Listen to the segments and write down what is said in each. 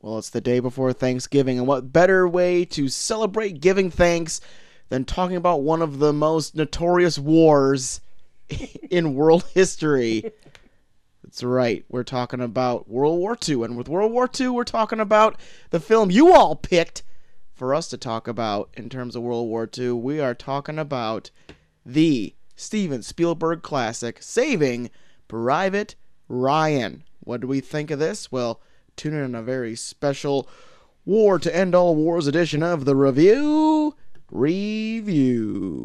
Well, it's the day before Thanksgiving, and what better way to celebrate giving thanks than talking about one of the most notorious wars in world history? That's right. We're talking about World War II, and with World War II, we're talking about the film you all picked for us to talk about in terms of World War II. We are talking about the Steven Spielberg classic, Saving Private Ryan. What do we think of this? Well, tune in on a very special War to End All Wars edition of the Review Review.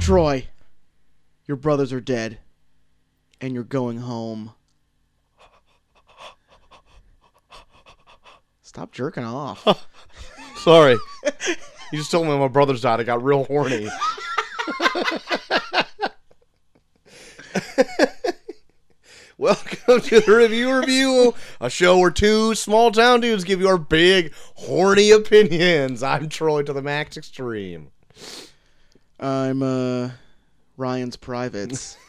Troy, your brothers are dead, and you're going home. Stop jerking off. Sorry. you just told me my brother's died. I got real horny. Welcome to the Review Review, a show where two small town dudes give you our big, horny opinions. I'm Troy to the max extreme. I'm uh Ryan's privates.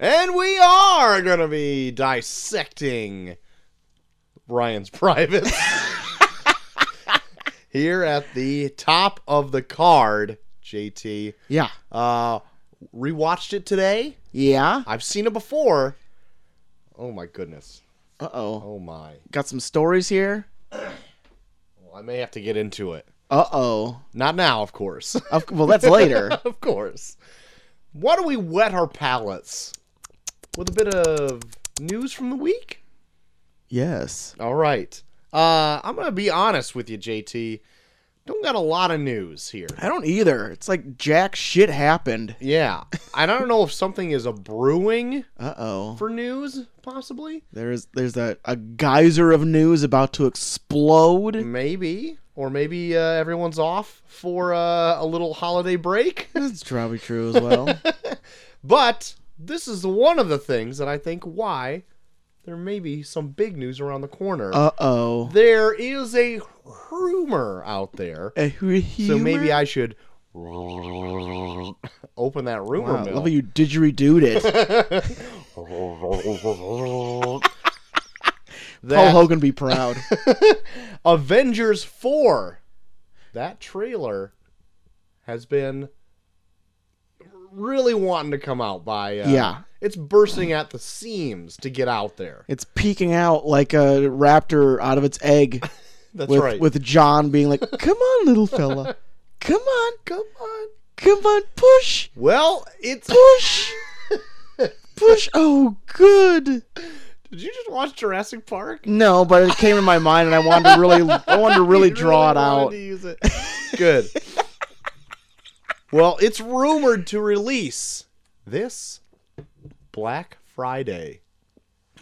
And we are going to be dissecting Ryan's private here at the top of the card, JT. yeah. Uh, rewatched it today. Yeah. I've seen it before. Oh my goodness. Uh oh. Oh my. Got some stories here. Well, I may have to get into it. Uh oh. Not now, of course. Well, that's later. of course. Why don't we wet our palates with a bit of news from the week? yes. All right. Uh, I'm gonna be honest with you, JT. Don't got a lot of news here. I don't either. It's like jack shit happened. Yeah, I don't know if something is a brewing Uh oh. for news, possibly, There's there's a, a geyser of news about to explode. maybe, or maybe uh, everyone's off for uh, a little holiday break. That's probably true as well. But this is one of the things that I think why there may be some big news around the corner. Uh oh. there is a rumor out there, so maybe I should open that rumor Wow, mill. love how you didgeridooed it. Paul Hogan be proud. Avengers 4, that trailer has been really wanting to come out by. Uh, Yeah. It's bursting at the seams to get out there. It's peeking out like a raptor out of its egg. That's with, right. With John being like, "Come on, little fella, come on, Come on. come on, push, Well, it's. push, push." Oh, good. Did you just watch Jurassic Park? No, but it came in my mind, and I wanted to really, I wanted to really You draw it out. to use it. Good. well, it's rumored to release this Black Friday.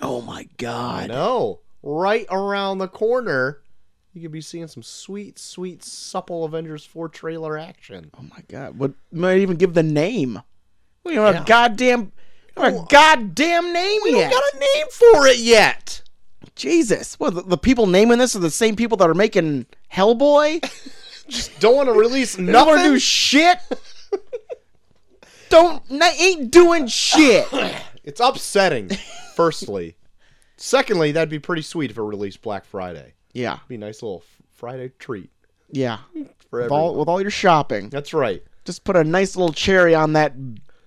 Oh my god. know. Right around the corner, you could be seeing some sweet, sweet, supple Avengers 4 trailer action. Oh my god. What might even give the name? We don't have Yeah. a goddamn, don't have a goddamn name We yet. We don't got a name for it yet. Jesus. Well, the, the people naming this are the same people that are making Hellboy. Just don't want to release They don't want to do shit. don't n- ain't doing shit. It's upsetting, firstly. Secondly, that'd be pretty sweet if it released Black Friday. Yeah, Be a nice little Friday treat yeah. for With all, with all your shopping, That's right. just put a nice little cherry on that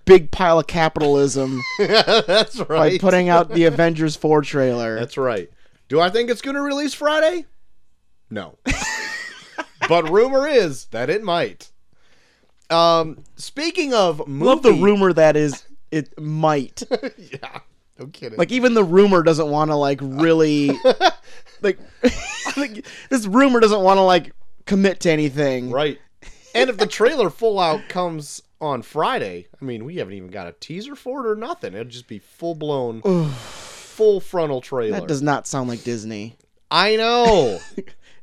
big pile of capitalism That's right. by putting out the Avengers 4 trailer. That's right. Do I think it's going to release Friday? No. but rumor is that it might. Um, speaking of movie, Love the rumor that is it might. yeah, no kidding. Like even the rumor doesn't want to like really like, like this rumor doesn't want to like commit to anything. right. And if the trailer full out comes on Friday, I mean, we haven't even got a teaser for it or nothing. It'll just be full blown, full frontal trailer. That does not sound like Disney. I know.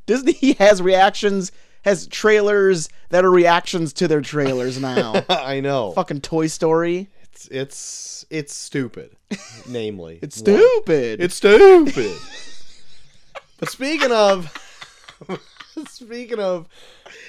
Disney has reactions, has trailers that are reactions to their trailers now. I know. Fucking Toy Story. It's it's it's stupid. Namely, It's One. stupid. It's stupid. but speaking of Speaking of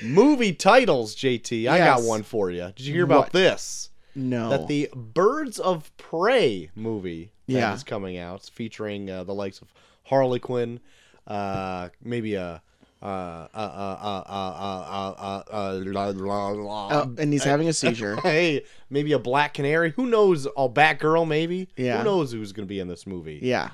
movie titles, JT, I got one for you. Did you hear about What? this? No. That the Birds of Prey movie that Yeah. is coming out, featuring uh, the likes of Harley Quinn, uh, maybe a. Uh, uh, uh, uh, uh, uh, uh, uh. Oh, and he's having a seizure. hey, maybe a Black Canary. Who knows? A Batgirl, maybe. Yeah. Who knows who's going to be in this movie? yeah.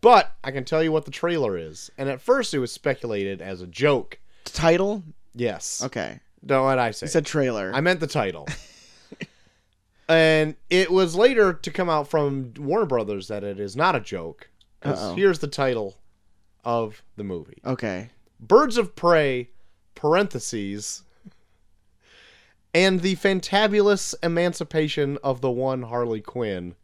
But I can tell you what the trailer is. And at first, it was speculated as a joke. Title? Yes. Okay. Don't what I say. It's a trailer. I meant the title. and it was later to come out from Warner Brothers that it is not a joke. 'Cause Uh-oh. here's the title of the movie okay. Birds of Prey, parentheses, and the fantabulous emancipation of the one Harley Quinn,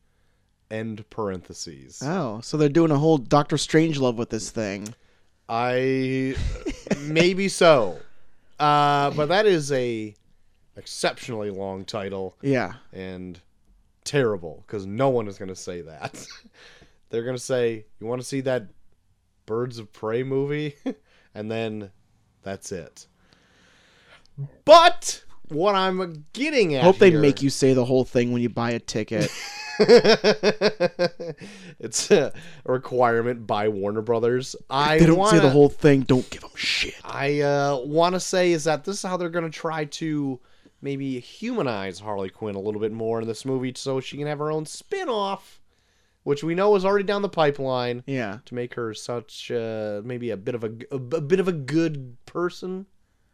end parentheses. Oh, so they're doing a whole Doctor Strangelove with this thing. I maybe so, uh, but that is a exceptionally long title Yeah. and terrible because no one is going to say that. They're going to say, "You want to see that Birds of Prey movie?" and then that's it. But what I'm getting at Hope they here- make you say the whole thing when you buy a ticket. it's a requirement by Warner Brothers. I they don't wanna, say the whole thing. Don't give them shit. I uh, want to say is that this is how they're going to try to maybe humanize Harley Quinn a little bit more in this movie, so she can have her own spin-off, which we know is already down the pipeline Yeah. to make her such uh, maybe a bit of a, a, a bit of a good person,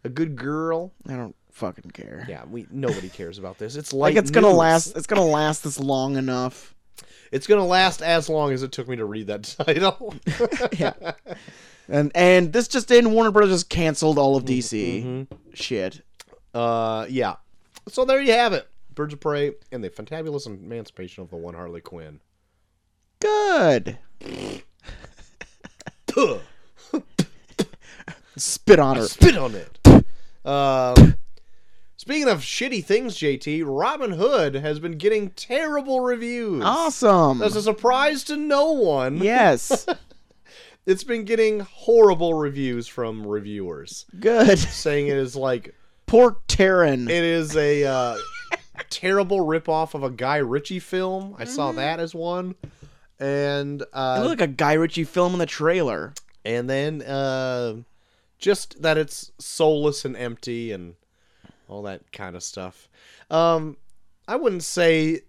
a good girl. I don't fucking care. Yeah, we nobody cares about this. It's like it's gonna last. It's gonna last this long enough. It's gonna last as long as it took me to read that title. Yeah. And and this just in, Warner Brothers just canceled all of DC. Mhm. Shit. Uh, yeah. So there you have it. Birds of Prey and the fantabulous emancipation of the one Harley Quinn. Good. Spit on her. Spit on it. Um, speaking of shitty things, JT, Robin Hood has been getting terrible reviews. Awesome. That's a surprise to no one. Yes. It's been getting horrible reviews from reviewers, Good. saying it is like Poor Taron. it is a uh, terrible ripoff of a Guy Ritchie film. I saw that as one, and It uh, looked like a Guy Ritchie film in the trailer. and then uh, just that it's soulless and empty and all that kind of stuff. Um, I wouldn't say.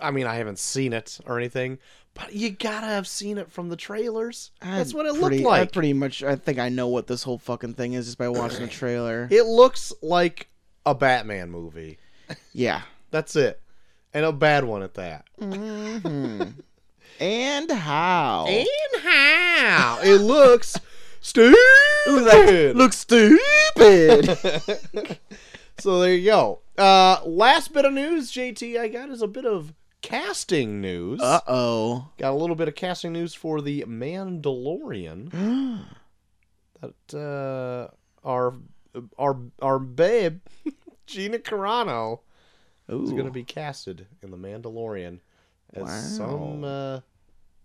I mean, I haven't seen it or anything, but you gotta have seen it from the trailers. That's what it pretty, looked like. I pretty much. I think I know what this whole fucking thing is just by watching the trailer. It looks like a Batman movie. Yeah. That's it, and a bad one at that. hmm and how? And how it looks stupid. Ooh, that looks stupid. so there you go. Uh, last bit of news, JT, I got is a bit of casting news. uh oh. Got a little bit of casting news for the Mandalorian. That uh, our our our babe Gina Carano is going to be casted in the Mandalorian as some uh,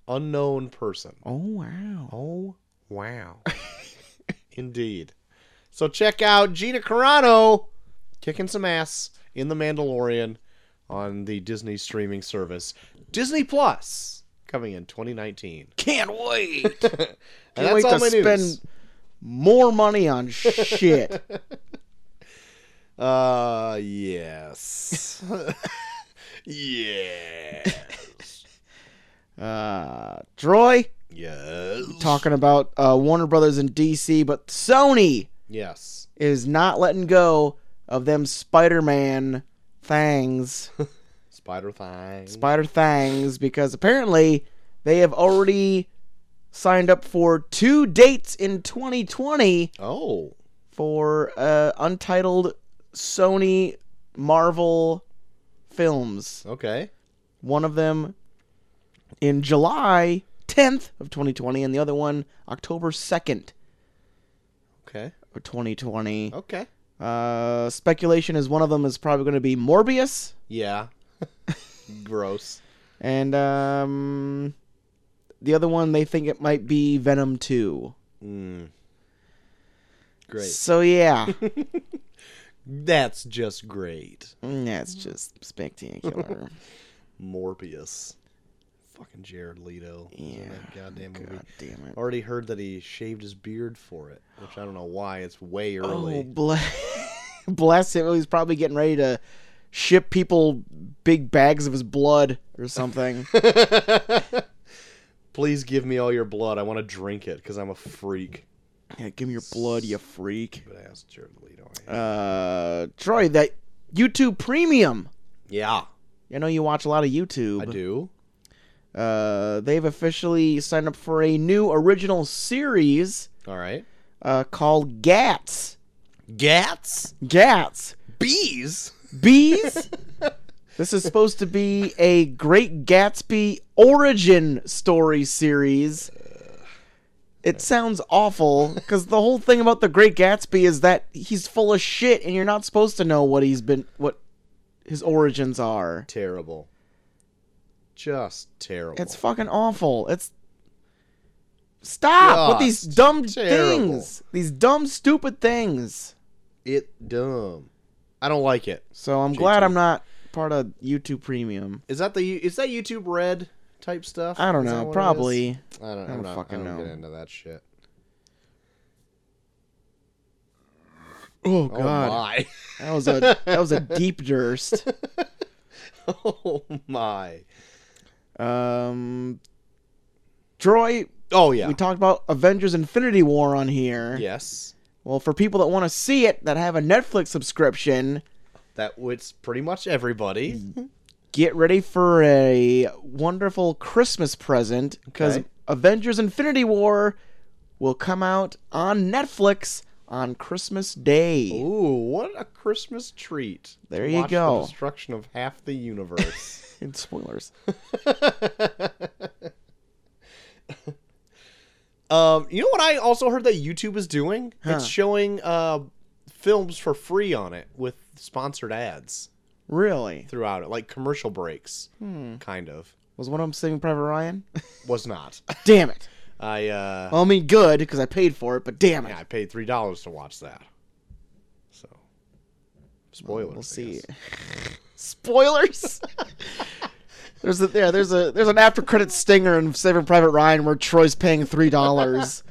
unknown person. Oh wow. Oh, wow. Indeed. So check out Gina Carano kicking some ass in The Mandalorian on the Disney streaming service. Disney Plus coming in 2019. Can't wait. and Can't wait to spend news. more money on shit. Uh, yes. Yes. Uh, Troy Yes. talking about uh, Warner Brothers and DC, but Sony Yes. is not letting go of them Spider-Man things, Spider thing. Spider things, because apparently they have already signed up for two dates in 2020 oh. for uh, untitled Sony Marvel films. Okay. One of them in July 10th of 2020, and the other one October 2nd Okay. of 2020. Okay. Uh, speculation is one of them is probably going to be Morbius, Yeah. Gross. and um, the other one they think it might be Venom 2. Mm. Great. So yeah, That's just great. Mm, that's just spectacular. Morbius. Fucking Jared Leto. Yeah, goddamn movie. God damn it. Already heard that he shaved his beard for it, which I don't know why. It's way early. Oh, early. bless, bless him. He's probably getting ready to ship people big bags of his blood or something. Please give me all your blood. I want to drink it because I'm a freak. Yeah, give me your blood, you freak. But ask Jared Leto. Uh, Troy, that YouTube Premium. yeah, I know you watch a lot of YouTube. I do. Uh, they've officially signed up for a new original series All right. uh, called Gats. Gats? Gats. Bees? Bees? this is supposed to be a Great Gatsby origin story series. It sounds awful because the whole thing about the Great Gatsby is that he's full of shit, and you're not supposed to know what he's been, what his origins are. Terrible. Just terrible. It's fucking awful. It's stop with these dumb terrible. things, these dumb, stupid things. it dumb. I don't like it. So I'm glad I'm not part of YouTube Premium. Is that the is that YouTube Red type stuff? I don't Is that know, what it is? probably. I don't, I I'm don't not, fucking I don't know. get into that shit. Oh Oh god, my! that was a that was a deep durst. oh my! Um, Troy, Oh yeah. we talked about Avengers: Infinity War on here. yes. Well, for people that want to see it that have a Netflix subscription, That was pretty much everybody. Get ready for a wonderful Christmas present because Okay. Avengers Infinity War will come out on Netflix on Christmas Day. Ooh, what a Christmas treat! There you go. The destruction of half the universe. And spoilers. um, you know what I also heard that YouTube is doing? Huh. It's showing uh films for free on it with sponsored ads Really? throughout it, like commercial breaks, Hmm. kind of. Was one of them Saving Private Ryan? Was not. damn it. I uh, Well, I mean, good because I paid for it, but damn it. yeah, I paid three dollars to watch that. So, spoilers. We'll see. Spoilers. there's a there. There's a there's an after credit stinger in Saving Private Ryan where Troy's paying three dollars.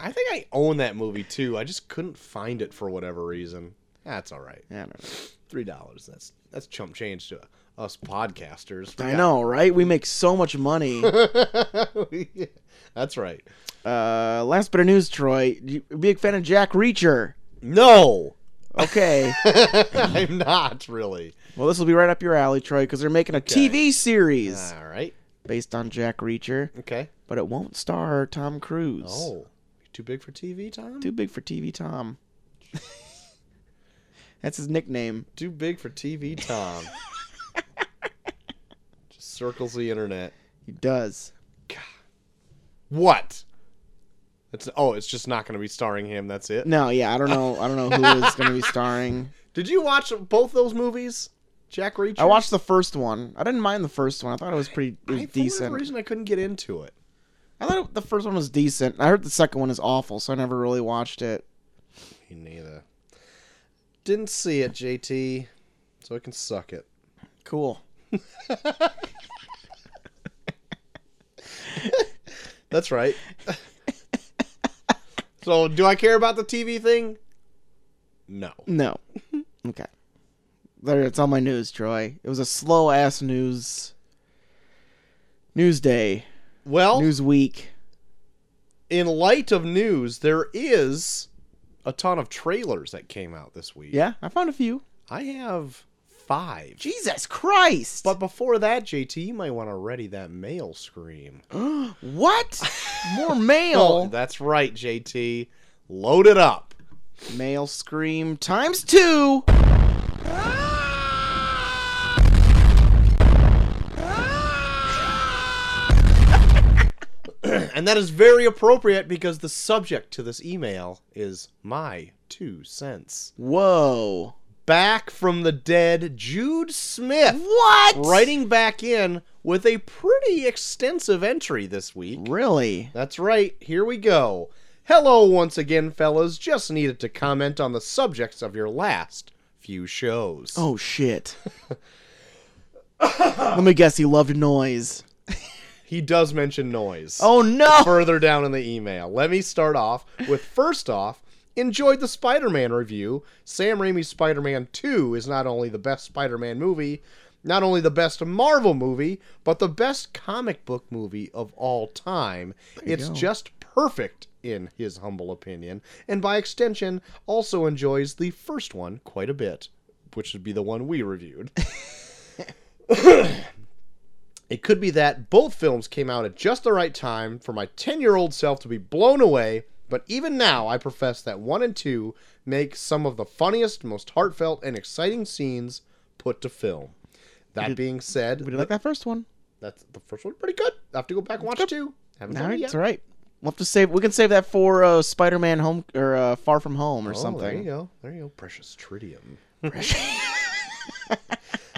I think I own that movie too. I just couldn't find it for whatever reason. That's all right. I don't know. Three dollars. That's that's chump change to us podcasters. I know, right? We make so much money. That's right. Uh, last bit of news, Troy. You big fan of Jack Reacher? No, Okay. I'm not really. well, this will be right up your alley, Troy, because they're making a TV series All right. based on Jack Reacher, Okay. but it won't star Tom Cruise. Oh, too big for TV, Tom? Too big for TV Tom. That's his nickname. Too big for TV, Tom. just circles the internet. He does. God. What? Oh, it's just not going to be starring him. That's it. No, yeah, I don't know. I don't know who is going to be starring. Did you watch both those movies? Jack Reacher. I watched the first one. I didn't mind the first one. I thought it was pretty it was I, for decent. whatever reason, I couldn't get into it. I thought the first one was decent. I heard the second one is awful, so I never really watched it. Me neither. Didn't see it, JT. So I can suck it. Cool. That's right. so, do I care about the TV thing? No. No. okay. There, it's on my news, Troy. It was a slow ass news. News day. Well, News week. in light of news, there is a ton of trailers that came out this week. Yeah, I found a few. I have five. Jesus Christ! But before that, JT, you might want to ready that mail scream. what? More mail. that's right, JT. Load it up. Mail scream times two. Ah! And that is very appropriate because the subject to this email is my two cents. Whoa. Back from the dead, Jude Smith What? writing back in with a pretty extensive entry this week. Really? That's right. Here we go. Hello once again, fellas. Just needed to comment on the subjects of your last few shows. Oh shit. Let me guess. He loved noise. He does mention noise. Oh no. Further down in the email. Let me start off with first off, enjoyed the Spider Man review. Sam Raimi's Spider Man 2 is not only the best Spider Man movie, not only the best Marvel movie, but the best comic book movie of all time. It's go. just perfect, in his humble opinion, and by extension, also enjoys the first one quite a bit, which would be the one we reviewed. It could be that both films came out at just the right time for my 10 year old self to be blown away, but even now I profess that 1 and 2 make some of the funniest, most heartfelt, and exciting scenes put to film. That did- being said, We did like that first one. that's the first one pretty good. I have to go back and watch two. Haven't All it right, yet. it's all right. We'll have to save. We can save that for uh, Spider-Man Home or uh, Far From Home or Oh, something. There you go. There you go. Precious tritium.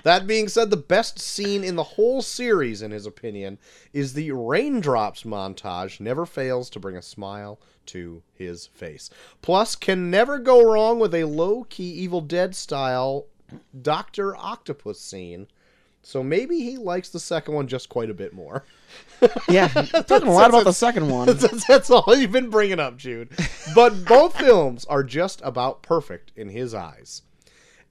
that being said, the best scene in the whole series, in his opinion, is the raindrops montage. Never fails to bring a smile to his face. Plus, can never go wrong with a low key Evil Dead style Doctor Octopus scene. So maybe he likes the second one just quite a bit more. Yeah, talking a lot about the second one. That's, that's all you've been bringing up, Jude. But both films are just about perfect in his eyes.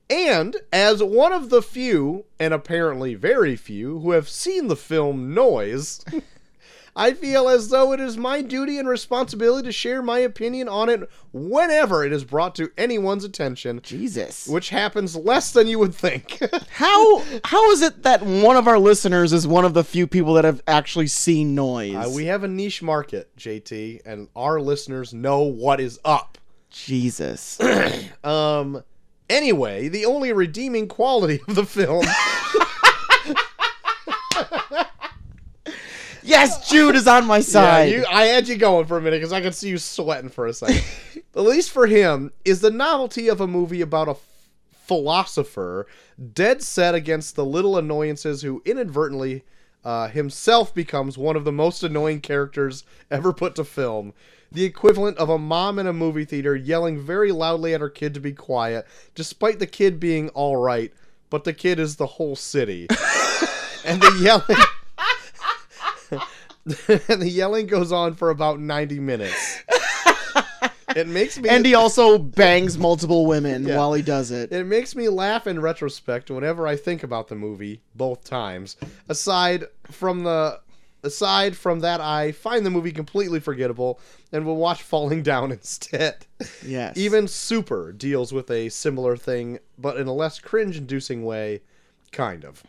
And as one of the few, and apparently very few, who have seen the film Noise, I feel as though it is my duty and responsibility to share my opinion on it whenever it is brought to anyone's attention, Jesus. which happens less than you would think. How how is it that one of our listeners is one of the few people that have actually seen noise? Uh, we have a niche market, JT, and our listeners know what is up. Jesus. Um. Anyway, the only redeeming quality of the film. yes, Jude is on my yeah, side. you, I had you going for a minute because I could see you sweating for a second. At least for him, is the novelty of a movie about a philosopher dead set against the little annoyances who inadvertently uh, himself becomes one of the most annoying characters ever put to film. The equivalent of a mom in a movie theater yelling very loudly at her kid to be quiet, despite the kid being all right, but the kid is the whole city. and the yelling. and the yelling goes on for about 90 minutes. It makes me and he also bangs multiple women Yeah. while he does it. it makes me laugh in retrospect whenever I think about the movie both times. Aside from the aside from that I find the movie completely forgettable and will watch Falling Down instead. Yes. Even Super deals with a similar thing but in a less cringe-inducing way kind of.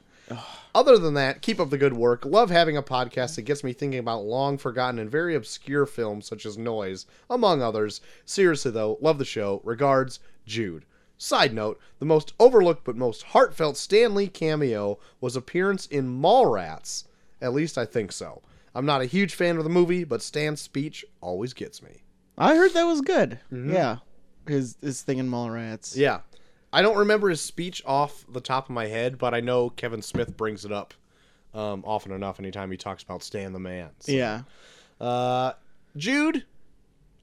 Other than that, keep up the good work. Love having a podcast that gets me thinking about long forgotten and very obscure films such as Noise, among others. Seriously, though, love the show. Regards, Jude. Side note, the most overlooked but most heartfelt Stan Lee cameo was appearance in Mallrats. At least I think so. I'm not a huge fan of the movie, but Stan's speech always gets me. I heard that was good. Yeah. His his thing in Mallrats. Yeah. I don't remember his speech off the top of my head, but I know Kevin Smith brings it up um, often enough anytime he talks about Stan the Man. So, Yeah. Uh, Jude,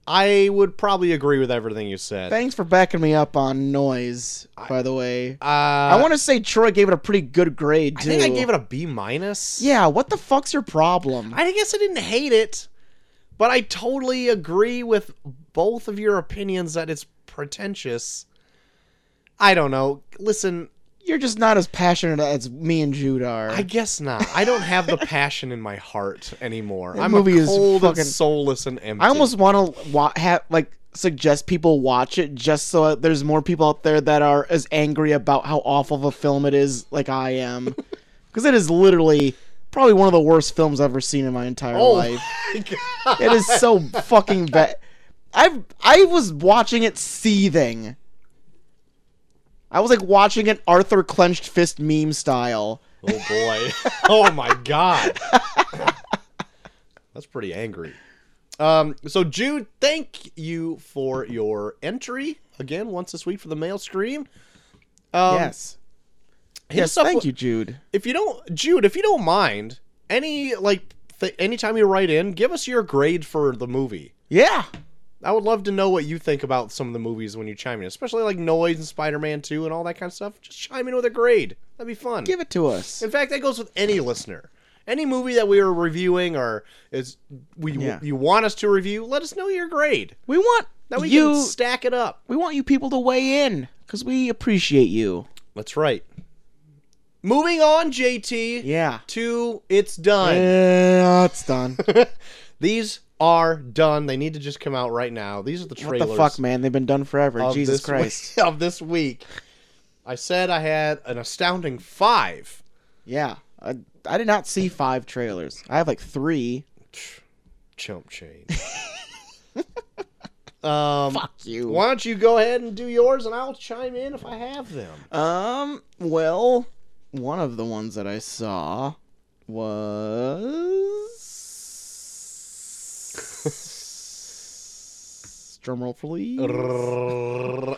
I would probably agree with everything you said. Thanks for backing me up on noise, by the way. uh, I want to say Troy gave it a pretty good grade too. I think I gave it a B minus. Yeah, what the fuck's your problem? I guess I didn't hate it, but I totally agree with both of your opinions that it's pretentious. I don't know. Listen, You're just not as passionate as me and Jude are. I guess not. I don't have the passion in my heart anymore. That I'm movie a is cold fucking- and soulless and empty. I almost want to wa- have like suggest people watch it just so there's more people out there that are as angry about how awful of a film it is like I am, because it is literally probably one of the worst films I've ever seen in my entire Oh life. my. It is so fucking bad. I I was watching it seething. I was like watching an Arthur clenched fist meme style. Oh boy. oh my god. That's pretty angry. Um, so Jude, thank you for your entry again once this week for the mail stream. Um, yes. Yes. Thank with- you, Jude. If you don't, Jude, if you don't mind, any like th- anytime you write in, give us your grade for the movie. Yeah. I would love to know what you think about some of the movies when you chime in, especially like Noise and Spider Man 2 and all that kind of stuff. Just chime in with a grade. That'd be fun. Give it to us. In fact, that goes with any listener. Any movie that we are reviewing or is we Yeah. you want us to review, let us know your grade. We want That we you. can stack it up. we want you people to weigh in because we appreciate you. That's right. Moving on, JT. Yeah. To it's done. Yeah, it's done. These are done. They need to just come out right now. These are the trailers. what the fuck, man? They've been done forever. Jesus Christ. week- of this week. I said I had an astounding five. Yeah. I, I did not see five trailers. I have like three. Chump change. um, Fuck you. why don't you go ahead and do yours, and I'll chime in if I have them. Um, well, one of the ones that I saw was. Drumroll, please.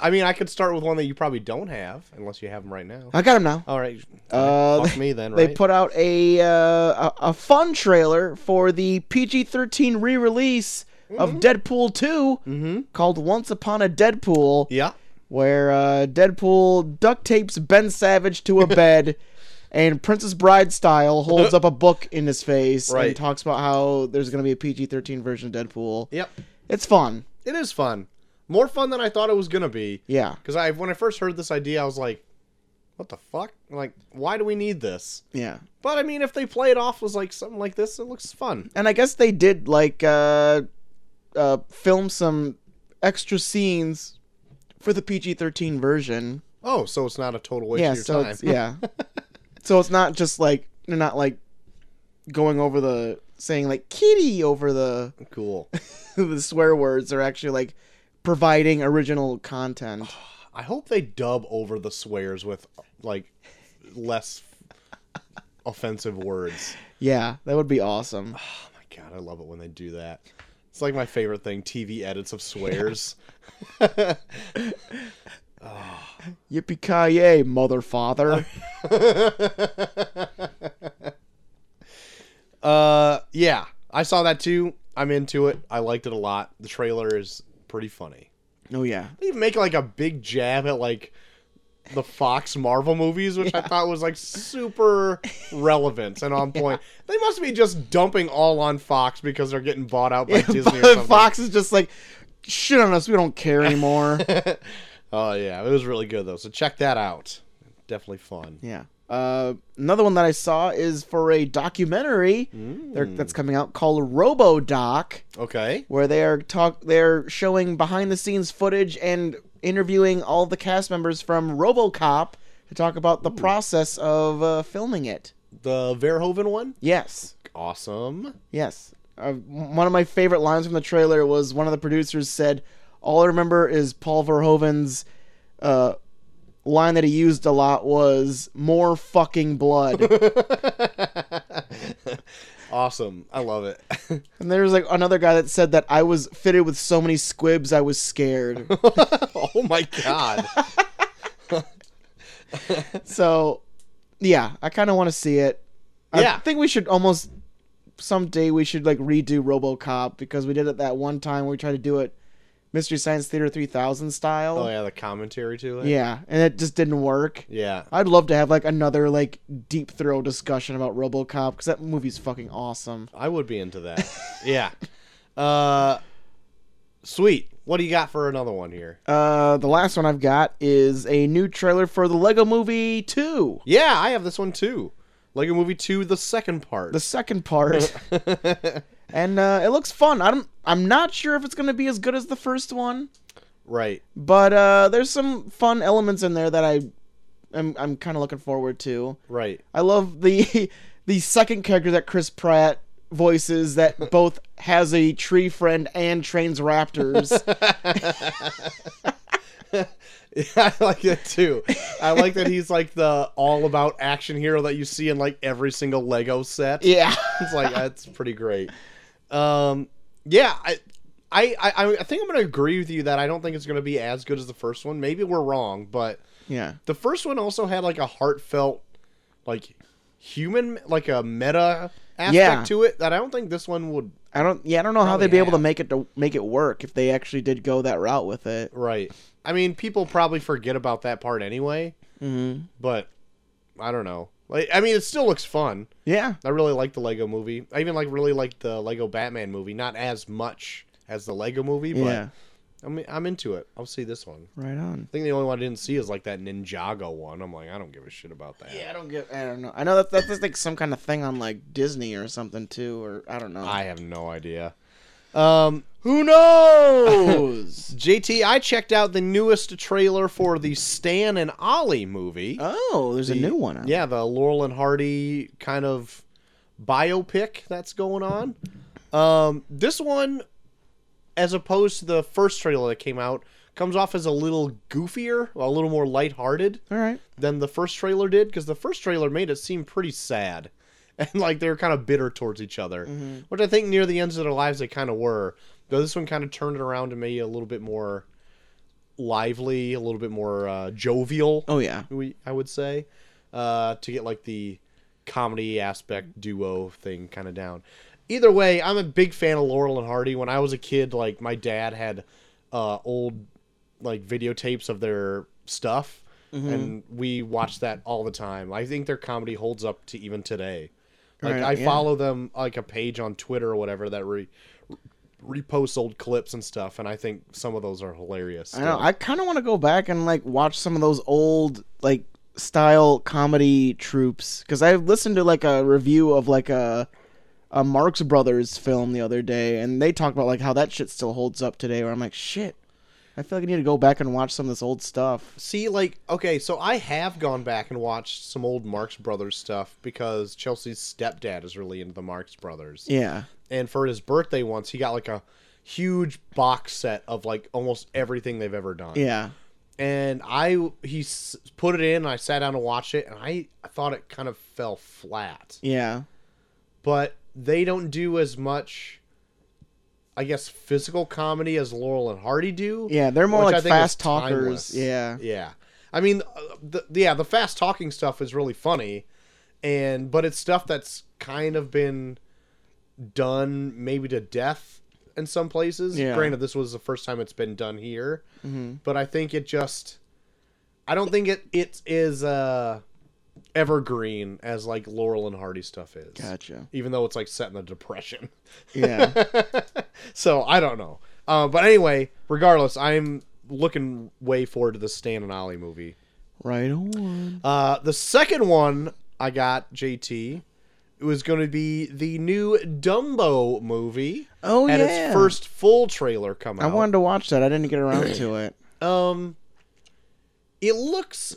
I mean, I could start with one that you probably don't have, unless you have them right now. I got them now. All right, Uh, fuck me then. They put out a, uh, a a fun trailer for the PG-13 re-release of Deadpool 2 mm-hmm. called Once Upon a Deadpool. Yeah. where uh, Deadpool duct tapes Ben Savage to a bed, and Princess Bride style holds up a book in his face Right. and talks about how there's going to be a PG-13 version of Deadpool. Yep. It's fun. It is fun. More fun than I thought it was gonna be. Yeah, Because I, when I first heard this idea, I was like, "What the fuck? Like, why do we need this?" yeah. But I mean, if they play it off as like something like this, it looks fun. And I guess they did like uh, uh, film some extra scenes for the PG-13 version. Oh, so it's not a total waste yeah, of your so time. it's yeah. so it's not just like they're not like going over the saying like kitty over the cool. the swear words are actually like providing original content. I hope they dub over the swears with like less offensive words. Yeah, that would be awesome. Oh my god, I love it when they do that. It's like my favorite thing, TV edits of swears. Ah. Yippee ki yay, mother father. Uh yeah, I saw that too. I'm into it. I liked it a lot. The trailer is pretty funny. oh yeah, They even make like a big jab at like the Fox Marvel movies, which I thought was like super relevant and on point. They must be just dumping all on Fox because they're getting bought out by yeah Disney or something. Fox is just like shit on us. We don't care anymore. oh yeah, it was really good though. So check that out. Definitely fun. yeah. Uh, another one that I saw is for a documentary Mm. that's coming out called RoboDoc. Okay. where they are talk they're showing behind the scenes footage and interviewing all the cast members from RoboCop to talk about the process of uh, filming it. The Verhoeven one? Yes. Awesome. Yes. Uh, one of my favorite lines from the trailer was one of the producers said, "All I remember is Paul Verhoeven's uh, line that he used a lot was more fucking blood." awesome. I love it. and there was like another guy that said that I was fitted with so many squibs I was scared. oh my god. So, yeah, I kind of want to see it. Yeah. I think we should almost someday we should like redo RoboCop because we did it that one time we tried to do it Mystery Science Theater 3000 style. Oh yeah, the commentary to it. yeah, and it just didn't work. Yeah. I'd love to have like another like deep throw discussion about RoboCop because that movie's fucking awesome. I would be into that. yeah. Uh sweet. What do you got for another one here? Uh, the last one I've got is a new trailer for the Lego Movie 2, Yeah, I have this one too. Lego Movie 2 the second part. the second part. and uh, it looks fun. I don't. I'm not sure if it's gonna be as good as the first one, right. but uh, there's some fun elements in there that I, am I'm kind of looking forward to. Right. I love the the second character that Chris Pratt voices that both has a tree friend and trains raptors. Yeah, I like that too. I like that he's like the all about action hero that you see in like every single Lego set. yeah. It's like that's pretty great. Um yeah, I I, I, I think I'm gonna agree with you that I don't think it's gonna be as good as the first one. Maybe we're wrong, but Yeah. the first one also had like a heartfelt like human like a meta aspect Yeah. to it that I don't think this one would. I don't. Yeah, I don't know how they'd be able to make it to make it work if they actually did go that route with it. Right. I mean, people probably forget about that part anyway, Mm-hmm. but I don't know. Like, I mean, it still looks fun. Yeah. I really like the Lego movie. I even like really like the Lego Batman movie. Not as much as the Lego movie, but Yeah. I'm I'm into it. I'll see this one. Right on. I think the only one I didn't see is like that Ninjago one. I'm like, I don't give a shit about that. Yeah, I don't get. I don't know. I know that that's like some kind of thing on like Disney or something too, or I don't know. I have no idea. Um, Who knows? JT, I checked out the newest trailer for the Stan and Ollie movie. oh, there's a new one. Out. Yeah, the Laurel and Hardy kind of biopic that's going on. Um, this one, as opposed to the first trailer that came out, comes off as a little goofier, a little more lighthearted All right. than the first trailer did, because the first trailer made it seem pretty sad. And like they were kind of bitter towards each other, which I think near the ends of their lives they kind of were. Though this one kind of turned it around to me a little bit more lively, a little bit more uh, jovial Oh yeah. we I would say, uh, to get like the comedy aspect duo thing kind of down. Either way, I'm a big fan of Laurel and Hardy. When I was a kid, like my dad had uh, old like videotapes of their stuff, and we watched that all the time. I think their comedy holds up to even today. Like Right, I yeah. follow them like a page on Twitter or whatever that re- reposts old clips and stuff, and I think some of those are hilarious. I know. I kind of want to go back and like watch some of those old like style comedy troupes because I listened to like a review of like a a Marx Brothers film the other day, and they talked about like how that shit still holds up today. Where I'm like, shit, I feel like I need to go back and watch some of this old stuff. See, like, okay, so I have gone back and watched some old Marx Brothers stuff because Chelsea's stepdad is really into the Marx Brothers. Yeah. And for his birthday once, he got like a huge box set of like almost everything they've ever done. Yeah. And I, he s- put it in, and I sat down to watch it, and I, I thought it kind of fell flat. Yeah. But they don't do as much, I guess, physical comedy as Laurel and Hardy do. Yeah. They're more like fast talkers. timeless. Yeah. Yeah. I mean, uh, the, yeah, the fast talking stuff is really funny, and but it's stuff that's kind of been done maybe to death in some places. Yeah. Granted, this was the first time it's been done here, hmm but I think it just, I don't think it it is uh evergreen as like Laurel and Hardy stuff is. Gotcha. Even though it's like set in the depression. Yeah. so I don't know. Uh, but anyway, regardless, I'm looking way forward to the Stan and Ollie movie. right on. Uh, the second one I got, JT, it was going to be the new Dumbo movie. Oh had yeah. its first full trailer come out. I wanted to watch that. I didn't get around to it. Um, it looks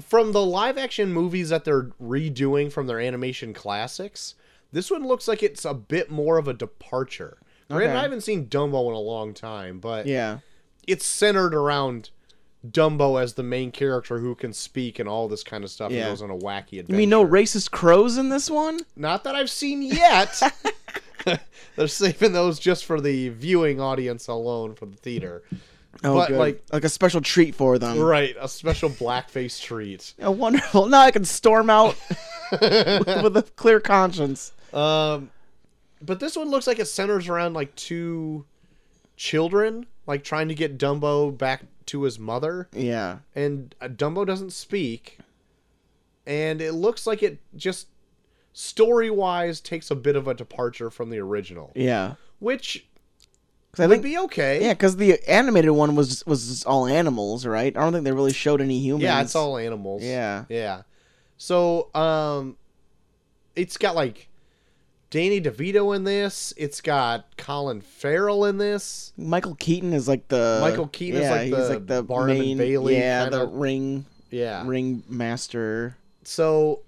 from the live action movies that they're redoing from their animation classics. This one looks like it's a bit more of a departure. Granted, Okay. I haven't seen Dumbo in a long time, but Yeah. it's centered around Dumbo as the main character who can speak and all this kind of stuff. Yeah. and goes on a wacky adventure. You mean no racist crows in this one? Not that I've seen yet. They're saving those just for the viewing audience alone for the theater. Oh, But, good. like- like a special treat for them. Right, a special blackface treat. Oh, wonderful. Now I can storm out with a clear conscience. Um, but this one looks like it centers around like two children, like trying to get Dumbo back to his mother, Yeah. and uh, Dumbo doesn't speak, and it looks like it just story wise takes a bit of a departure from the original, Yeah. which I would think be okay. yeah, because the animated one was was just all animals, right? I don't think they really showed any humans. Yeah, it's all animals. Yeah. Yeah. So, um, it's got like Danny DeVito in this. It's got Colin Farrell in this. Michael Keaton is like the Michael Keaton is yeah, like he's the like the Barnum and main, Bailey yeah, the kinda- ring Yeah. ring master. So,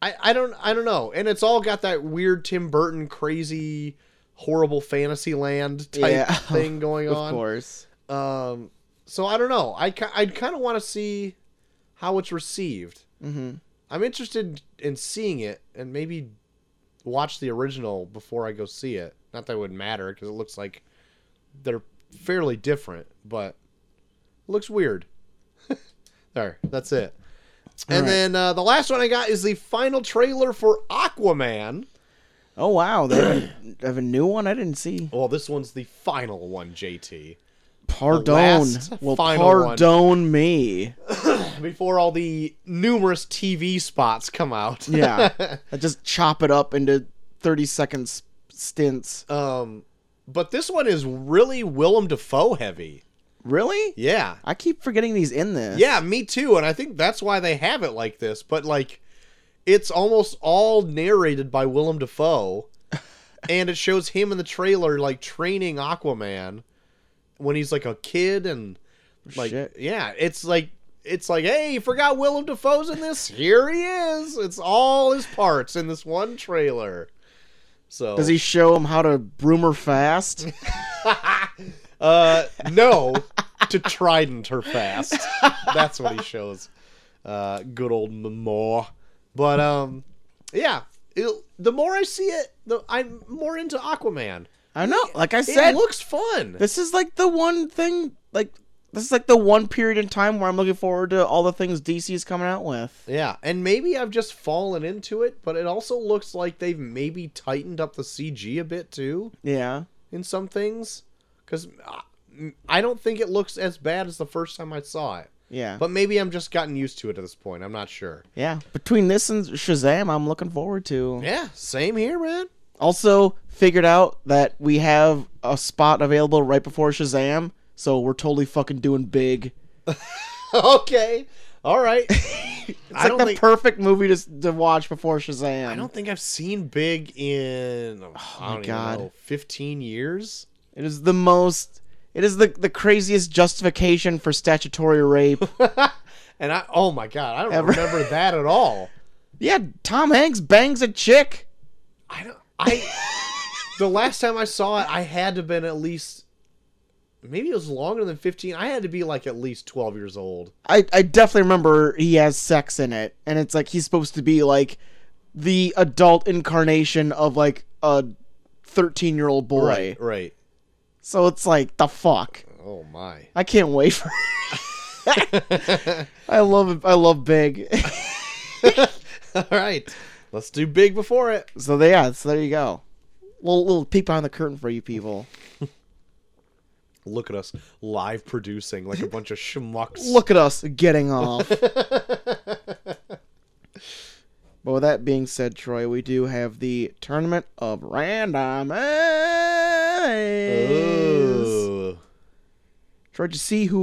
I I don't I don't know, and it's all got that weird Tim Burton crazy horrible fantasy land type Yeah. thing going on. Of course. Um, so I don't know. I I'd kind of want to see how it's received. hmm I'm interested in seeing it and maybe watch the original before I go see it. Not that it would matter because it looks like they're fairly different, but it looks weird. there, that's it. And Alright. then uh, the last one I got is the final trailer for Aquaman. Oh wow, they have a, have a new one I didn't see. Well, this one's the final one, JT. Pardon. last Well, final one. pardon me. Before all the numerous TV spots come out. Yeah, I just chop it up into thirty seconds stints. um, but this one is really Willem Dafoe heavy. Really? Yeah. I keep forgetting he's in this. Yeah, me too. And I think that's why they have it like this. But like, it's almost all narrated by Willem Dafoe, and it shows him in the trailer like training Aquaman when he's like a kid and like Shit. yeah, it's like it's like hey, you forgot Willem Dafoe's in this? Here he is. It's all his parts in this one trailer. So Does he show him how to broomer fast? Uh, no, to trident her fast. That's what he shows. Uh, good old Momoa. But um, yeah. It, the more I see it, the I'm more into Aquaman. I know. Like I said, It looks fun. this is like the one thing. Like this is like the one period in time where I'm looking forward to all the things DC is coming out with. Yeah, and maybe I've just fallen into it, but it also looks like they've maybe tightened up the CG a bit too Yeah. in some things. Because I don't think it looks as bad as the first time I saw it. Yeah. But maybe I'm just gotten used to it at this point. I'm not sure. yeah. Between this and Shazam, I'm looking forward to. Yeah, same here, man. Also, figured out that we have a spot available right before Shazam, so we're totally fucking doing big. okay. All right. It's I like the think perfect movie to, to watch before Shazam. I don't think I've seen Big in oh, oh I my God. know, 15 years. It is the most. It is the the craziest justification for statutory rape. And I oh my god, I don't Ever. remember that at all. yeah, Tom Hanks bangs a chick. I don't I The last time I saw it, I had to have been at least maybe it was longer than 15. I had to be like at least 12 years old. I I definitely remember he has sex in it, and it's like he's supposed to be like the adult incarnation of like a thirteen year old boy. Right, right. So it's like the fuck. Oh my. I can't wait for. I love it. I love Big. All right. Let's do Big before it. so yeah, so there you go. Little little peek behind the curtain for you people. Look at us live producing like a bunch of schmucks. Look at us getting off. But with that being said, Troy, we do have the tournament of random. Ooh. Troy, did you see who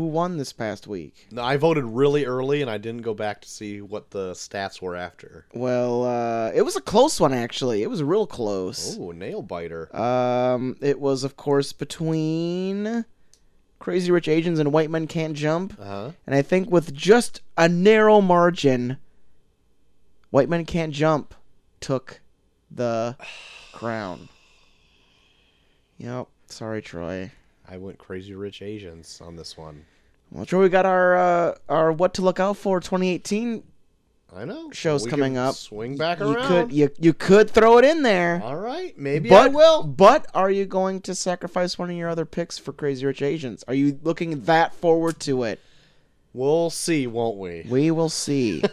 who won this past week? No, I voted really early and I didn't go back to see what the stats were after. Well, uh, it was a close one actually. It was real close. Oh, nail biter. Um, it was of course between Crazy Rich Asians and White Men Can't Jump, Uh huh. and I think with just a narrow margin, White Men Can't Jump took the crown. Yep. Sorry, Troy. I went crazy rich Asians on this one. Well, Troy, we got our uh, our what to look out for 2018 I know. shows We coming up. Swing back you around. could you you could throw it in there. All right, maybe I but will. But are you going to sacrifice one of your other picks for Crazy Rich Asians? Are you looking that forward to it? We'll see, won't we? We will see.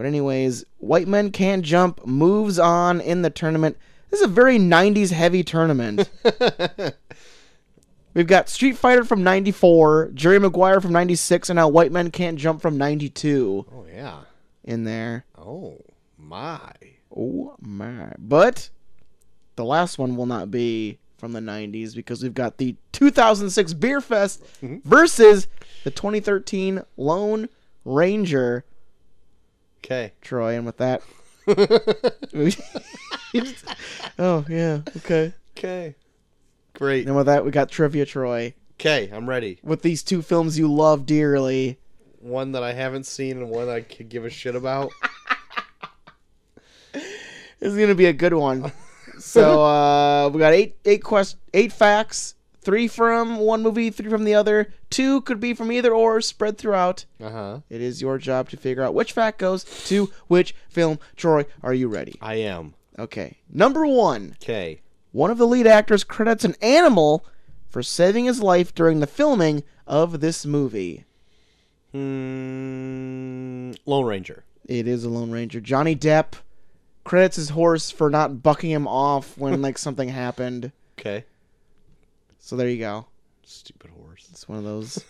but anyways, White Men Can't Jump moves on in the tournament. This is a very 90s heavy tournament. We've got Street Fighter from 94, Jerry Maguire from 96, and now White Men Can't Jump from 92 Oh yeah. in there. Oh my. Oh my. But the last one will not be from the 90s because we've got the 2006 Beer Fest mm-hmm. versus the 2013 Lone Ranger. Okay. Troy, and with that. oh, yeah, okay. Okay. Great. And with that, we got Trivia Troy. Okay, I'm ready. With these two films you love dearly. One that I haven't seen and one I could give a shit about. This is gonna be a good one. so uh, we got eight eight quest eight facts. Three from one movie, three from the other. Two could be from either or, spread throughout. Uh huh. It is your job to figure out which fact goes to which film. Troy, are you ready? I am. Okay. Number one. Okay. One of the lead actors credits an animal for saving his life during the filming of this movie. Hmm, Lone Ranger. It is a Lone Ranger. Johnny Depp credits his horse for not bucking him off when like something happened. Okay. So there you go. Stupid horse. It's one of those.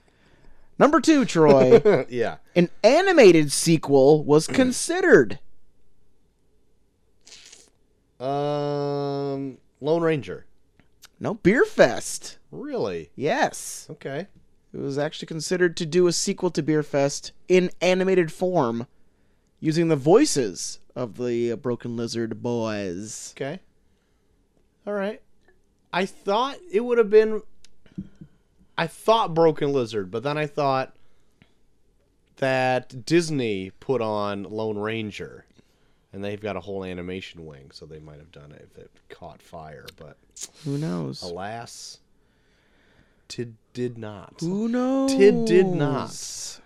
Number two, Troy. yeah. An animated sequel was considered. Um, Lone Ranger. No, Beer Fest. Really? Yes. Okay. It was actually considered to do a sequel to Beer Fest in animated form using the voices of the Broken Lizard boys. Okay. All right. I thought it would have been. I thought Broken Lizard, but then I thought that Disney put on Lone Ranger, and they've got a whole animation wing, so they might have done it if it caught fire. But Who knows? alas, Tid did not. Who knows? Tid did not.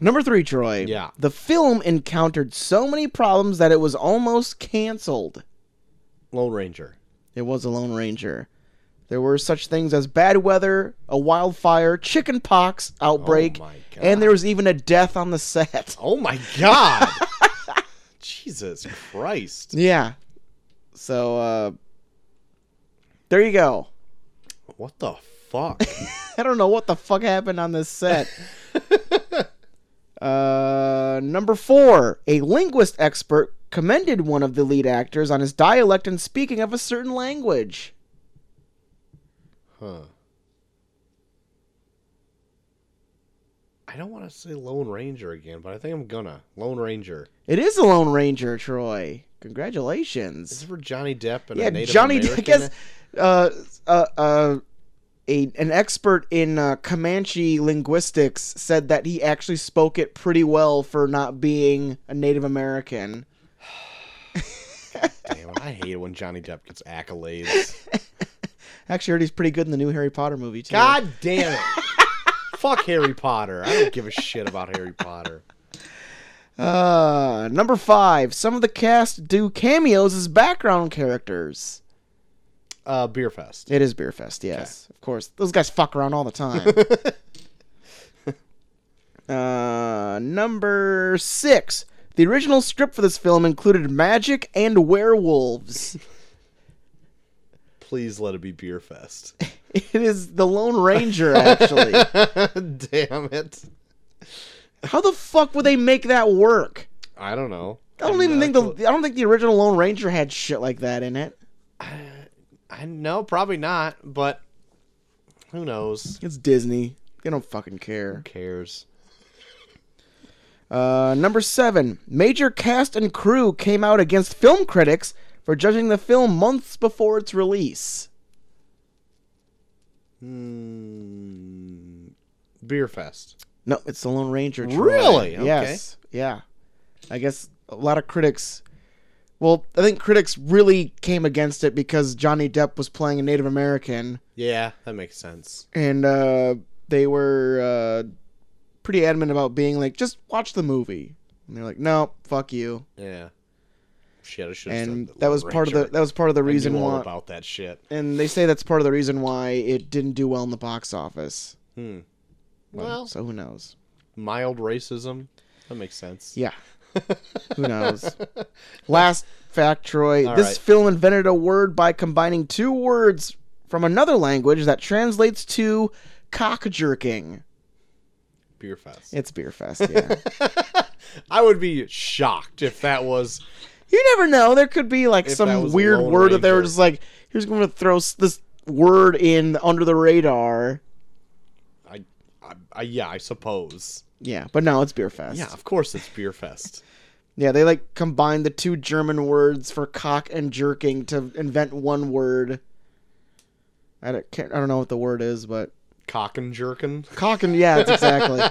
Number three, Troy. Yeah. The film encountered so many problems that it was almost canceled. Lone Ranger. It was a Lone Ranger. There were such things as bad weather, a wildfire, chicken pox outbreak, Oh and there was even a death on the set. Oh my God! Jesus Christ! Yeah. So, uh, there you go. What the fuck? I don't know what the fuck happened on this set. uh, number four, a linguist expert commended one of the lead actors on his dialect and speaking of a certain language. Huh. I don't want to say Lone Ranger again, but I think I'm gonna. Lone Ranger. It is a Lone Ranger, Troy. Is Congratulations. it for Johnny Depp and Yeah, a Native Johnny. I American? guess uh, uh, uh, a an expert in uh, Comanche linguistics said that he actually spoke it pretty well for not being a Native American. Damn it, I hate it when Johnny Depp gets accolades. Actually, heard he's pretty good in the new Harry Potter movie too. God damn it! Fuck Harry Potter. I don't give a shit about Harry Potter. Uh, number five. Some of the cast do cameos as background characters. Uh, Beer Fest. It is Beer Fest, yes, of course. Those guys fuck around all the time. uh, number six. The original script for this film included magic and werewolves. Please let it be Beer Fest. it is the Lone Ranger, actually. damn it! How the fuck would they make that work? I don't know. I don't I'm even think the cl- I don't think the original Lone Ranger had shit like that in it. I know, probably not, but who knows? It's Disney. They don't fucking care. Who cares? Uh, number seven, major cast and crew came out against film critics for judging the film months before its release. Hmm. Beer Fest. No, it's the Lone Ranger. Troy. Really? Okay. Yes. Yeah. I guess a lot of critics. Well, I think critics really came against it because Johnny Depp was playing a Native American, Yeah, that makes sense. and uh, they were uh, pretty adamant about being like, just watch the movie. And they're like, no, fuck you. Yeah. Shit, I should. And that was part of the that was part of the reason why. about that shit. And they say that's part of the reason why it didn't do well in the box office. Hmm. But- Well, so who knows? mild racism. That makes sense. Yeah. Who knows? Last fact, Troy. All this right. film invented a word by combining two words from another language that translates to cock jerking. Beer Fest. It's Beer Fest, yeah. I would be shocked if that was. You never know. There could be like If that some was weird Lone word that they were Ranger. just like, here's going to throw s- this word in under the radar. I, I, I, yeah, I suppose. Yeah, but no, it's Beer Fest. Yeah, of course it's Beer Fest. Yeah, they like combined the two German words for cock and jerking to invent one word. I don't, can't, I don't know what the word is, but Cock and jerkin. cock and yeah, it's exactly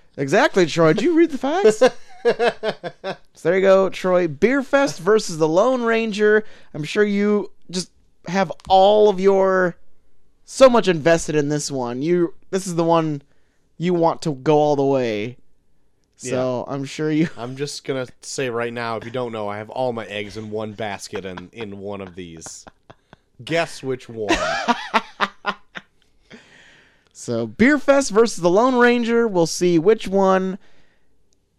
exactly. Troy, did you read the facts? so there you go, Troy. Beerfest versus the Lone Ranger. I'm sure you just have all of your so much invested in this one. You this is the one you want to go all the way. So I'm sure you I'm just gonna say right now, if you don't know, I have all my eggs in one basket and in one of these. Guess which one? So Beerfest versus the Lone Ranger. We'll see which one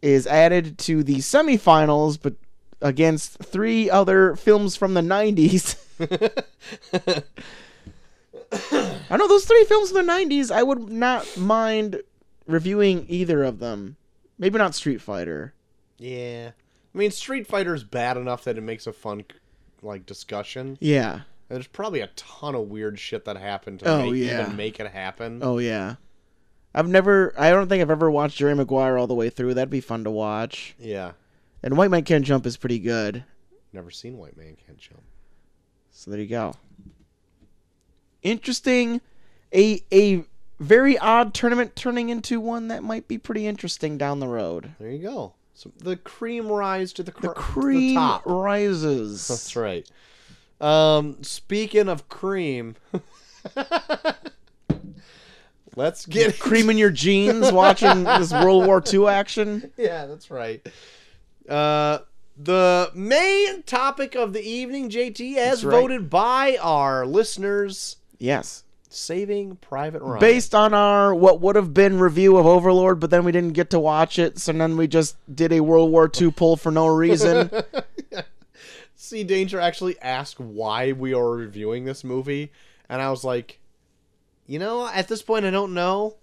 is added to the semifinals, but against three other films from the '90s. I know those three films from the '90s. I would not mind reviewing either of them. Maybe not Street Fighter. Yeah. I mean, Street Fighter is bad enough that it makes a fun, like, discussion. Yeah. There's probably a ton of weird shit that happened to Oh, make, yeah. even make it happen. Oh yeah. I've never. I don't think I've ever watched Jerry Maguire all the way through. That'd be fun to watch. Yeah. And White Man Can't Jump is pretty good. Never seen White Man Can't Jump. So there you go. Interesting. A a very odd tournament turning into one that might be pretty interesting down the road. There you go. So the cream rise to the, cr- The to cream rises. That's right. Um, speaking of cream, let's get Cream in your jeans watching this World War II action. Yeah, that's right. Uh, the main topic of the evening, JT, as right. voted by our listeners, Yes. Saving Private Ryan. Based on our what would have been review of Overlord, but then we didn't get to watch it, so then we just did a World War II pull for no reason. See Danger actually asked why we are reviewing this movie, and I was like, you know, at this point, I don't know.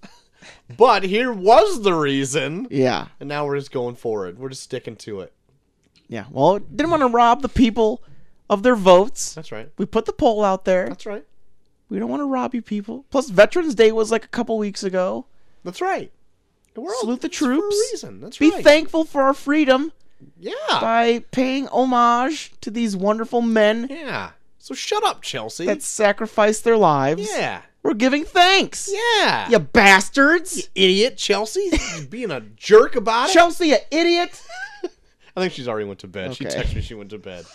But here was the reason, yeah. and now we're just going forward. We're just sticking to it. Yeah. Well, didn't want to rob the people of their votes. That's right. We put the poll out there. That's right. We don't want to rob you people. Plus, Veterans Day was like a couple weeks ago. That's right. And We're Salute the it's for a troops. reason. That's Be right. thankful for our freedom yeah. by paying homage to these wonderful men Yeah. So shut up, Chelsea. that sacrificed their lives. yeah. We're giving thanks. Yeah. You bastards. Idiot, Chelsea. Being a jerk about it. Chelsea, you idiot. I think she's already went to bed. She texted me she went to bed.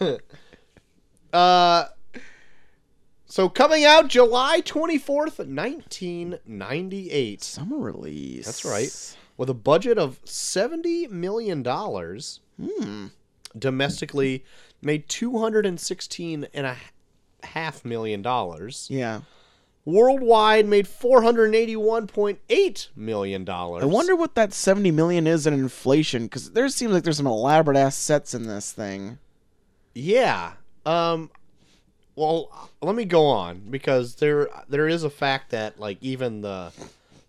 uh so coming out July 24th, 1998. Summer release. That's right. With a budget of 70 million dollars, Hmm. domestically made 216 and a half million dollars. Yeah. Worldwide made 481.8 million dollars. I wonder what that 70 million is in inflation because there seems like there's some elaborate ass sets in this thing. Yeah. Um well, let me go on because there there is a fact that like even the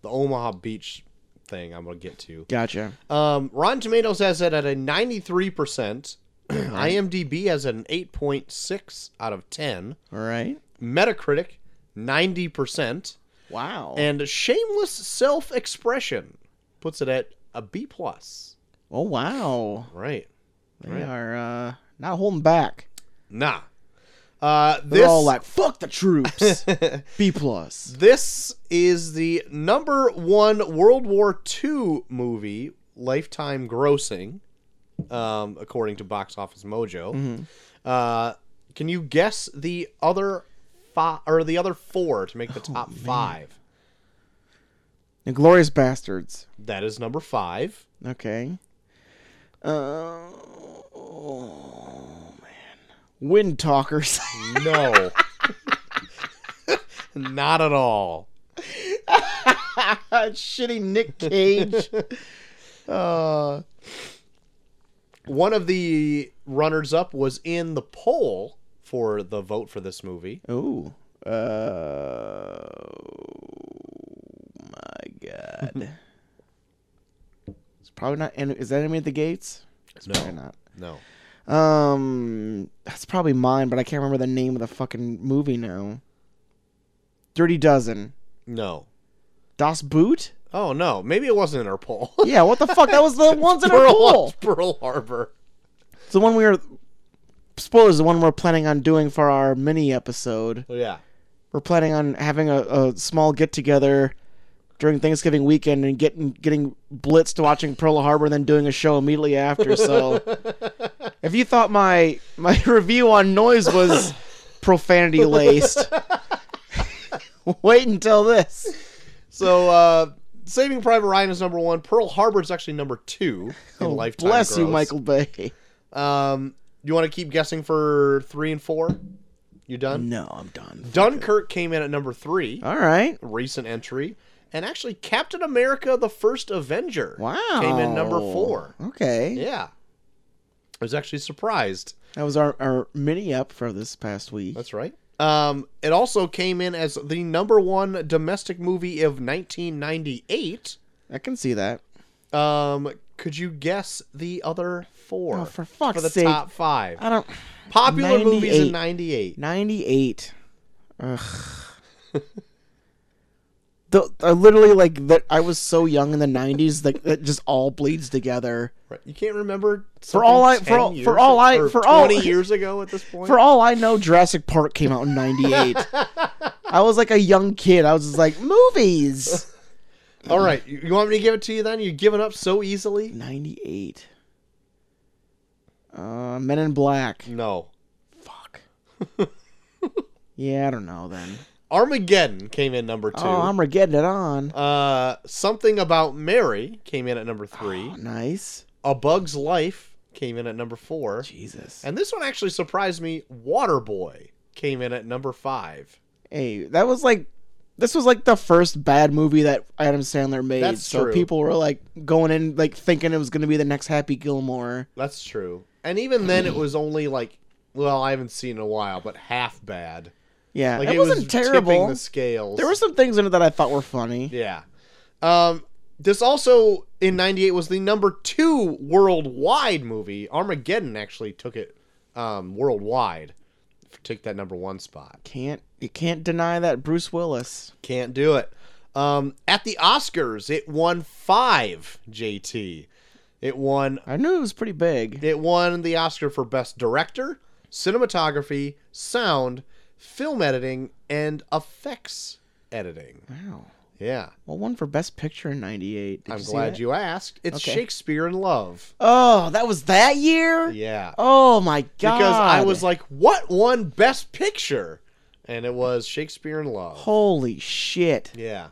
the Omaha Beach thing I'm to get to. Gotcha. Um Rotten Tomatoes has it at a 93%. IMDb has an 8.6 out of 10. All right. Metacritic 90% Wow. and Shameless Self-Expression puts it at a B plus. oh, wow. Right. They Right. are uh, not holding back. Nah. Uh They're this all like, fuck the troops. B plus. This is the number one World War II movie lifetime grossing, um, according to Box Office Mojo. Mm-hmm. Uh, can you guess the other five or the other four to make the Oh, top five? Inglourious Basterds. That is number five. Okay. Uh, oh, man. Wind Talkers. No, not at all. Shitty Nick Cage. uh, One of the runners-up was in the poll for the vote for this movie. oh. Uh, my God. it's probably not. Is that Enemy at the Gates? It's No. probably not. No. Um, that's probably mine, but I can't remember the name of the fucking movie now. Dirty Dozen. No. Das Boot? Oh no, maybe it wasn't in our poll. Yeah, what the fuck? That was the ones in our Pearl, pool. Pearl Harbor. It's the one we were. Spoilers, the one we're planning on doing for our mini episode. Oh, yeah. We're planning on having a, a small get together during Thanksgiving weekend and getting getting blitzed to watching Pearl Harbor and then doing a show immediately after. So if you thought my my review on noise was profanity laced, wait until this. So, uh, Saving Private Ryan is number one. Pearl Harbor is actually number two in Oh, lifetime. bless you. Michael Bay. Um, you want to keep guessing for three and four? You done? No, I'm done. Dunkirk came in at number three, All right. recent entry, and actually Captain America: The First Avenger Wow. came in number four. Okay. Yeah, I was actually surprised. That was our, our mini up for this past week. That's right. Um, it also came in as the number one domestic movie of 1998. I can see that. Um, could you guess the other four Oh, for fuck's for the sake. top five I don't. popular movies in 98. '98? 98. Ugh. the, I literally like that. I was so young in the 90s that that just all bleeds together. Right. You can't remember For all I- for all- for all I- or for all- 20 years ago at this point. For all I know, Jurassic Park came out in 98. I was like a young kid. I was just like, movies. all right, you, you want me to give it to you then? You're giving up so easily? 98. Uh, Men in Black. No. Fuck. yeah, I don't know then. Armageddon came in number two. Oh, I'm it on. uh, something about Mary came in at number three. Oh, nice. A Bug's Life came in at number four. Jesus. And this one actually surprised me. Waterboy came in at number five. Hey, that was like this was like the first bad movie that Adam Sandler made. That's so true. people were like going in like thinking it was going to be the next Happy Gilmore. That's true. And even then, it was only like, well, I haven't seen in a while, but half bad. Yeah, Like it, it, wasn't was terrible. the scales. There were some things in it that I thought were funny. Yeah. Um, this also in '98 was the number two worldwide movie. Armageddon actually took it um, worldwide, took that number one spot. Can't you can't deny that Bruce Willis. Can't do it. Um, at the Oscars, it won five. JT, it won. I knew it was pretty big. It won the Oscar for Best Director, Cinematography, Sound, Film Editing, and Effects Editing. Wow. Yeah, Well, one for Best Picture in '98. I'm glad you asked. It's Okay. Shakespeare in Love. Oh, that was that year. Yeah. Oh my god. Because I was like, what won Best Picture? And it was Shakespeare in Love. holy shit. Yeah.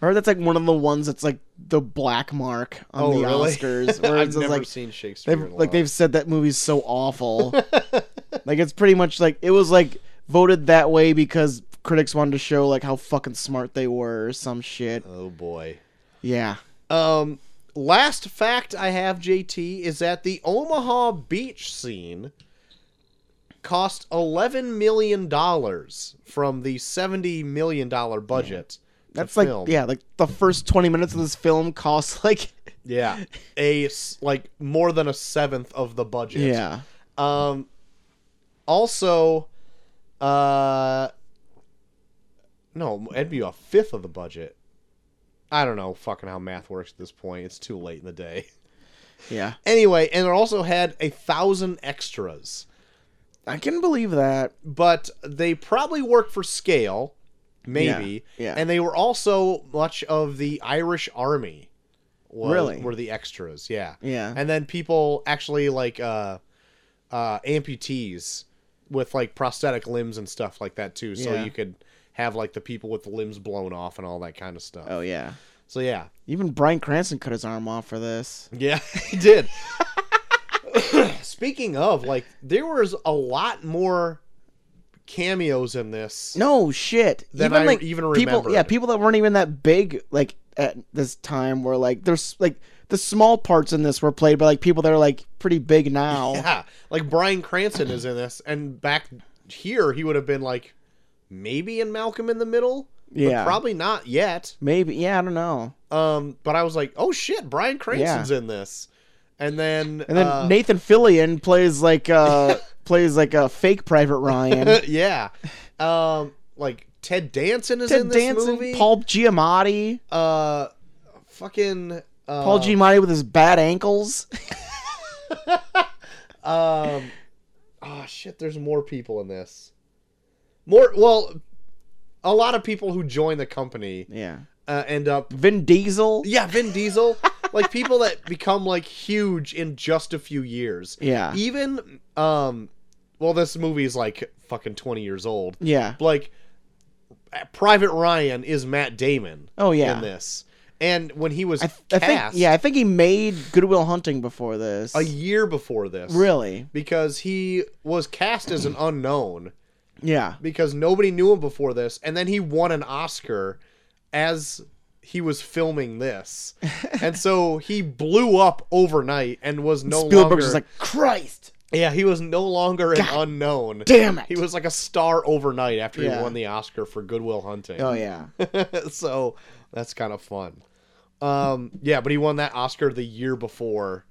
I heard that's like one of the ones that's like the black mark on Oh, the really? Oscars. Where I've never like seen Shakespeare they've in Love. like they've said that movie's so awful. like it's pretty much like it was like voted that way because critics wanted to show like how fucking smart they were or some shit. Oh boy. Yeah. Um, last fact I have, JT, is that the Omaha beach scene cost eleven million dollars from the seventy million dollar budget. That's like film. yeah, like the first 20 minutes of this film costs like yeah, a like more than a seventh of the budget. yeah. Um, also, uh, no, it'd be a fifth of the budget. I don't know fucking how math works at this point. It's too late in the day. Yeah. Anyway, and it also had a thousand extras, I can believe that. but they probably work for scale, maybe. Yeah, yeah. And they were also much of the Irish army. Was, Really? Were the extras, yeah. Yeah. And then people actually like uh uh amputees with like prosthetic limbs and stuff like that too. So Yeah. you could have like the people with the limbs blown off and all that kind of stuff. oh yeah. So yeah. Even Bryan Cranston cut his arm off for this. Yeah, he did. Speaking of, like, there was a lot more cameos in this. No shit. Than even I like even people, yeah, people that weren't even that big, like at this time, were like there's like the small parts in this were played by like people that are like pretty big now. Yeah, like Bryan Cranston is in this, and back here he would have been like maybe in Malcolm in the Middle. but Yeah. probably not yet. Maybe, yeah, I don't know. Um, but I was like, oh shit, Bryan Cranston's in this, and then And then uh, Nathan Fillion plays like uh plays like a fake Private Ryan. yeah, um, like Ted Danson is Ted in this Danson, movie. Paul Giamatti, uh, fucking uh, Paul Giamatti with his bad ankles. Um, oh shit, there's more people in this. More, well, a lot of people who join the company yeah, uh, end up, Vin Diesel. yeah, Vin Diesel, like people that become like huge in just a few years. Yeah, Even, um, well, this movie is like fucking 20 years old. yeah. Like, Private Ryan is Matt Damon. Oh yeah. in this, and when he was I, th- I think cast, yeah, I think he made Goodwill Hunting before this. a year before this, really? because he was cast as an unknown Yeah. because nobody knew him before this, and then he won an Oscar as he was filming this, and so he blew up overnight and was no Spielberg's longer. just like, Christ, yeah, he was no longer an unknown. damn it. He was like a star overnight after Yeah. he won the Oscar for Goodwill Hunting. Oh yeah. so that's kind of fun. Um, yeah, but he won that Oscar the year before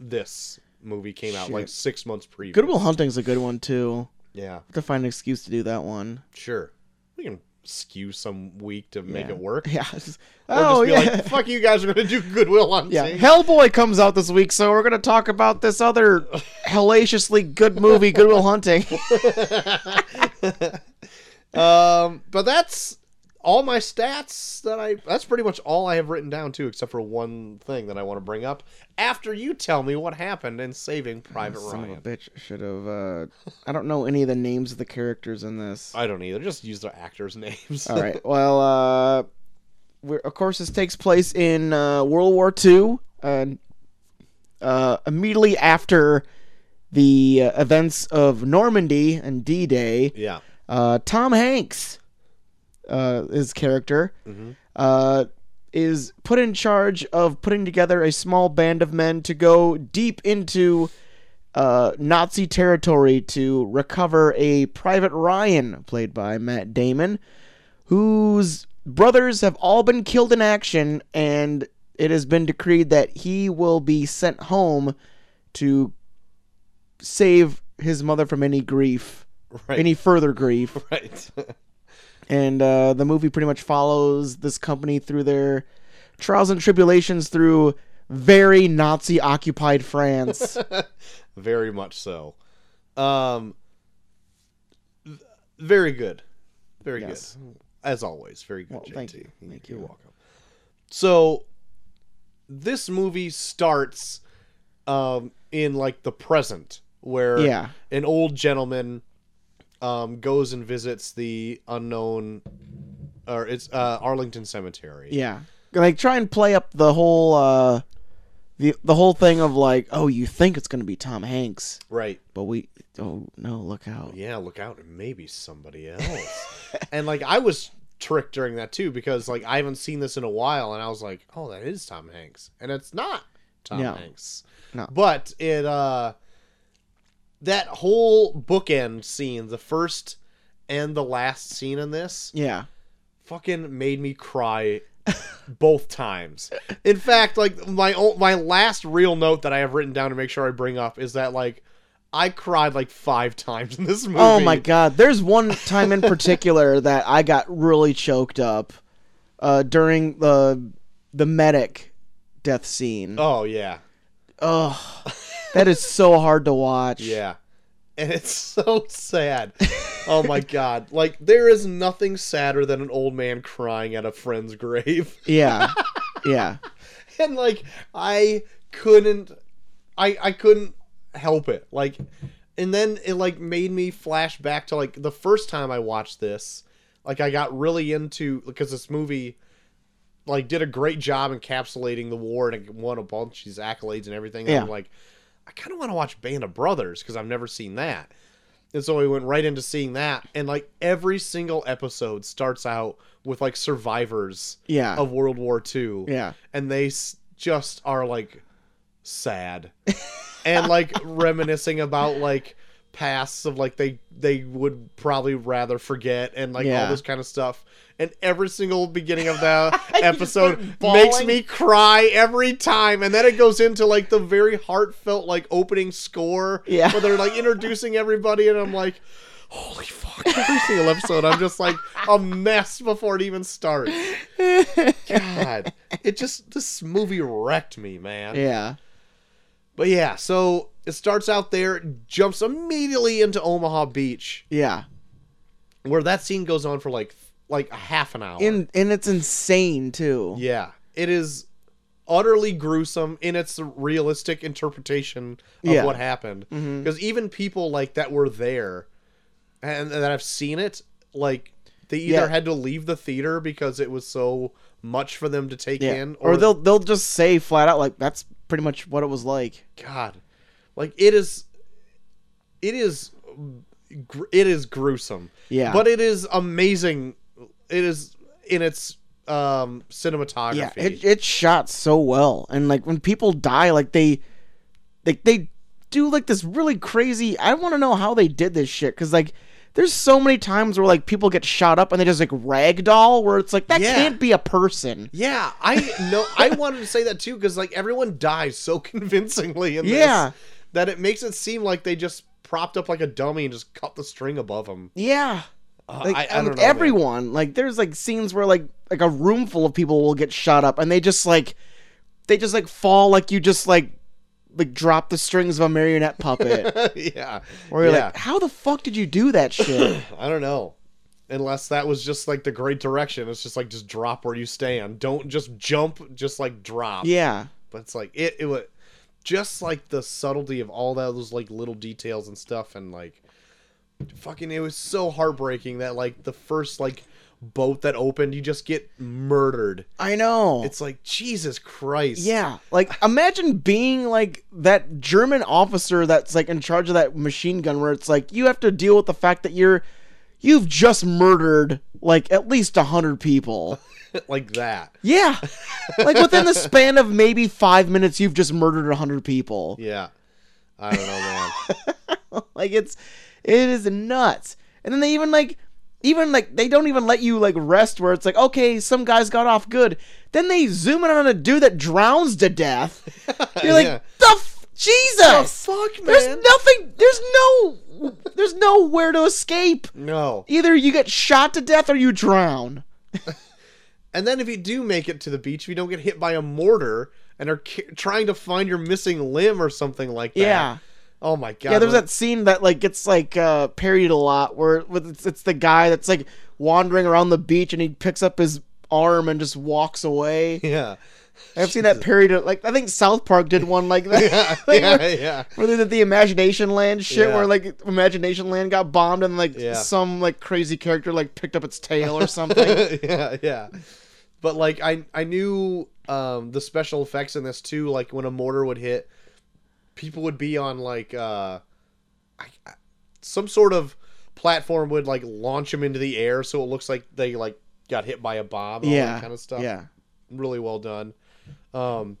this movie came out, like six months previous. Goodwill Hunting's a good one too. Yeah, Have to find an excuse to do that one. sure. We can skew some week to make Yeah. it work. Yeah. just- Or oh just be yeah. like, fuck you guys are gonna do Goodwill Hunting. yeah. Hellboy comes out this week, so we're gonna talk about this other hellaciously good movie, Goodwill Hunting. Um, but that's all my stats that I. That's pretty much all I have written down too, except for one thing that I want to bring up after you tell me what happened in Saving Private Son of a Ryan. bitch. Should have. Uh, I don't know any of the names of the characters in this. I don't either. Just use their actors' names. All right. Well, uh, we're, of course, this takes place in uh, World War II, and uh, immediately after the uh, events of Normandy and D-Day. yeah. Uh, Tom Hanks, uh, his character, Mhm. uh, is put in charge of putting together a small band of men to go deep into uh, Nazi territory to recover a Private Ryan, played by Matt Damon, whose brothers have all been killed in action, and it has been decreed that he will be sent home to save his mother from any grief, Right. any further grief right. and uh, the movie pretty much follows this company through their trials and tribulations through very Nazi occupied France. Very much so. Um. Very good. Very Yes. good. As always, very good. Well, thank you. Thank You're you. welcome. So, this movie starts um, in like the present, where yeah, an old gentleman um, goes and visits the unknown, or it's uh, Arlington Cemetery. yeah. Like try and play up the whole uh, the the whole thing of like, oh, you think it's gonna be Tom Hanks, Right. but we oh no, look out. Yeah, look out, it may be somebody else. and like I was tricked during that too because like I haven't seen this in a while, and I was like, oh, that is Tom Hanks, and it's not Tom No. Hanks. No. But it uh, that whole bookend scene, the first and the last scene in this, Yeah, fucking made me cry both times. In fact, like my o- my last real note that I have written down to make sure I bring up is that like I cried like five times in this movie. Oh my god, there's one time in particular that I got really choked up uh, during the the medic death scene. Oh yeah, Ugh, that is so hard to watch. yeah, and it's so sad. oh my god, like there is nothing sadder than an old man crying at a friend's grave, yeah, yeah. and like I couldn't, I I couldn't help it. Like, and then it like made me flash back to like the first time I watched this. Like I got really into because this movie like did a great job encapsulating the war and it won a bunch of these accolades and everything. And Yeah. I'm like, I kind of want to watch Band of Brothers because I've never seen that. And so we went right into seeing that, and like every single episode starts out with like survivors Yeah. of World War II Yeah. and they s- just are like sad and like reminiscing about like pasts of like they they would probably rather forget and like all this kind of stuff and every single beginning of the episode makes me cry every time and then it goes into like the very heartfelt like opening score Yeah. where they're like introducing everybody and i'm like holy fuck every single episode i'm just like a mess before it even starts God, it just this movie wrecked me, man. Yeah. But yeah, so it starts out there, jumps immediately into Omaha Beach, Yeah. where that scene goes on for like like a half an hour. And and it's insane too. yeah, it is utterly gruesome in its realistic interpretation of Yeah. what happened. Mm-hmm. Because even people like that were there and that have seen it, like they either Yeah. had to leave the theater because it was so much for them to take Yeah. in, Or, they'll they'll just say flat out like that's pretty much what it was like. God, like it is, it is, it is gruesome. Yeah. But it is amazing. It is in its um cinematography. Yeah, it, it's shot so well, and like when people die, like they, like they do like this really crazy. I want to know how they did this shit because like there's so many times where like people get shot up and they just like ragdoll, where it's like that Yeah. can't be a person. yeah, I know. I wanted to say that too because like everyone dies so convincingly in Yeah. this that it makes it seem like they just propped up like a dummy and just cut the string above them. Yeah, Uh, like I, I know. man. everyone. Like there's like scenes where like like a room full of people will get shot up and they just like they just like fall like you just like like drop the strings of a marionette puppet. yeah. Where you're yeah. like, how the fuck did you do that shit? I don't know. Unless that was just like the great direction. It's just like just drop where you stand. Don't just jump, just like drop. yeah. But it's like it it was just like the subtlety of all that those like little details and stuff and like fucking it was so heartbreaking that like the first like boat that opened you just get murdered. I know. It's like Jesus Christ. yeah. Like imagine being like that German officer that's like in charge of that machine gun where it's like you have to deal with the fact that you're you've just murdered like at least a hundred people. like that. Yeah. like within the span of maybe five minutes you've just murdered a hundred people. Yeah. I don't know, man. like it's it is nuts. And then they even like even like they don't even let you like rest where it's like okay some guys got off good then they zoom in on a dude that drowns to death you're like Yeah. the f- jesus fuck, man. there's nothing there's no there's nowhere to escape no. either you get shot to death or you drown And then if you do make it to the beach, if you don't get hit by a mortar and are ki- trying to find your missing limb or something like that. yeah Oh my god. yeah there's that scene that like gets like uh parodied a lot where with it's, it's the guy that's like wandering around the beach and he picks up his arm and just walks away Yeah. I've seen that parodied. Like I think South Park did one like that. Yeah, Like, yeah, where, yeah. where they did the Imagination Land shit, Yeah. where like Imagination Land got bombed and like Yeah. some like crazy character like picked up its tail or something. yeah, yeah. But like I I knew um the special effects in this too, like when a mortar would hit, people would be on like uh I, I- some sort of platform would like launch them into the air so it looks like they like got hit by a bomb yeah, that kind of stuff. Yeah, really well done. Um,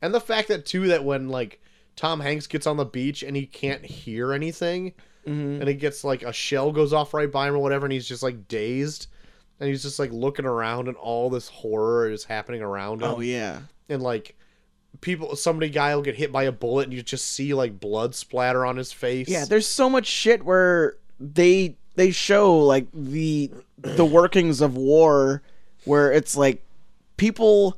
and the fact that too that when like Tom Hanks gets on the beach and he can't hear anything, Mhm. and he gets like a shell goes off right by him or whatever, and he's just like dazed, and he's just like looking around, and all this horror is happening around him, Oh yeah, and like people, somebody guy will get hit by a bullet, and you just see like blood splatter on his face. yeah. There's so much shit where they they show like the the workings of war, where it's like people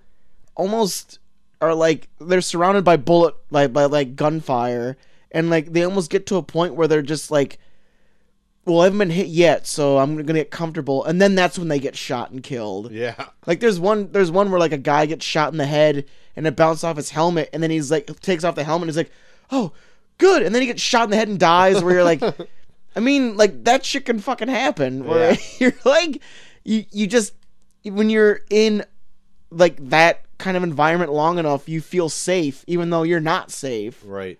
almost are like they're surrounded by bullet like by like gunfire and like they almost get to a point where they're just like well i haven't been hit yet so i'm gonna get comfortable. And then that's when they get shot and killed. Yeah, like there's one there's one where like a guy gets shot in the head and it bounced off his helmet and then he's like takes off the helmet and he's like oh good. And then he gets shot in the head and dies where you're like i mean like that shit can fucking happen where Yeah. you're like you you just when you're in like that kind of environment long enough you feel safe even though you're not safe. Right.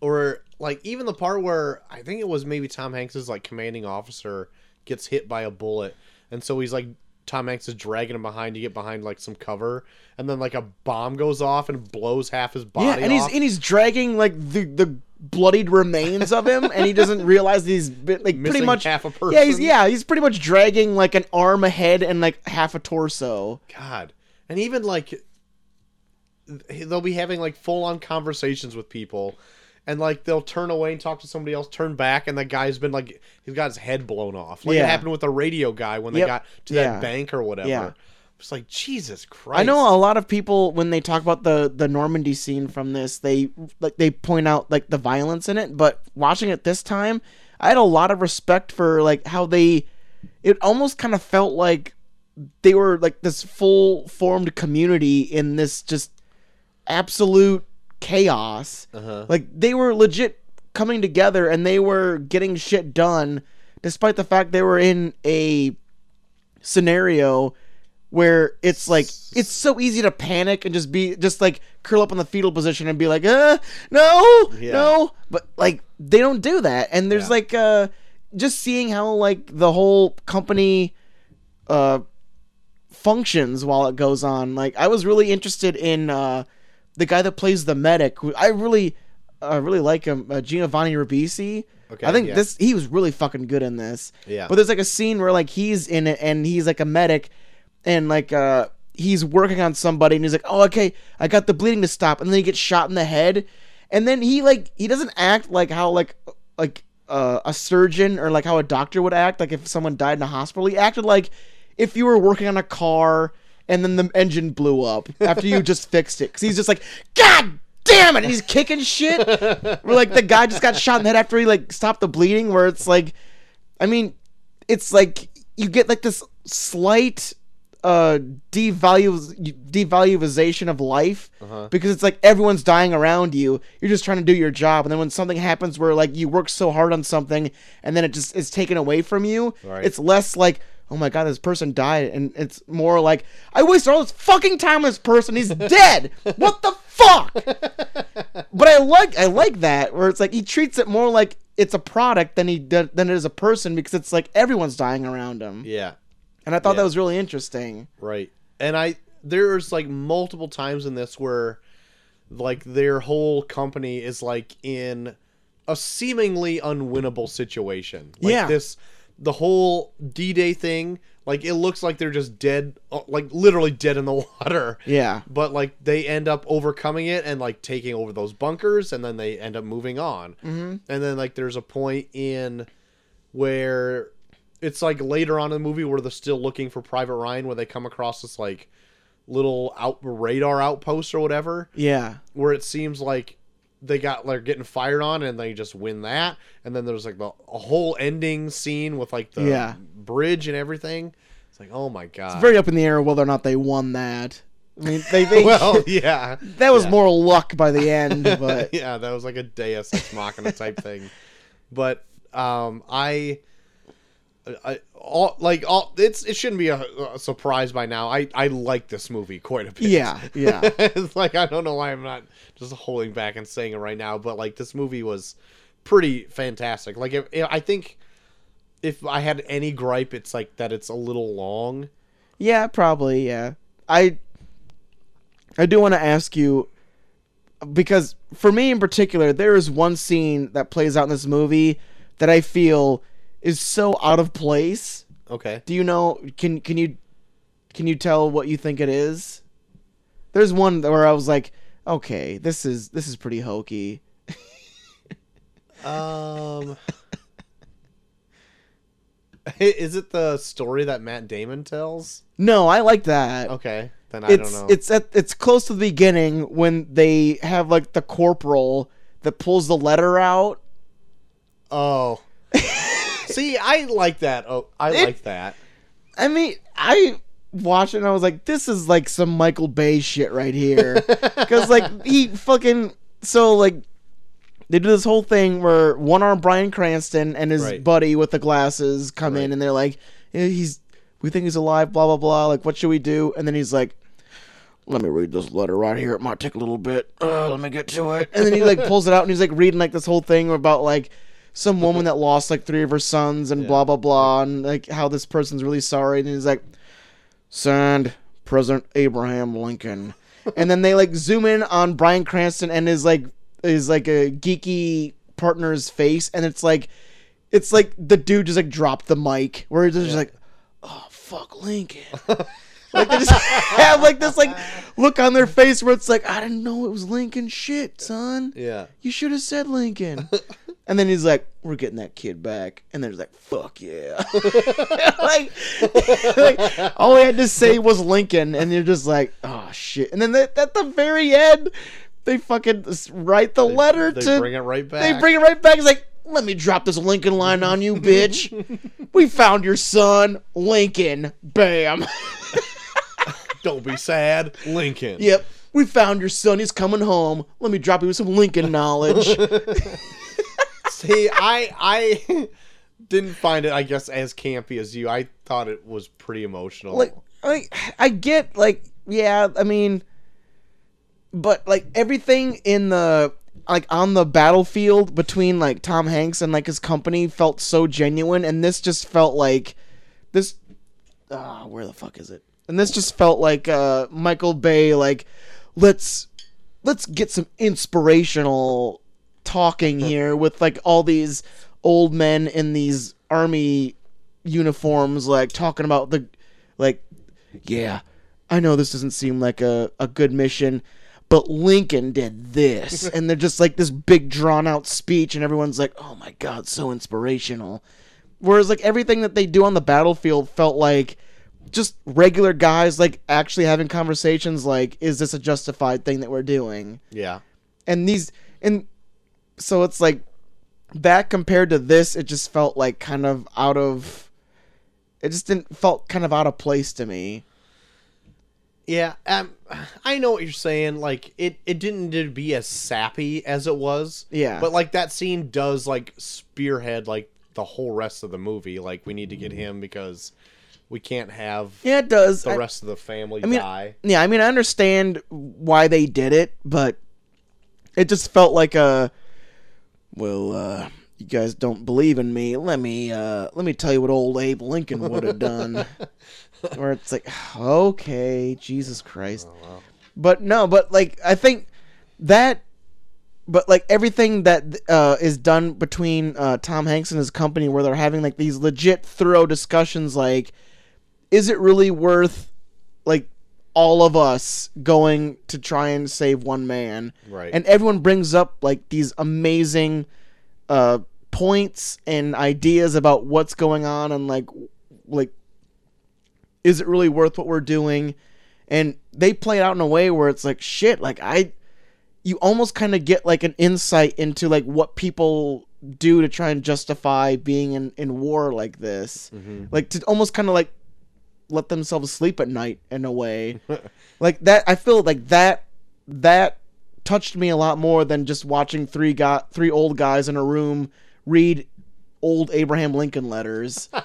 Or like even the part where I think it was maybe Tom Hanks's like commanding officer gets hit by a bullet, and so he's like Tom Hanks is dragging him behind to get behind like some cover, and then like a bomb goes off and blows half his body. yeah and he's and he's dragging like the the bloodied remains of him and he doesn't realize he's been, like pretty much half a person. yeah he's yeah he's pretty much dragging like an arm ahead and like half a torso God, and even like they'll be having like full on conversations with people. And like they'll turn away and talk to somebody else, turn back, and the guy's been like he's got his head blown off. Like Yeah. it happened with the radio guy when they Yep. got to Yeah. that bank or whatever. Yeah. It's like Jesus Christ. I know a lot of people when they talk about the the Normandy scene from this, they like they point out like the violence in it. But watching it this time, I had a lot of respect for like how they. It almost kind of felt like they were like this full formed community in this just absolute chaos. Uh-huh. Like they were legit coming together and they were getting shit done, despite the fact they were in a scenario where it's like it's so easy to panic and just be just like curl up in the fetal position and be like uh no Yeah. no but like they don't do that and there's Yeah. like uh just seeing how like the whole company uh functions while it goes on. Like I was really interested in uh the guy that plays the medic. I really uh, really like him, uh, Giovanni Ribisi. Okay, I think yeah. this he was really fucking good in this. Yeah. But there's like a scene where like he's in it and he's like a medic and like uh he's working on somebody and he's like, "Oh, okay, I got the bleeding to stop." And then he gets shot in the head. And then he like he doesn't act like how like like uh, a surgeon or like how a doctor would act like if someone died in a hospital. He acted like if you were working on a car and then the engine blew up after you just fixed it cuz he's just like, "God damn it!" And he's kicking shit. We're like the guy just got shot in the head after he like stopped the bleeding where it's like I mean, it's like you get like this slight uh devalue devaluation of life Uh-huh. because it's like everyone's dying around you you're just trying to do your job and then when something happens where like you work so hard on something and then it just is taken away from you Right. it's less like oh my god this person died and it's more like i wasted all this fucking time on this person he's dead what the fuck but I like I like that where it's like he treats it more like it's a product than he than it is a person because it's like everyone's dying around him. Yeah. And I thought Yeah. that was really interesting. Right. And I there's like multiple times in this where like their whole company is like in a seemingly unwinnable situation. Like Yeah. this the whole D-Day thing, like it looks like they're just dead uh, like literally dead in the water. Yeah. But like they end up overcoming it and like taking over those bunkers and then they end up moving on. Mm-hmm. And then like there's a point in where it's like later on in the movie where they're still looking for Private Ryan where they come across this like little out radar outpost or whatever Yeah. where it seems like they got like getting fired on and they just win that and then there's like the a whole ending scene with like the Yeah. bridge and everything. It's like oh my god. It's very up in the air whether or not they won that. I mean, they, they well, yeah. that was yeah. more luck by the end, but yeah, that was like a Deus Ex Machina type thing. But um, I, I all like all it's it shouldn't be a, a surprise by now. I I like this movie quite a bit. yeah, yeah. it's like I don't know why I'm not just holding back and saying it right now, but like this movie was pretty fantastic. Like if, if I think if I had any gripe, it's like that it's a little long. Yeah, probably, yeah. I I do want to ask you because for me in particular, there is one scene that plays out in this movie that I feel is so out of place. Okay. Do you know can can you can you tell what you think it is? There's one where I was like, okay, this is this is pretty hokey. Um. Is it the story that Matt Damon tells? No, I like that. Okay, then I it's don't know. it's at it's close to the beginning when they have like the corporal that pulls the letter out. oh, see, I like that. Oh, I It- like that. I mean, I watched it and I was like, this is like some Michael Bay shit right here. Because, like, he fucking. So, like, they do this whole thing where one arm Bryan Cranston and his Right. buddy with the glasses come Right. in and they're like, yeah, he's. We think he's alive, blah, blah, blah. Like, what should we do? And then he's like, let me read this letter right here. It might take a little bit. Uh, let me get to it. And then he like pulls it out and he's like reading like this whole thing about like some woman that lost like three of her sons and blah blah blah and like how this person's really sorry. And he's like, signed President Abraham Lincoln. and then they like zoom in on Bryan Cranston and his like his like a geeky partner's face, and it's like it's like the dude just like dropped the mic where he's just like, oh fuck Lincoln. like they just have like this like look on their face where it's like I didn't know it was Lincoln shit, son. Yeah. You should have said Lincoln. and then he's like, "We're getting that kid back," and they're like, "Fuck yeah!" like, like, all he had to say was Lincoln, and you're just like, "Oh shit!" And then they, at the very end, they fucking write the letter They to. bring it right back. They bring it right back. It's like, "Let me drop this Lincoln line on you, bitch. we found your son, Lincoln. Bam." Don't be sad, Lincoln. Yep. We found your son. He's coming home. Let me drop you with some Lincoln knowledge. See, I I didn't find it, I guess, as campy as you. I thought it was pretty emotional. like I I get like yeah, I mean but like everything in the like on the battlefield between like Tom Hanks and like his company felt so genuine, and this just felt like this. Ah, where the fuck is it? And this just felt like uh, Michael Bay, like let's let's get some inspirational talking here with like all these old men in these army uniforms, like talking about the like, yeah, I know this doesn't seem like a, a good mission, but Lincoln did this. and they're just like this big drawn out speech, and everyone's like, oh my God, so inspirational. Whereas, like, everything that they do on the battlefield felt like just regular guys, like, actually having conversations like, is this a justified thing that we're doing? Yeah. And these, and so it's like, that compared to this, it just felt like kind of out of. It just didn't felt kind of out of place to me. Yeah, um, I know what you're saying. Like it, it didn't need to be as sappy as it was. Yeah. But like that scene does like spearhead like the whole rest of the movie. Like we need to get him because we can't have Yeah, it does. the I- rest of the family I mean, die. yeah, I mean, I understand why they did it, but it just felt like a. Well, uh, you guys don't believe in me. Let me, uh, let me tell you what old Abe Lincoln would have done. Where it's like, okay, Jesus Christ. But no, but like I think that, but like everything that uh, is done between uh, Tom Hanks and his company, where they're having like these legit, thorough discussions, like, is it really worth like all of us going to try and save one man? Right. And everyone brings up like these amazing uh, points and ideas about what's going on and like like is it really worth what we're doing? And they play it out in a way where it's like shit, like I you almost kind of get like an insight into like what people do to try and justify being in, in war like this. Like to almost kind of like let themselves sleep at night in a way. like that I feel like that that touched me a lot more than just watching three got three old guys in a room read old Abraham Lincoln letters.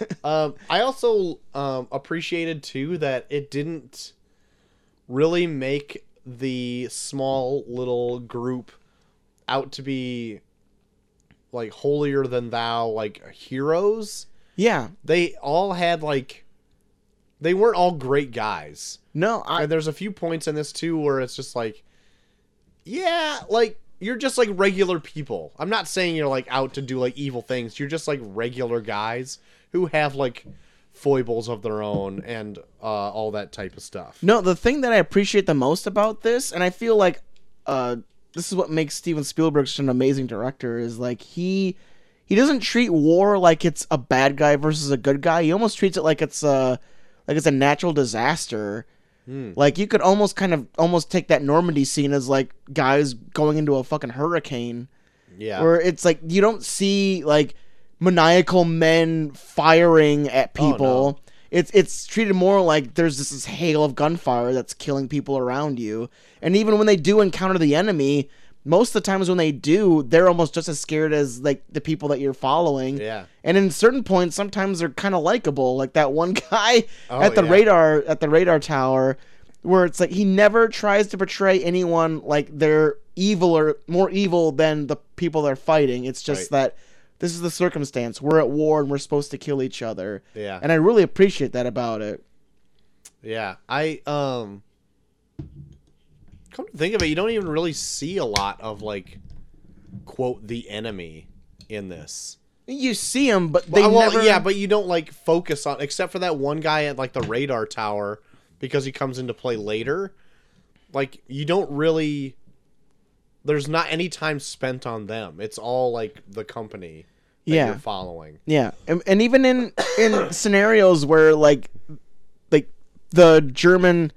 Um, I also um, appreciated too that it didn't really make the small little group out to be like holier than thou, like heroes. Yeah. They all had like they weren't all great guys. No, I And there's a few points in this too where it's just like, yeah, like you're just like regular people. I'm not saying you're like out to do like evil things. You're just like regular guys who have like foibles of their own and uh, all that type of stuff. No, the thing that I appreciate the most about this, and I feel like uh, this is what makes Steven Spielberg such an amazing director, is like he he doesn't treat war like it's a bad guy versus a good guy. He almost treats it like it's a like it's a natural disaster. Hmm. Like you could almost kind of almost take that Normandy scene as like guys going into a fucking hurricane Yeah. where it's like you don't see like maniacal men firing at Oh, people. no. It's it's treated more like there's this, this hail of gunfire that's killing people around you. And even when they do encounter the enemy, most of the times when they do, they're almost just as scared as like the people that you're following. Yeah. And in certain points, sometimes they're kind of likable, like that one guy Oh, at the yeah. radar at the radar tower, where it's like he never tries to portray anyone like they're evil or more evil than the people they're fighting. It's just Right. that this is the circumstance. We're at war and we're supposed to kill each other. Yeah. And I really appreciate that about it. Yeah, I um come to think of it, you don't even really see a lot of like quote the enemy in this. You see them, but they Well, well, never. yeah, but you don't like focus on except for that one guy at like the radar tower because he comes into play later. Like you don't really there's not any time spent on them. It's all like the company that Yeah. you're following. Yeah, and, and even in in scenarios where like like the German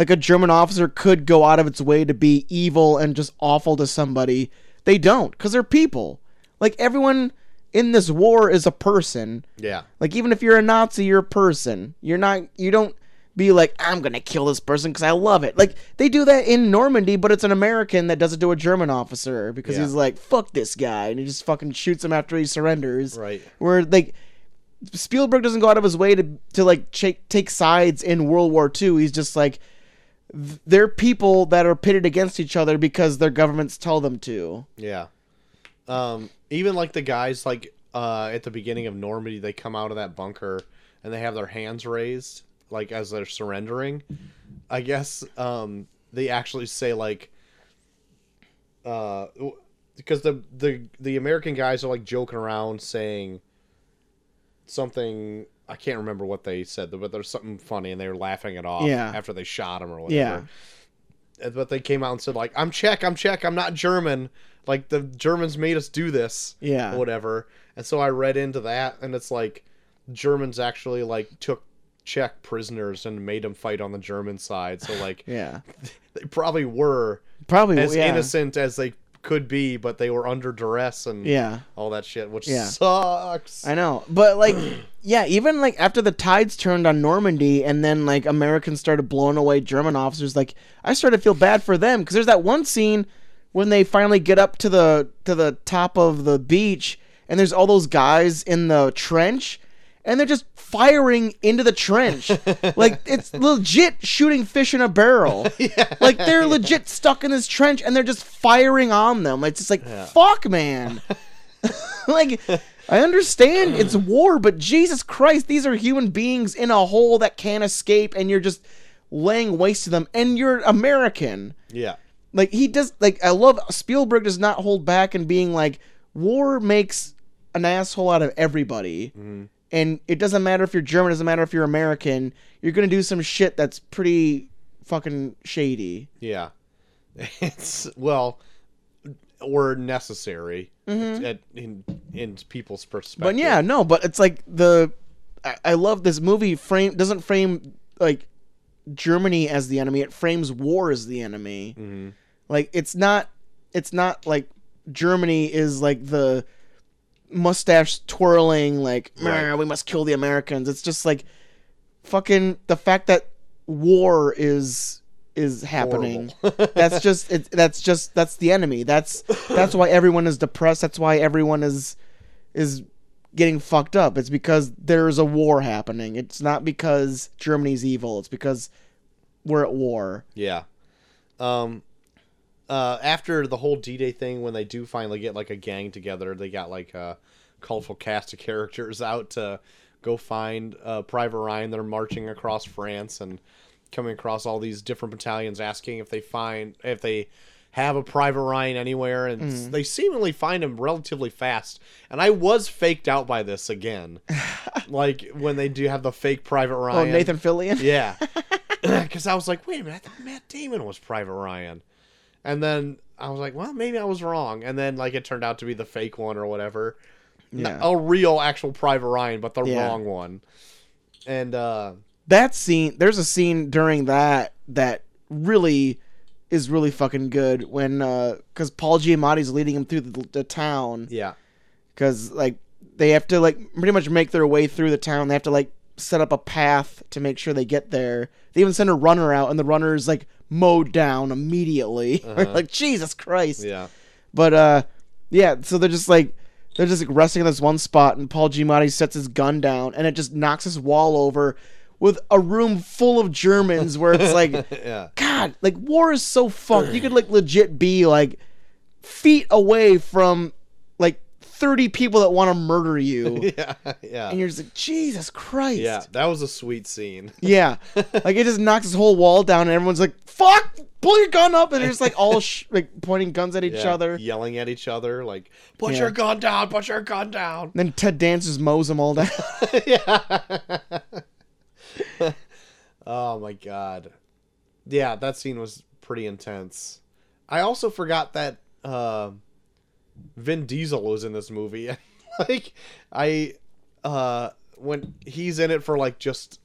like a German officer could go out of its way to be evil and just awful to somebody, they don't because they're people. Like everyone in this war is a person. Yeah. Like even if you're a Nazi, you're a person. You're not. You don't be like I'm gonna kill this person because I love it. Like they do that in Normandy, but it's an American that does it to a German officer because Yeah. he's like fuck this guy and he just fucking shoots him after he surrenders. Right. Where like Spielberg doesn't go out of his way to to like take take sides in World War II. He's just like they're people that are pitted against each other because their governments tell them to. Yeah. Um, even like the guys like uh, at the beginning of Normandy, they come out of that bunker and they have their hands raised, like as they're surrendering. I guess um, they actually say like, uh, because the the the American guys are like joking around saying something. I can't remember what they said, but there's something funny, and they were laughing it off Yeah. after they shot him or whatever. Yeah. Uh, But they came out and said like, "I'm Czech, I'm Czech, I'm not German. Like the Germans made us do this." Yeah. or whatever. And so I read into that, and it's like Germans actually like took Czech prisoners and made them fight on the German side. So like Yeah. they probably were Probably as yeah. innocent as they could be, but they were under duress and Yeah. all that shit, which Yeah. sucks. I know. But like yeah, even like after the tides turned on Normandy and then like Americans started blowing away German officers, like I started to feel bad for them because there's that one scene when they finally get up to the to the top of the beach and there's all those guys in the trench and they're just firing into the trench. like it's legit shooting fish in a barrel. Like they're legit stuck in this trench and they're just firing on them. It's just like fuck man. like I understand it's war, but Jesus Christ, these are human beings in a hole that can't escape and you're just laying waste to them and you're American. yeah. Like he does like I love Spielberg does not hold back in being like war makes an asshole out of everybody. Mm-hmm. And it doesn't matter if you're German, it doesn't matter if you're American, you're going to do some shit that's pretty fucking shady. Yeah. It's well or necessary at, in in people's perspective. But yeah, no, but it's like the I, I love this movie frame doesn't frame like Germany as the enemy. It frames war as the enemy. Mhm. Like it's not it's not like Germany is like the mustache twirling like Right. We must kill the Americans. It's just like fucking the fact that war is is happening. that's just it, that's just that's the enemy. That's that's why everyone is depressed. That's why everyone is is getting fucked up. It's because there's a war happening. It's not because Germany's evil. It's because we're at war. Yeah. Um uh after the whole D-Day thing when they do finally get like a gang together, they got like a colorful cast of characters out to go find uh Private Ryan. They're marching across France and coming across all these different battalions asking if they find if they have a Private Ryan anywhere and s- they seemingly find him relatively fast. And I was faked out by this again. like when they do have the fake Private Ryan. Oh, Ryan. Nathan Fillion. Yeah. Because I was like, wait a minute, I thought Matt Damon was Private Ryan. And then I was like, well, maybe I was wrong. And then, like, it turned out to be the fake one or whatever. Yeah. A real, actual Private Ryan, but the Yeah. wrong one. And, uh, that scene there's a scene during that that really is really fucking good when uh because paul giamatti's leading him through the, the town yeah. because like they have to like pretty much make their way through the town they have to like set up a path to make sure they get there they even send a runner out and the runner's like mowed down immediately like jesus christ Yeah. but uh yeah, so they're just like they're just like resting in this one spot and Paul Giamatti sets his gun down and it just knocks his wall over with a room full of Germans where it's like Yeah. God, like war is so fucked. You could like legit be like feet away from like 30 people that want to murder you. Yeah. Yeah. and you're just like, Jesus Christ. Yeah. That was a sweet scene. Yeah. like it just knocks his whole wall down and everyone's like, fuck, pull your gun up. And they're just like all sh- like pointing guns at each Yeah. other. Yelling at each other, like, put Yeah. your gun down, put your gun down. Then Ted Danson mows them all down. yeah. oh my god. Yeah, that scene was pretty intense. I also forgot that uh, Vin Diesel was in this movie. like I uh when he's in it for like just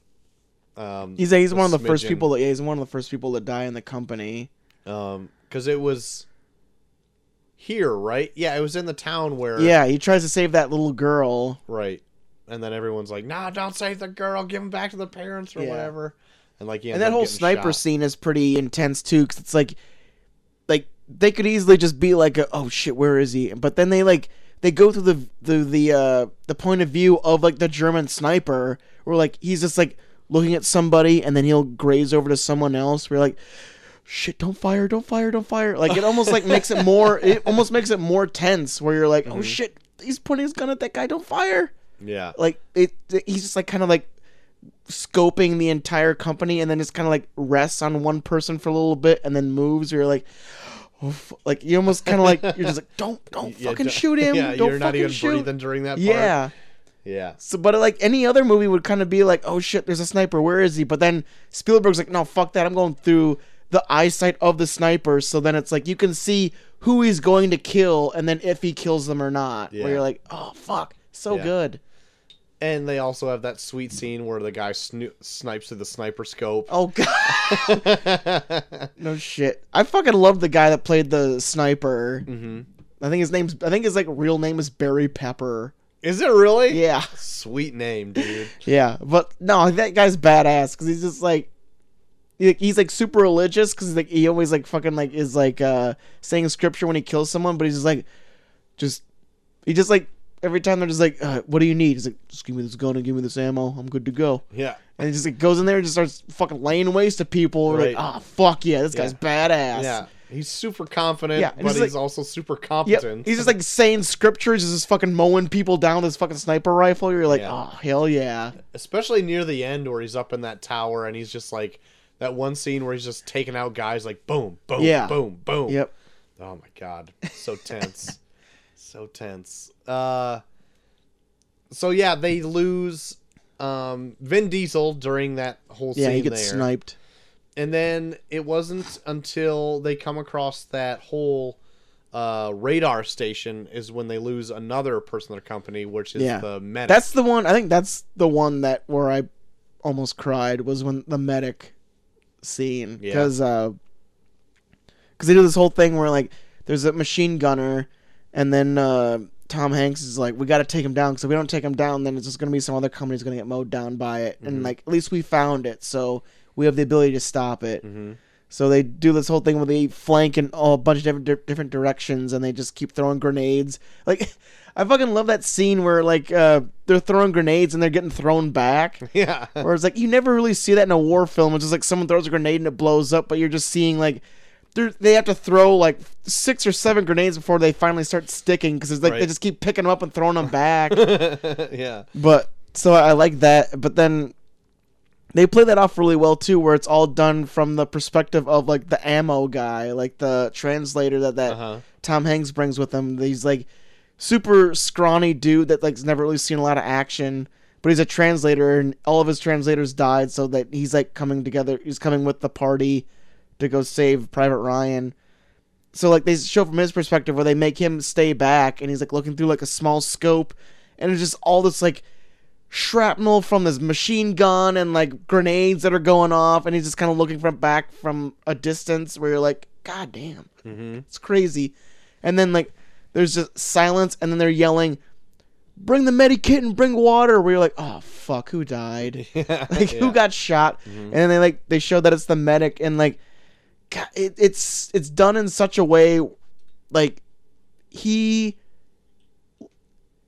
um He's he's a one of the first people that yeah, he's one of the first people to die in the company. um cuz it was here, right? Yeah, it was in the town where Yeah, he tries to save that little girl. right. And then everyone's like, "Nah, don't save the girl. Give him back to the parents or Yeah. whatever." And like, yeah, And that whole sniper shot. scene is pretty intense too cuz it's like they could easily just be like a, oh shit, where is he? But then they like they go through the the the uh the point of view of like the German sniper where like he's just like looking at somebody and then he'll graze over to someone else. We're like, shit, don't fire, don't fire, don't fire. Like it almost like makes it more. It almost makes it more tense. Where you're like, oh shit, he's pointing his gun at that guy. Don't fire. Yeah. Like it. He's just like kind of like scoping the entire company and then just kind of like rests on one person for a little bit and then moves. Or you're like. Like you almost kind of like you're just like don't don't Yeah, fucking don't- shoot him Yeah, don't you're not fucking even shoot. breathing during that part. yeah Yeah. so, but like any other movie would kind of be like, oh shit, there's a sniper. Where is he? But then Spielberg's like, no, fuck that. I'm going through the eyesight of the sniper. So then it's like you can see who he's going to kill, and then if he kills them or not. Yeah. Where you're like, oh fuck, so Yeah. good. And they also have that sweet scene where the guy sno- snipes through the sniper scope. Oh god, no shit. I fucking love the guy that played the sniper. hmm I think his name's. I think his like real name is Barry Pepper. Is it really? Yeah. Sweet name, dude. Yeah, but no, that guy's badass because he's just like, he's like super religious because like he always like fucking like is like uh saying scripture when he kills someone, but he's just like, just he just like every time they're just like, uh, what do you need? He's like, just give me this gun and give me this ammo, I'm good to go. Yeah. And he just like goes in there and just starts fucking laying waste to people. We're like, Right. ah, fuck yeah, this guy's badass. Yeah. He's super confident, Yeah, and but he's he's like- also super Yep. competent. He's just like saying scriptures, he's just fucking mowing people down with his fucking sniper rifle. You're like, Yeah. oh hell yeah. especially near the end where he's up in that tower and he's just like that one scene where he's just taking out guys like boom, boom, Yeah. boom, boom. Yep. Oh my god, so tense, so tense. Uh, so yeah, they lose um, Vin Diesel during that whole Yeah, he gets there, sniped. and then it wasn't until they come across that whole uh, radar station is when they lose another person in their company, which is Yeah. the medic. That's the one. I think that's the one that where I almost cried was when the medic scene Yeah. because because they do this whole thing where like there's a machine gunner and then uh, Tom Hanks is like we got to take him down because if we don't take him down then it's just gonna be some other company's gonna get mowed down by it and Mhm. like at least we found it so we have the ability to stop it. hmm So they do this whole thing where they flank in all a bunch of different di- different directions, and they just keep throwing grenades. Like, I fucking love that scene where like uh, they're throwing grenades and they're getting thrown back. Yeah. Where it's like you never really see that in a war film. It's just like someone throws a grenade and it blows up, but you're just seeing like they have to throw like six or seven grenades before they finally start sticking because it's like they just keep picking them up and throwing them back. yeah. But so I like that. But then they play that off really well too, where it's all done from the perspective of like the ammo guy, like the translator that that Uh-huh. Tom Hanks brings with him. He's like super scrawny dude that like's never really seen a lot of action, but he's a translator, and all of his translators died, so that he's like coming together. He's coming with the party to go save Private Ryan. So like they show from his perspective where they make him stay back, and he's like looking through like a small scope, and it's just all this like shrapnel from this machine gun and like grenades that are going off, and he's just kind of looking from back from a distance where you're like, God damn, Mm-hmm. it's crazy. And then like there's just silence, and then they're yelling, "Bring the medikit and bring water." Where you're like, "Oh fuck, who died? Yeah. Like who got shot?" And then they like they show that it's the medic, and like, it, it's it's done in such a way, like he.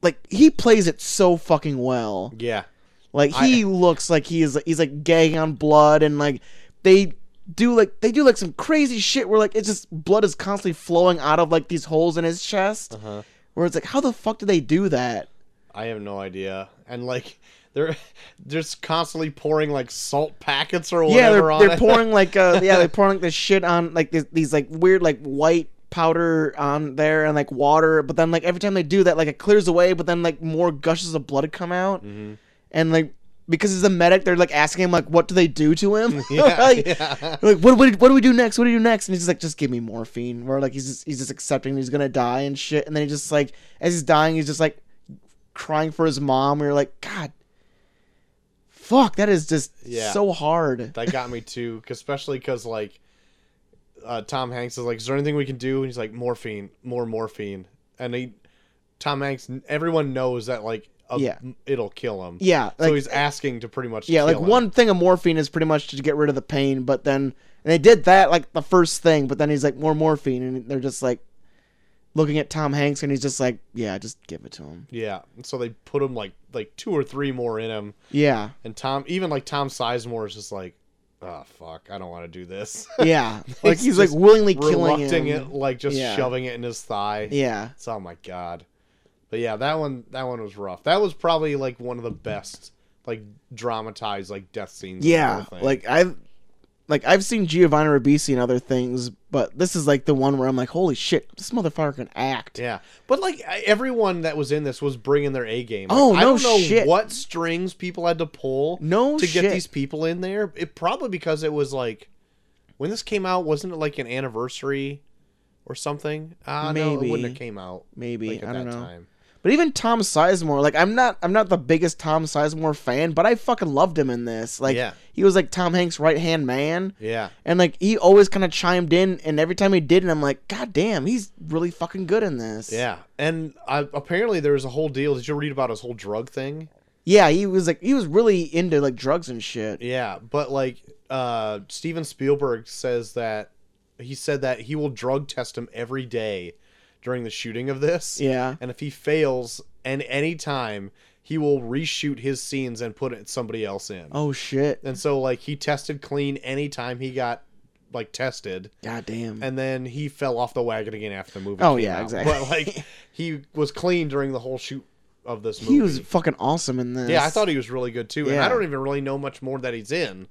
Like he plays it so fucking well. Yeah. Like he looks like he is he's like gagging on blood and like they do like they do like some crazy shit where like it's just blood is constantly flowing out of like these holes in his chest Uh-huh. where it's like how the fuck do they do that? I have no idea. And like they're just constantly pouring like salt packets or yeah, whatever they're, on they're it. pouring like uh yeah, they're pouring like this shit on like these, these like weird like white powder on there and like water, but then like every time they do that like it clears away, but then like more gushes of blood come out. Mhm. And like because he's a medic, they're like asking him like what do they do to him? Yeah, like, yeah. They're like what, what what do we do next? What do we do next? And he's just like just give me morphine. Where like he's just he's just accepting he's gonna die and shit. And then he just like as he's dying, he's just like crying for his mom. We're like God, fuck, that is just Yeah. so hard. that got me too, 'cause- especially because like uh, Tom Hanks is like, "Is there anything we can do?" And he's like, "Morphine, more morphine." And he, Tom Hanks, everyone knows that like a, Yeah. it'll kill him. Yeah, so he's asking to pretty much yeah, like him. one thing of morphine is pretty much to get rid of the pain, but then and they did that like the first thing, but then he's like more morphine, and they're just like, looking at Tom Hanks and he's just like, yeah, just give it to him. Yeah. And so they put him like like two or three more in him, Yeah, and Tom even like Tom Sizemore is just like, oh fuck, I don't want to do this. yeah. like He's like willingly killing it, like just Yeah. shoving it in his thigh. Yeah, It's, oh my god. But yeah, that one that one was rough. That was probably like one of the best like dramatized like death scenes. yeah. Like I've like I've seen Giovanni Ribisi and other things, but this is like the one where I'm like, holy shit, this motherfucker can act. yeah, but like everyone that was in this was bringing their A game. Like, Oh, I no don't know shit. what strings people had to pull No to shit. get these people in there. It probably because it was like when this came out, wasn't it like an anniversary or something? Uh, no, it wouldn't have came out. Maybe like, at I don't that know. time. But even Tom Sizemore, like I'm not I'm not the biggest Tom Sizemore fan, but I fucking loved him in this. Like Yeah. he was like Tom Hanks' right hand man. Yeah, And like he always kind of chimed in, and every time he did and I'm like, God damn, he's really fucking good in this. yeah, and I, apparently there was a whole deal. Did you read about his whole drug thing? yeah. He was like, he was really into like drugs and shit. Yeah, but like uh Steven Spielberg says that he said that he will drug test him every day during the shooting of this. Yeah. And if he fails and any time, he will reshoot his scenes and put somebody else in. Oh shit. And so like he tested clean anytime he got like tested God damn. and then he fell off the wagon again after the movie Oh, yeah, out. exactly. But like he was clean during the whole shoot of this movie. he was fucking awesome in this. yeah, I thought he was really good too. And I don't even really know much more that he's in.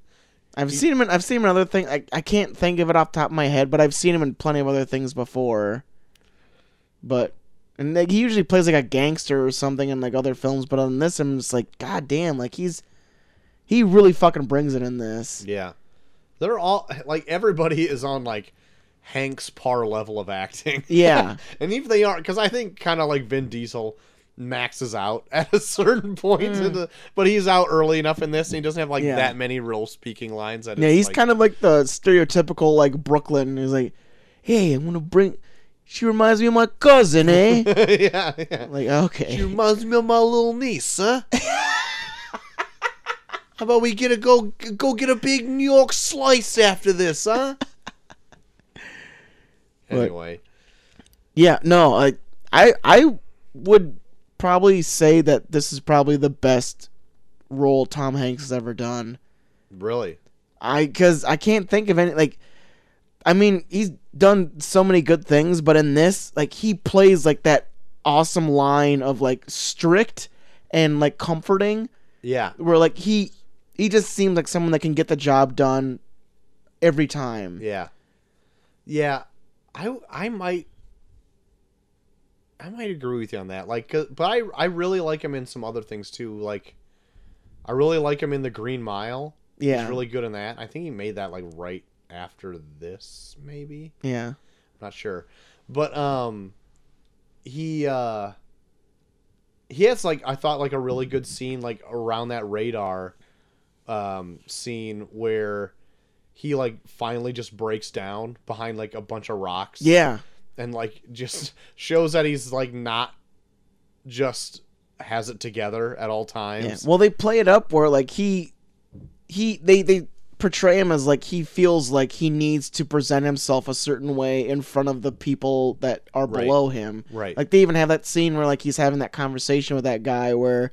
I've seen him in I've seen him in other things. I, I can't think of it off the top of my head, but I've seen him in plenty of other things before. But and like he usually plays like a gangster or something in like other films, but on this I'm just like, God damn, like he's he really fucking brings it in this. Yeah. They're all like everybody is on like Hank's par level of acting. Yeah. and even they aren't because I think kind of like Vin Diesel maxes out at a certain point into, but he's out early enough in this and he doesn't have like Mm. Yeah. that many real speaking lines that Yeah, he's like- kind of like the stereotypical like Brooklyn. He's like, Hey, I'm gonna bring she reminds me of my cousin, eh? yeah, yeah. like, okay. She reminds me of my little niece, huh? How about we get a go go get a big New York slice after this, huh? anyway, Yeah, no, I I I would probably say that this is probably the best role Tom Hanks has ever done. really, I cuz I can't think of any like I mean, he's done so many good things, but in this, like he plays like that awesome line of like strict and like comforting yeah, where like he he just seems like someone that can get the job done every time. yeah, yeah. I I might I might agree with you on that. Like, but I I really like him in some other things too. Like, I really like him in the Green Mile. Yeah. He's really good in that. I think he made that like right after this, maybe. Yeah. I'm not sure but um he uh he has like i thought like a really good scene like around that radar um scene where he like finally just breaks down behind like a bunch of rocks Yeah. and like just shows that he's like not just has it together at all Yeah. times Well, they play it up where like he he they they portray him as like he feels like he needs to present himself a certain way in front of the people that are Right. below him. right Like they even have that scene where like he's having that conversation with that guy where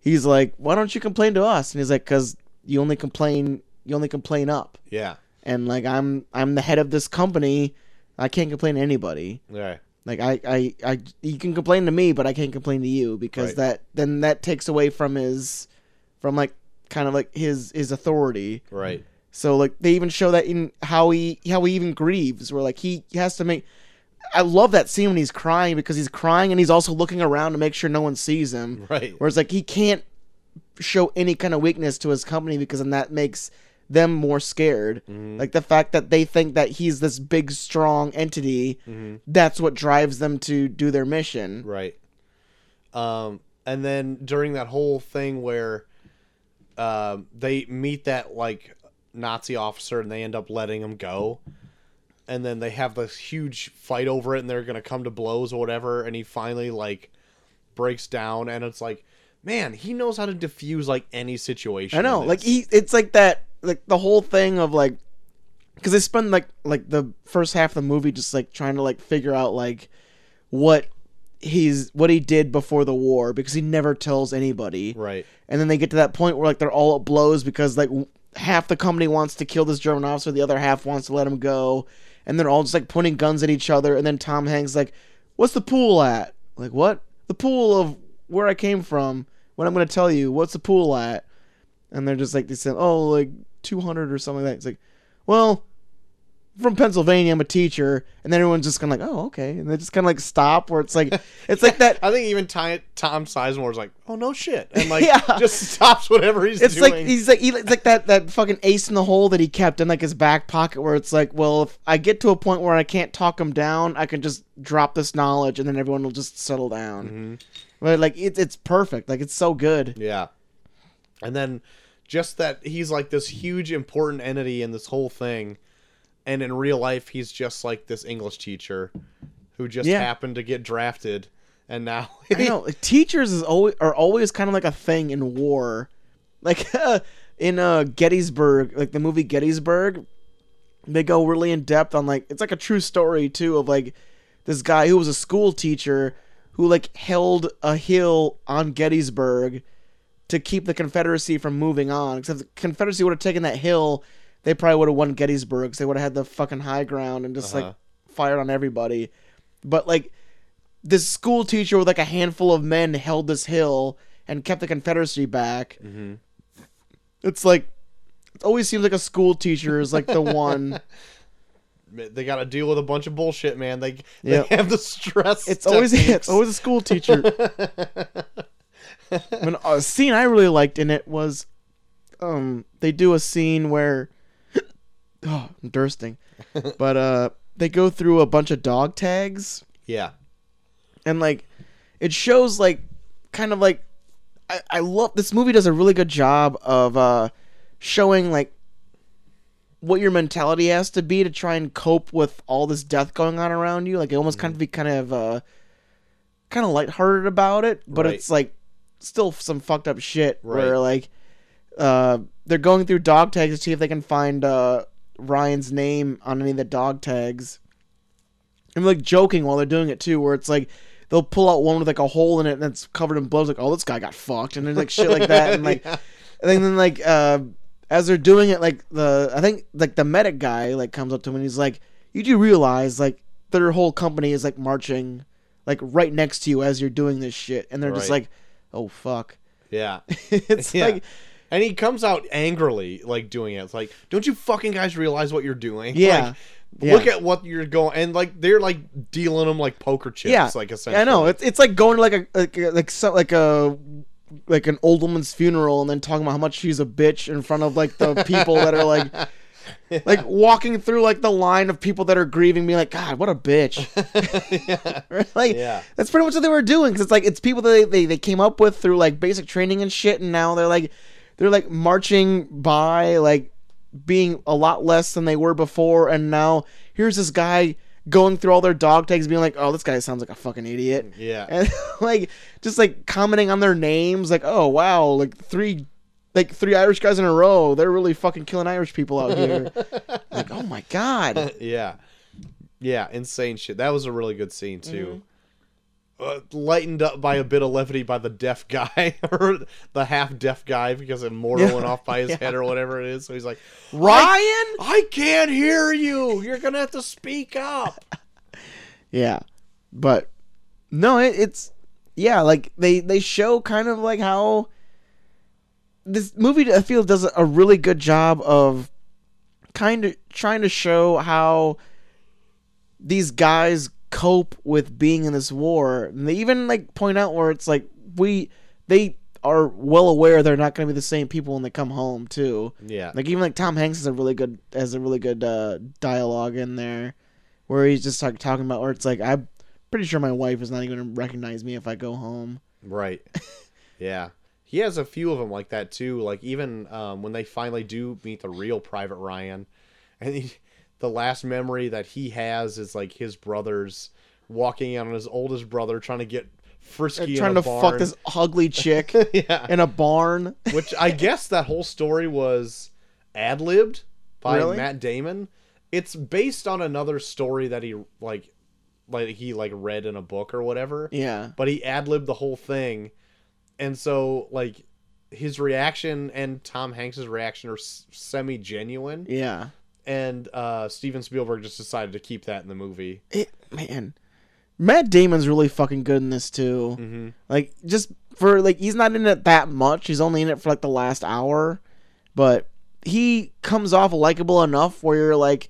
he's like, "Why don't you complain to us?" And he's like, "Cuz you only complain you only complain up." yeah And like I'm I'm the head of this company. I can't complain to anybody. right Like I, I, I, you can complain to me, but I can't complain to you because Right. that then that takes away from his, from like kind of like his his authority. right So like they even show that in how he how he even grieves, where like he has to make. I love that scene when he's crying because he's crying and he's also looking around to make sure no one sees him. right Whereas like he can't show any kind of weakness to his company because then that makes them more scared. Mhm. Like the fact that they think that he's this big strong entity, Mhm. that's what drives them to do their mission. Right. Um, and then during that whole thing where um, they meet that like Nazi officer and they end up letting him go, and then they have this huge fight over it and they're gonna come to blows or whatever, and he finally like breaks down and it's like, man, he knows how to diffuse like any situation. I know, like he, it's like that, like the whole thing of like, because they spend like like the first half of the movie just like trying to like figure out like what he's what he did before the war because he never tells anybody. Right. And then they get to that point where like they're all at blows because like half the company wants to kill this German officer, the other half wants to let him go, and they're all just like pointing guns at each other. And then Tom Hanks like, "What's the pool at?" Like, "What? The pool of where I came from." What I'm gonna tell you, what's the pool at? And they're just like they said, "Oh, like 200 or something like that." It's like, well, from Pennsylvania, I'm a teacher, and then everyone's just kind of like, "Oh, okay," and they just kind of like stop. Where it's like, it's like that. I think even Ty- Tom Sizemore's like, "Oh no shit," and like Yeah. just stops whatever he's It's doing. like he's like he, it's like that that fucking ace in the hole that he kept in like his back pocket, where it's like, well, if I get to a point where I can't talk him down, I can just drop this knowledge, and then everyone will just settle down. Mm-hmm. But like it's it's perfect, like it's so good. Yeah. And then just that he's like this huge important entity in this whole thing. And in real life he's just like this English teacher who just Yeah. happened to get drafted and now I know teachers is always are always kind of like a thing in war, like in uh Gettysburg, like the movie Gettysburg. They go really in depth on like it's like a true story too of like this guy who was a school teacher who like held a hill on Gettysburg to keep the Confederacy from moving on. Except the Confederacy would have taken that hill, they probably would have won Gettysburg. Cause they would have had the fucking high ground and just Uh-huh. like fired on everybody. But like this school teacher with like a handful of men held this hill and kept the Confederacy back. Mhm. It's like it always seems like a school teacher is like the one. they got to deal with a bunch of bullshit, man. They they Yep. have the stress. It's always it's always a school teacher. when a scene I really liked in it was, um, they do a scene where, oh, I'm dursting, but uh, they go through a bunch of dog tags yeah. and like, it shows like, kind of like, I I love this movie does a really good job of uh, showing like. What your mentality has to be to try and cope with all this death going on around you, like it almost kind of be kind of uh, kind of lighthearted about it, but Right. it's like still some fucked up shit Right. where like uh they're going through dog tags to see if they can find uh Ryan's name on any of the dog tags. And like joking while they're doing it too, where it's like they'll pull out one with like a hole in it and it's covered in blood. It's like, oh, this guy got fucked, and there's like shit like that, and like, Yeah. and then like uh, as they're doing it, like the I think like the medic guy like comes up to him and he's like, you do realize like their whole company is like marching like right next to you as you're doing this shit, and they're just like, oh fuck, Yeah. it's Yeah. like And he comes out angrily, like doing it. It's like, don't you fucking guys realize what you're doing? Yeah. Like, Yeah. Look at what you're going, and like they're like dealing them like poker chips. yeah, Like essentially. I know it's it's like going to like a like like so, like a like an old woman's funeral and then talking about how much she's a bitch in front of like the people that are like like walking through like the line of people that are grieving being like god what a bitch like Yeah. that's pretty much what they were doing because it's like it's people that they, they, they came up with through like basic training and shit and now they're like they're like marching by like being a lot less than they were before and now here's this guy going through all their dog tags being like oh this guy sounds like a fucking idiot Yeah. and like just like commenting on their names like oh wow like three like three irish guys in a row they're really fucking killing irish people out here like oh my god yeah. Yeah, insane shit. That was a really good scene too. Mm-hmm. Uh, lightened up by a bit of levity by the deaf guy or the half deaf guy because a mortar went off by his Yeah. head or whatever it is. So he's like, ryan I can't hear you. You're gonna have to speak up. Yeah, but no, it, it's yeah, like they they show kind of like how this movie I feel does a really good job of kind of trying to show how these guys cope with being in this war. And they even like point out where it's like we they are well aware they're not going to be the same people when they come home too. Yeah. Like even like Tom Hanks has a really good has a really good uh, dialogue in there, where he's just like talking about where it's like I'm pretty sure my wife is not even gonna recognize me if I go home. Right. yeah. He has a few of them like that too. Like even um, when they finally do meet the real Private Ryan, and he, the last memory that he has is like his brothers walking out on his oldest brother trying to get frisky, in trying to fuck this ugly chick yeah. in a barn. Which I guess that whole story was ad libbed by Really? Matt Damon. It's based on another story that he like like he like read in a book or whatever. Yeah. But he ad libbed the whole thing, and so like his reaction and Tom Hanks's reaction are semi genuine. Yeah. And uh, Steven Spielberg just decided to keep that in the movie. It, man, Matt Damon's really fucking good in this too. Mm-hmm. Like just for like he's not in it that much. He's only in it for like the last hour, but he comes off likable enough where you're like,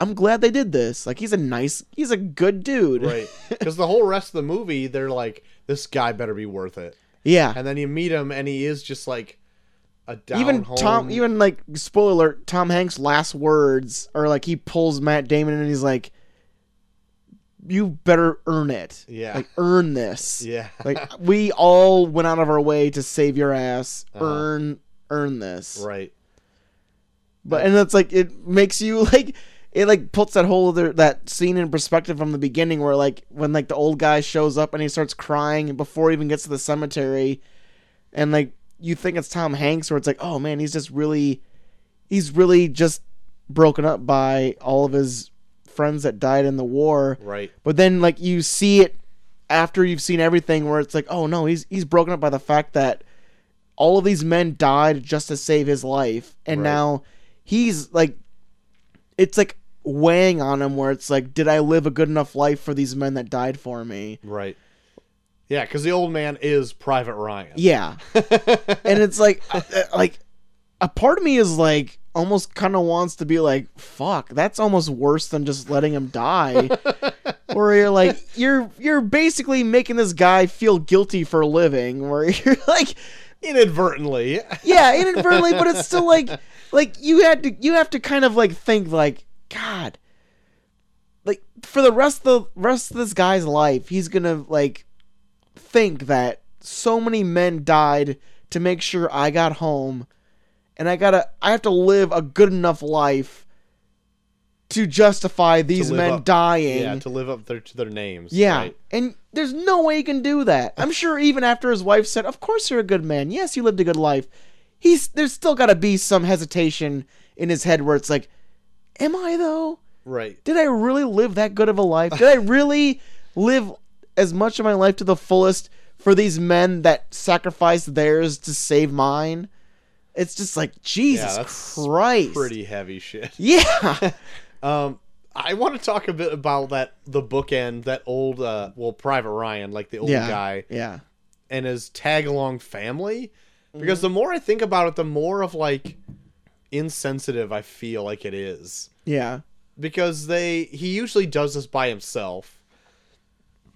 I'm glad they did this. Like he's a nice, he's a good dude. Right. Because the whole rest of the movie, they're like, this guy better be worth it. yeah. And then you meet him, and he is just like a down even home. Tom, even like spoiler alert, Tom Hanks' last words are like he pulls Matt Damon and he's like, "You better earn it. Yeah. like earn this. yeah. like we all went out of our way to save your ass. Uh-huh. Earn, earn this. right. But and that's like it makes you like it like puts that whole other that scene in perspective from the beginning where like when like the old guy shows up and he starts crying before he even gets to the cemetery and like you think it's Tom Hanks where it's like oh man he's just really he's really just broken up by all of his friends that died in the war Right. but then like you see it after you've seen everything where it's like oh no he's he's broken up by the fact that all of these men died just to save his life and Right. now he's like it's like weighing on him where it's like did i live a good enough life for these men that died for me Right. Yeah, because the old man is Private Ryan. yeah and it's like uh, uh, like a part of me is like almost kind of wants to be like fuck that's almost worse than just letting him die where you're like you're you're basically making this guy feel guilty for living where you're like Inadvertently. yeah inadvertently but it's still like like you had to you have to kind of like think like god like for the rest of the rest of this guy's life he's gonna like think that so many men died to make sure i got home and i gotta i have to live a good enough life to justify these live men up- dying Yeah, to live up their, to their names. yeah. right? And there's no way he can do that. I'm sure even after his wife said, Of course you're a good man. Yes, you lived a good life. He's there's still gotta be some hesitation in his head where it's like, Am I though? Right. Did I really live that good of a life? Did I really live as much of my life to the fullest for these men that sacrificed theirs to save mine? It's just like Jesus Yeah, Christ. Pretty heavy shit. Yeah. Um, I want to talk a bit about that the bookend, that old, uh, well, Private Ryan, like the old yeah. guy, Yeah. and his tag along family. Because the more I think about it, the more of like insensitive I feel like it is. Yeah. Because they he usually does this by himself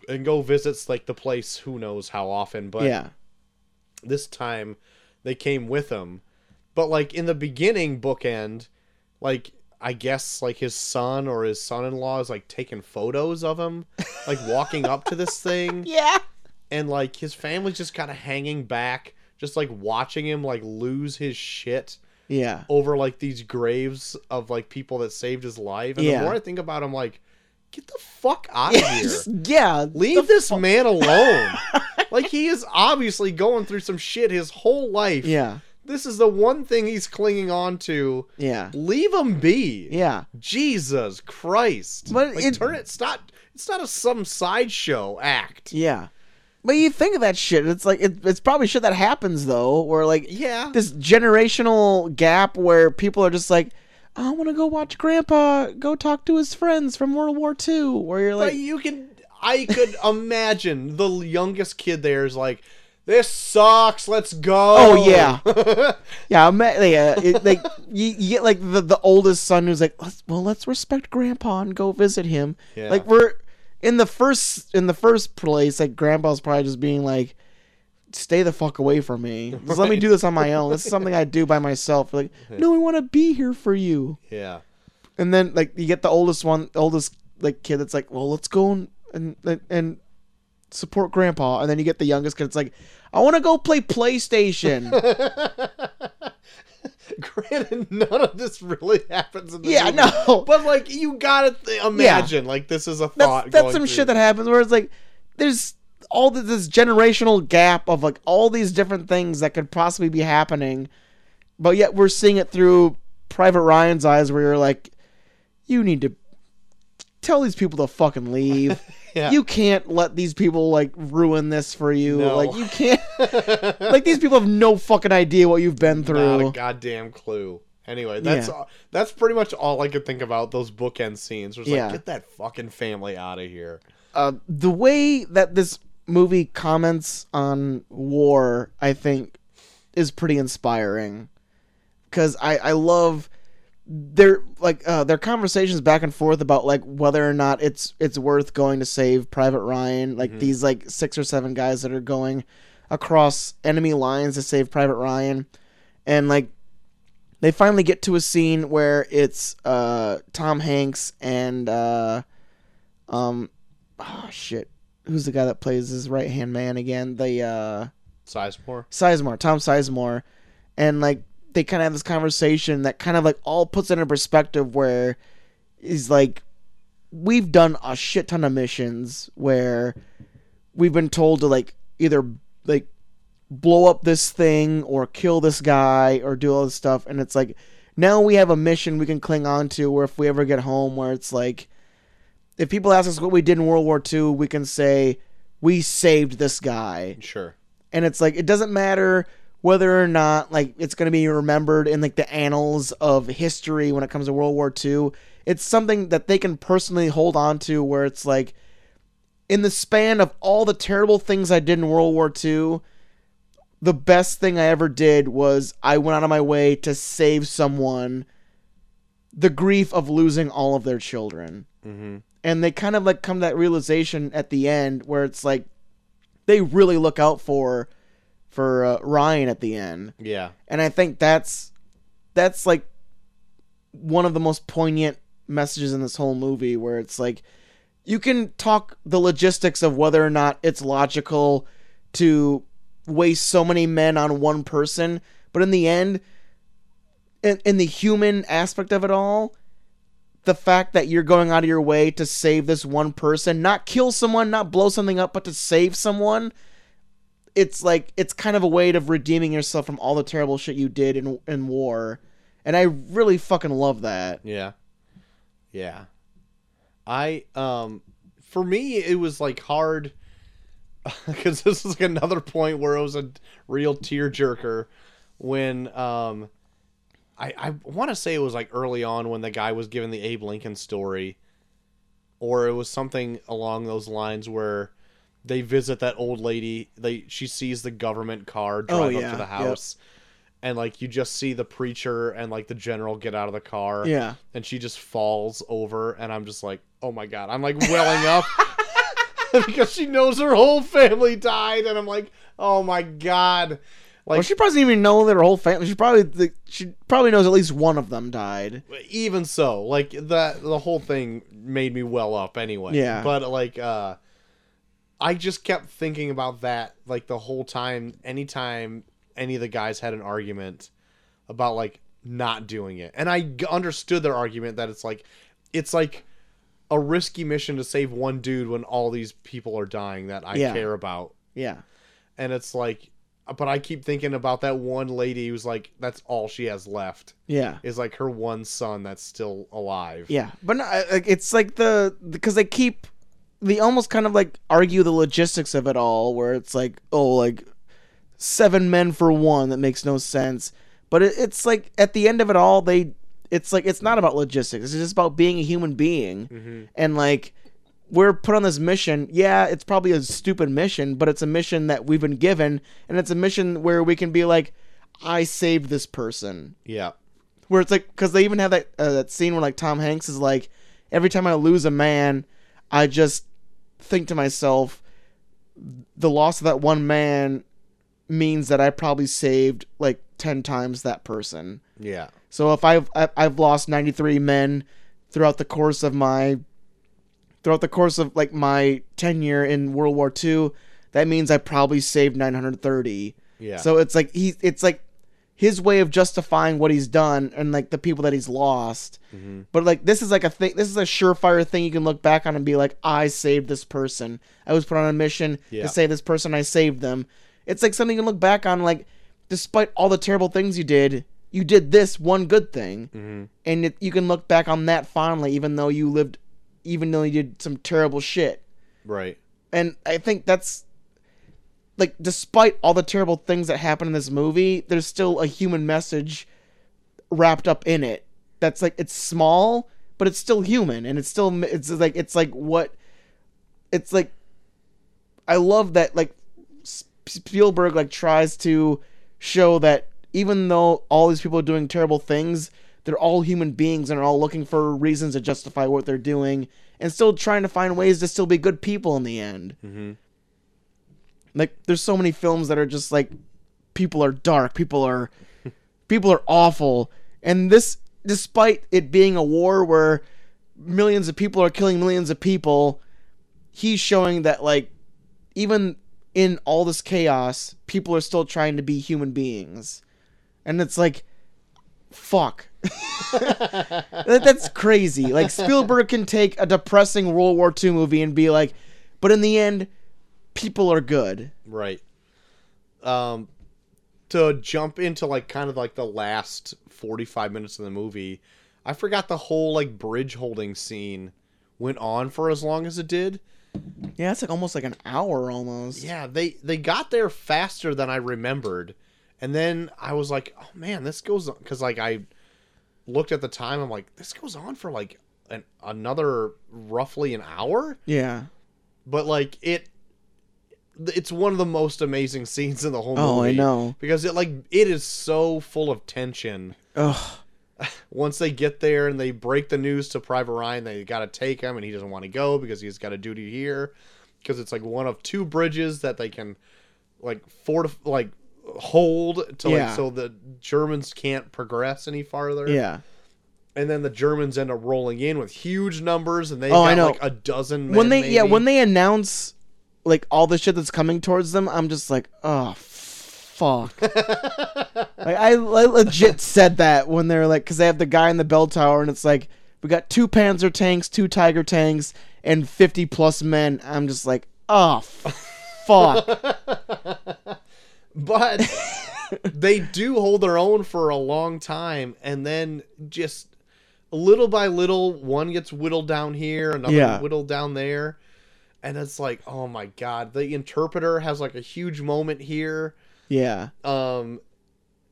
and go visits like the place who knows how often, but yeah. this time they came with him. But like in the beginning bookend, like I guess like his son or his son-in-law is like taking photos of him, like walking up to this thing, Yeah. and like his family's just kind of hanging back, just like watching him like lose his shit Yeah. over like these graves of like people that saved his life. And Yeah. the more I think about him, like, get the fuck out of here. just- yeah. Leave this fu- man alone. like he is obviously going through some shit his whole life. Yeah. This is the one thing he's clinging on to. Yeah. Leave him be. Yeah. Jesus Christ. But like, it- turn it. It's not. It's not a some sideshow act. Yeah. But you think of that shit, it's like it, it's probably shit that happens though, where like Yeah. this generational gap where people are just like, I want to go watch Grandpa go talk to his friends from World War II. Where you're But like, you can. I could imagine the youngest kid there is like, "This sucks. Let's go." Oh, yeah. yeah, I'm, yeah, it, like you, you get like the the oldest son who's like, let's, well, let's respect Grandpa and go visit him. Yeah. Like we're in the first in the first place, like Grandpa's probably just being like, stay the fuck away from me. Just let me do this on my own. This is something I do by myself. Like, no, we want to be here for you. yeah. And then like you get the oldest one, oldest like kid that's like, well, let's go and and and support Grandpa. And then you get the youngest kid. It's like, I want to go play PlayStation. Granted, none of this really happens in the yeah, movie. no. But like, you gotta th- imagine like this is a thought. that's that's some through. shit that happens where it's like there's all th- this generational gap of like all these different things that could possibly be happening but yet we're seeing it through private ryan's eyes where you're like you need to tell these people to fucking leave. Yeah. You can't let these people like ruin this for you. No. Like you can't. like these people have no fucking idea what you've been through. Not a goddamn clue. Anyway, that's Yeah. all, that's pretty much all I could think about those bookend scenes. Was Yeah. like, get that fucking family out of here. uh, the way that this movie comments on war, I think, is pretty inspiring. Because I, I love their like uh, their conversations back and forth about like whether or not it's it's worth going to save Private Ryan. Like these like six or seven guys that are going across enemy lines to save Private Ryan, and like they finally get to a scene where it's uh, Tom Hanks and uh, um oh shit who's the guy that plays his right hand man again? The uh Sizemore. sizemore tom sizemore. And like they kind of have this conversation that kind of like all puts it in perspective where he's like we've done a shit ton of missions where we've been told to like either like blow up this thing or kill this guy or do all this stuff. And it's like now we have a mission we can cling on to where if we ever get home where it's like if people ask us what we did in World War II, we can say we saved this guy. Sure. And it's like it doesn't matter whether or not like it's going to be remembered in like the annals of history when it comes to World War II. It's something that they can personally hold on to where it's like in the span of all the terrible things I did in World War II, the best thing I ever did was I went out of my way to save someone the grief of losing all of their children Mm-hmm. And they kind of like come to that realization at the end where it's like they really look out for for uh, Ryan at the end Yeah. and I think that's that's like one of the most poignant messages in this whole movie where it's like you can talk the logistics of whether or not it's logical to waste so many men on one person but in the end in, in the human aspect of it all the fact that you're going out of your way to save this one person not kill someone not blow something up but to save someone it's like it's kind of a way of redeeming yourself from all the terrible shit you did in in war and i really fucking love that Yeah. Yeah. I um for me it was like hard cuz this is like another point where it was a real tearjerker when um I I want to say it was like early on when the guy was given the Abe Lincoln story or it was something along those lines where they visit that old lady they she sees the government car oh, drive Oh, up to the yep. house and like you just see the preacher and like the general get out of the car yeah and she just falls over and i'm just like oh my god i'm like welling up because she knows her whole family died and i'm like oh my god like well, she probably doesn't even know that her whole family she probably the, she probably knows at least one of them died. Even so like that the whole thing made me well up anyway. Yeah. but like uh i just kept thinking about that like the whole time anytime any of the guys had an argument about like not doing it. And i g- understood their argument that it's like it's like a risky mission to save one dude when all these people are dying that i Yeah. care about. Yeah. And it's like but i keep thinking about that one lady who's like that's all she has left. Yeah. Is like her one son that's still alive. yeah. But no, it's like the because they keep they almost kind of like argue the logistics of it all where it's like oh like seven men for one that makes no sense. But it, it's like at the end of it all they it's like it's not about logistics. It's just about being a human being Mm-hmm. and like we're put on this mission yeah it's probably a stupid mission but it's a mission that we've been given and it's a mission where we can be like i saved this person Yeah. where it's like because they even have that uh, that scene where like Tom Hanks is like every time I lose a man, I just think to myself, the loss of that one man means that I probably saved like ten times that person. Yeah. So if I've I- I've lost ninety three men throughout the course of my throughout the course of like my tenure in World War II, that means I probably saved nine hundred thirty. Yeah. So it's like he it's like his way of justifying what he's done and like the people that he's lost. Mm-hmm. But like this is like a thing this is a surefire thing you can look back on and be like, I saved this person. I was put on a mission Yeah. to save this person, I saved them. It's like something you can look back on like despite all the terrible things you did, you did this one good thing. Mm-hmm. And it, you can look back on that fondly even though you lived even though he did some terrible shit. Right. And I think that's like despite all the terrible things that happen in this movie, there's still a human message wrapped up in it. That's like it's small, but it's still human and it's still it's like it's like what it's like I love that like Spielberg like tries to show that even though all these people are doing terrible things, they're all human beings and are all looking for reasons to justify what they're doing and still trying to find ways to still be good people in the end. Mm-hmm. Like there's so many films that are just like people are dark, people are people are awful, and this despite it being a war where millions of people are killing millions of people, he's showing that like even in all this chaos, people are still trying to be human beings. And it's like fuck. that, that's crazy. Like Spielberg can take a depressing World War II movie and be like, but in the end, people are good. Right. Um, to jump into like kind of like the last forty-five minutes of the movie, I forgot the whole like bridge holding scene went on for as long as it did. Yeah, it's like almost like an hour almost. Yeah, they they got there faster than I remembered, and then I was like, oh man, this goes on because like I looked at the time, I'm like, this goes on for like an another roughly an hour, Yeah. but like it. It's one of the most amazing scenes in the whole Oh, I know. because it like it is so full of tension. Ugh. Once they get there and they break the news to Private Ryan, they got to take him, and he doesn't want to go because he's got a duty here. Because it's like one of two bridges that they can like fortif- like hold to Yeah. like so the Germans can't progress any farther. Yeah. and then the Germans end up rolling in with huge numbers, and they Oh, got I know. like a dozen. When they yeah, when they announce like all the shit that's coming towards them, I'm just like, oh fuck. like I, I legit said that when they're like, because they have the guy in the bell tower, and it's like we got two Panzer tanks, two Tiger tanks, and 50 plus men. I'm just like, oh fuck. but they do hold their own for a long time and then just little by little one gets whittled down here another Yeah. whittled down there and it's like oh my god the interpreter has like a huge moment here yeah. um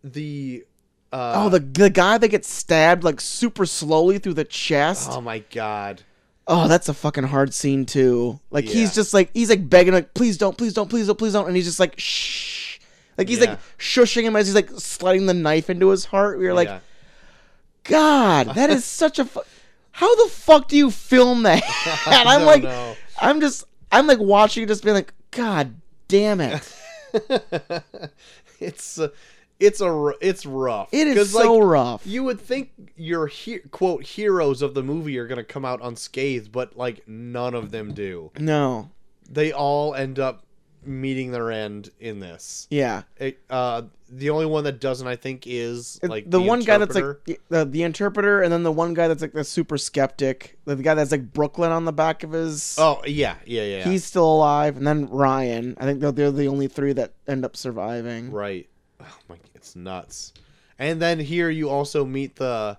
the uh Oh, the the guy that gets stabbed like super slowly through the chest. oh my god Oh, that's a fucking hard scene too. Like Yeah. he's just like he's like begging like please don't, please don't, please don't, please don't, and he's just like shh. Like he's Yeah. like shushing him as he's like sliding the knife into his heart. We are like, Yeah. God, that is such a. Fu- How the fuck do you film that? and I'm like, know. I'm just, I'm like watching, just being like, God damn it, it's uh, it's a it's rough It is so like, rough. You would think your he- quote heroes of the movie are gonna come out unscathed, but like none of them do. no, They all end up meeting their end in this. yeah. It, uh, the only one that doesn't, I think, is It- like the, one guy that's like the, the interpreter, and then the one guy that's like the super skeptic, the guy that's like Brooklyn on the back of his. oh yeah, yeah, yeah, yeah. He's still alive, and then Ryan. I think they're, they're the only three that end up surviving. right. Oh my, it's nuts. And then here you also meet the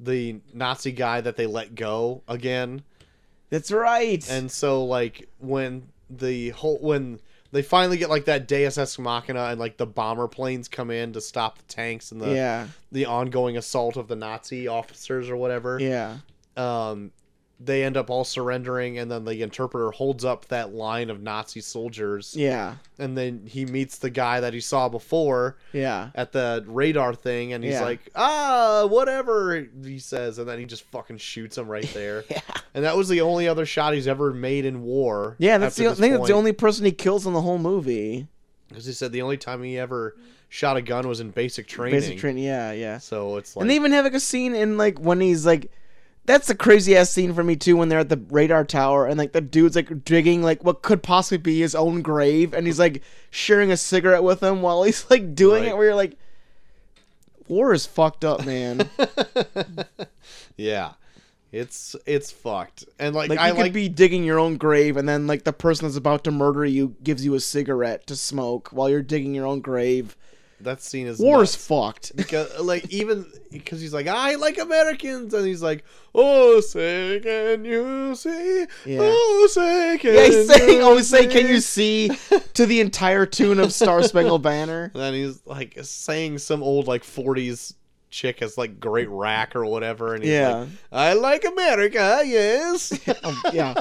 the Nazi guy that they let go again. That's right. And so like when the whole when they finally get like that Deus Ex Machina and like the bomber planes come in to stop the tanks and the yeah, the ongoing assault of the Nazi officers or whatever. yeah, Um they end up all surrendering and then the interpreter holds up that line of Nazi soldiers yeah, and then he meets the guy that he saw before yeah. at the radar thing and he's Yeah. like ah whatever he says and then he just fucking shoots him right there Yeah. and that was the only other shot he's ever made in war Yeah, that's the. I think that's the only person he kills in the whole movie. because he said the only time he ever shot a gun was in basic training Basic training. Yeah, yeah. so it's like and they even have like a scene in like when he's like, that's the crazy ass scene for me too. When they're at the radar tower and like the dude's like digging like what could possibly be his own grave, and he's like sharing a cigarette with him while he's like doing Right. it. Where you're like, war is fucked up, man. yeah it's it's fucked and like, Like i you could like be digging your own grave, and then like the person that's about to murder you gives you a cigarette to smoke while you're digging your own grave. That scene is War's nuts. fucked. because like even because he's like I like Americans and he's like oh say can you see Yeah. oh say can Yeah, he's saying, you "Oh, say, can you see?" see?" to the entire tune of Star Spangled Banner. And then he's like saying some old like 40s chick as like great rack or whatever and he's Yeah. like I like America yes Um, yeah,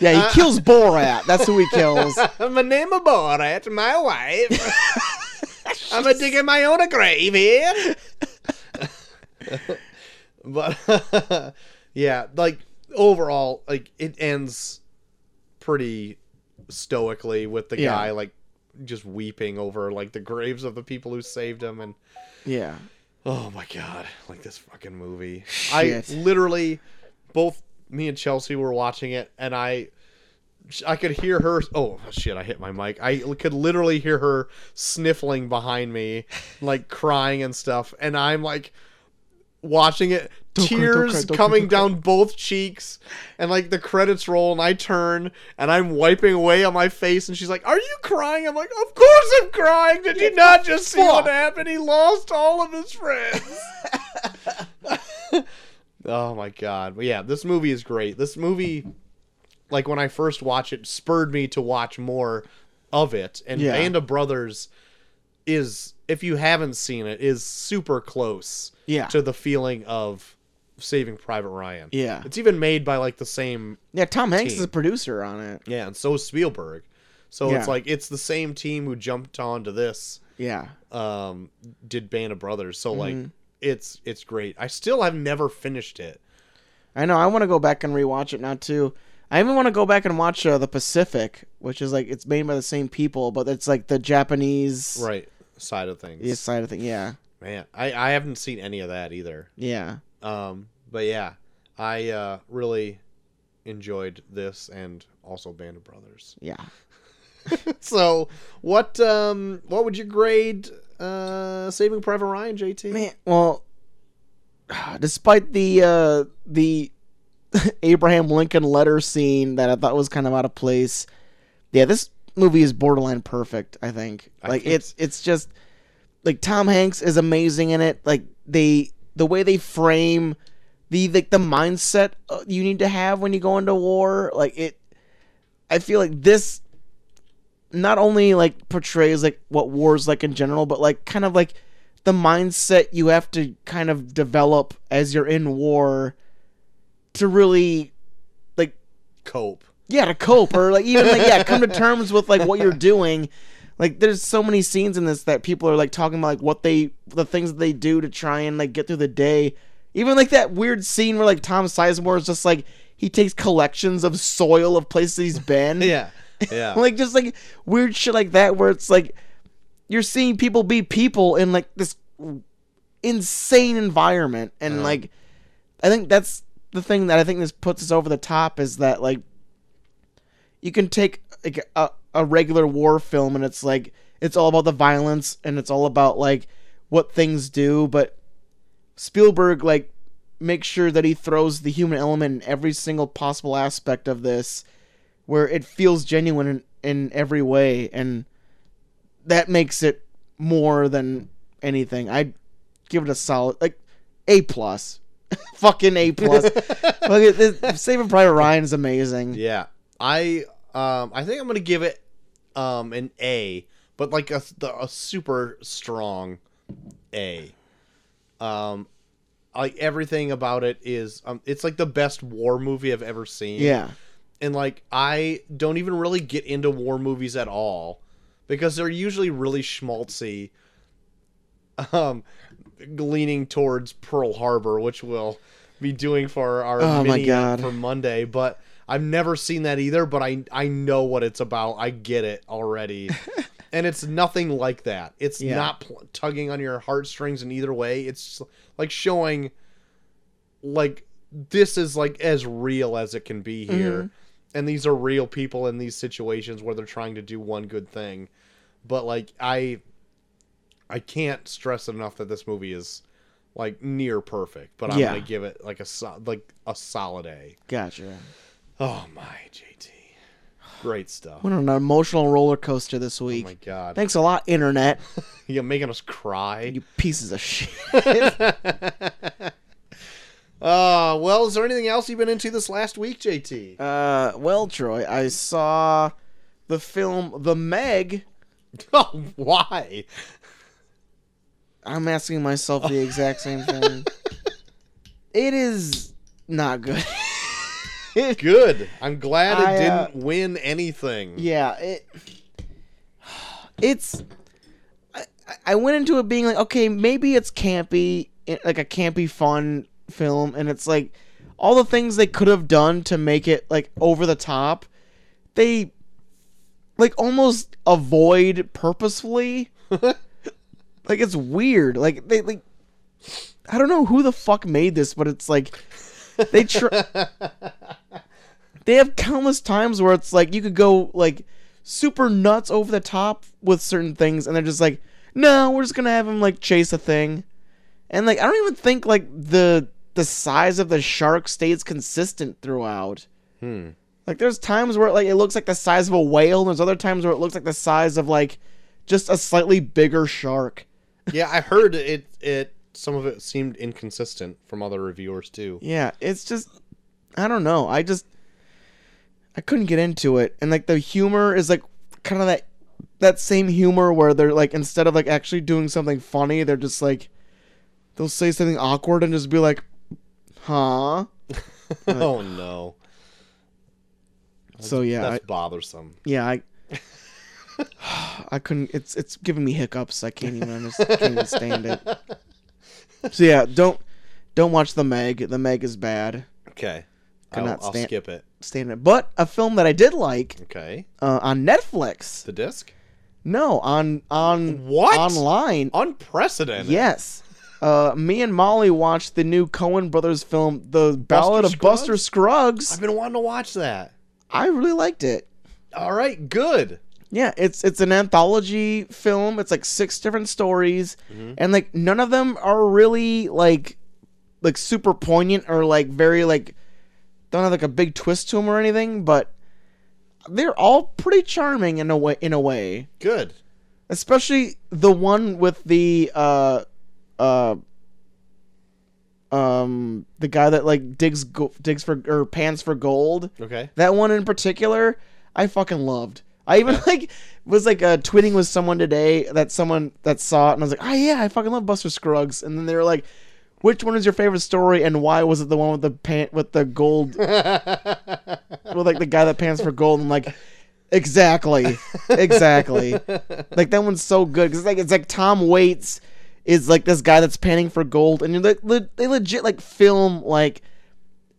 yeah. He kills Borat. That's who he kills. my name is Borat my wife I'm a digging my own grave here but yeah like overall like it ends pretty stoically with the Yeah. guy like just weeping over like the graves of the people who saved him and Yeah, Oh my god, like this fucking movie. Shit. I literally both me and Chelsea were watching it and I I could hear her oh shit, I hit my mic. I could literally hear her sniffling behind me, like crying and stuff, and I'm like watching it Don't cry, don't tears cry, don't coming cry. down both cheeks and like the credits roll and I turn and I'm wiping away on my face and she's like, "Are you crying?" I'm like, "Of course I'm crying. Did you not just see what happened? He lost all of his friends." oh my god. But yeah, this movie is great. This movie like when I first watched it spurred me to watch more of it and Yeah. Band of Brothers is if you haven't seen it is super close yeah, to the feeling of Saving Private Ryan. yeah, It's even made by like the same yeah. Tom Hanks is a producer on it. yeah, and so is Spielberg. So Yeah. it's like it's the same team who jumped onto this Yeah, um did Band of Brothers. So like Mhm. it's it's great. I still have never finished it. I know. I want to go back and rewatch it now too. I even want to go back and watch uh, the Pacific, which is like it's made by the same people, but it's like the Japanese Right side of things. side of thing. Yeah, Man, I I haven't seen any of that either. yeah, Um but yeah, I uh really enjoyed this and also Band of Brothers. yeah. so, what um what would you grade uh Saving Private Ryan, JT? Man, well, despite the uh, the Abraham Lincoln letter scene that I thought was kind of out of place, yeah, this movie is borderline perfect. I think I like think- it's it's just like Tom Hanks is amazing in it. Like they the way they frame the like the mindset uh, you need to have when you go into war. Like it, I feel like this not only like portrays like what war's like in general, but like kind of like the mindset you have to kind of develop as you're in war to really like Cope. yeah to cope or like even like yeah come to terms with like what you're doing like there's so many scenes in this that people are like talking about like what they the things that they do to try and like get through the day even like that weird scene where like tom sizemore is just like he takes collections of soil of places he's been Yeah. Yeah. like just like weird shit like that where it's like you're seeing people be people in like this insane environment and Uh-huh. like i think that's the thing that i think this puts us over the top is that like you can take like a, a regular war film and it's like it's all about the violence and it's all about like what things do but spielberg like makes sure that he throws the human element in every single possible aspect of this where it feels genuine in, in every way and that makes it more than anything. I'd give it a solid like a plus fucking a plus Look saving private ryan is amazing Yeah, I um I think I'm gonna give it um an A, but like a the, a super strong A. Um, like everything about it is um it's like the best war movie I've ever seen. yeah and like I don't even really get into war movies at all because they're usually really schmaltzy. Um, leaning towards Pearl Harbor, which we'll be doing for our Oh my mini God. for Monday. But I've never seen that either. But I I know what it's about. I get it already, and it's nothing like that. It's Yeah. not pl- tugging on your heartstrings in either way. It's like showing like this is like as real as it can be here Mm-hmm. and these are real people in these situations where they're trying to do one good thing but like i i can't stress enough that this movie is like near perfect but i'm Yeah. gonna give it like a so- like a solid a gotcha oh my jt Great stuff. Went on an emotional roller coaster this week. Oh my god. Thanks a lot, internet. You're making us cry. You pieces of shit. Uh, well, is there anything else you've been into this last week, JT? uh, well, Troy, I saw the film The Meg. Oh, why? I'm asking myself the exact same thing. it is not good. Good. I'm glad it I, uh, didn't win anything. Yeah, it. It's. I, I went into it being like, okay, maybe it's campy, eh, like a campy, fun film, and it's like all the things they could have done to make it like over the top, they like almost avoid purposefully. like it's weird. Like they like. I don't know who the fuck made this, but it's like they try they have countless times where it's like you could go like super nuts over the top with certain things and they're just like no we're just gonna have him like chase a thing and like i don't even think like the the size of the shark stays consistent throughout Hmm. like there's times where like it looks like the size of a whale and there's other times where it looks like the size of like just a slightly bigger shark Yeah, I heard it. It some of it seemed inconsistent from other reviewers too. Yeah, it's just I don't know. I just I couldn't get into it. And like the humor is like kind of that that same humor where they're like instead of like actually doing something funny, they're just like they'll say something awkward and just be like, "Huh?" oh no. So yeah, I, That's bothersome. yeah, I I couldn't it's it's giving me hiccups. I can't even understand, can't even stand it. So yeah, don't don't watch The Meg. The Meg is bad. Okay. Could I'll, not I'll skip it. Stand it. But a film that I did like Okay. uh, on Netflix. The disc? No, on on What? online. Unprecedented. Yes. Uh, me and Molly watched the new Coen Brothers film, The Ballad of Buster Scruggs. I've been wanting to watch that. I really liked it. All right, good. Yeah, it's it's an anthology film. It's like six different stories, and like none of them are really like like super poignant or like very like don't have like a big twist to them or anything. But they're all pretty charming in a way. In a way, Good. especially the one with the uh uh um the guy that like digs go- digs for or pans for gold Okay. that one in particular i fucking loved i even like was like uh tweeting with someone today that someone that saw it and i was like oh yeah i fucking love buster scruggs. And then they were like which one is your favorite story and why was it the one with the pan with the gold with like the guy that pans for gold and like exactly exactly. Like that one's so good because like it's like tom waits is like this guy that's panning for gold and you're like le- they legit like film like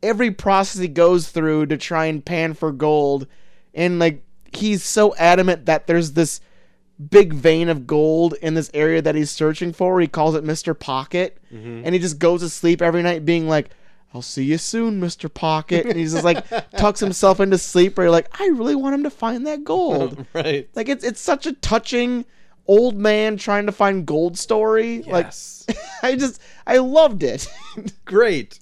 every process he goes through to try and pan for gold and like he's so adamant that there's this big vein of gold in this area that he's searching for he calls it mr pocket and he just goes to sleep every night being like I'll see you soon, Mr. Pocket. And he's just like tucks himself into sleep where you're like, I really want him to find that gold. right. like it's it's such a touching old man trying to find gold story. Yes. Like I just I loved it. Great.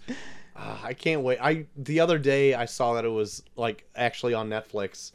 Ah, I can't wait. I the other day I saw that it was like actually on Netflix.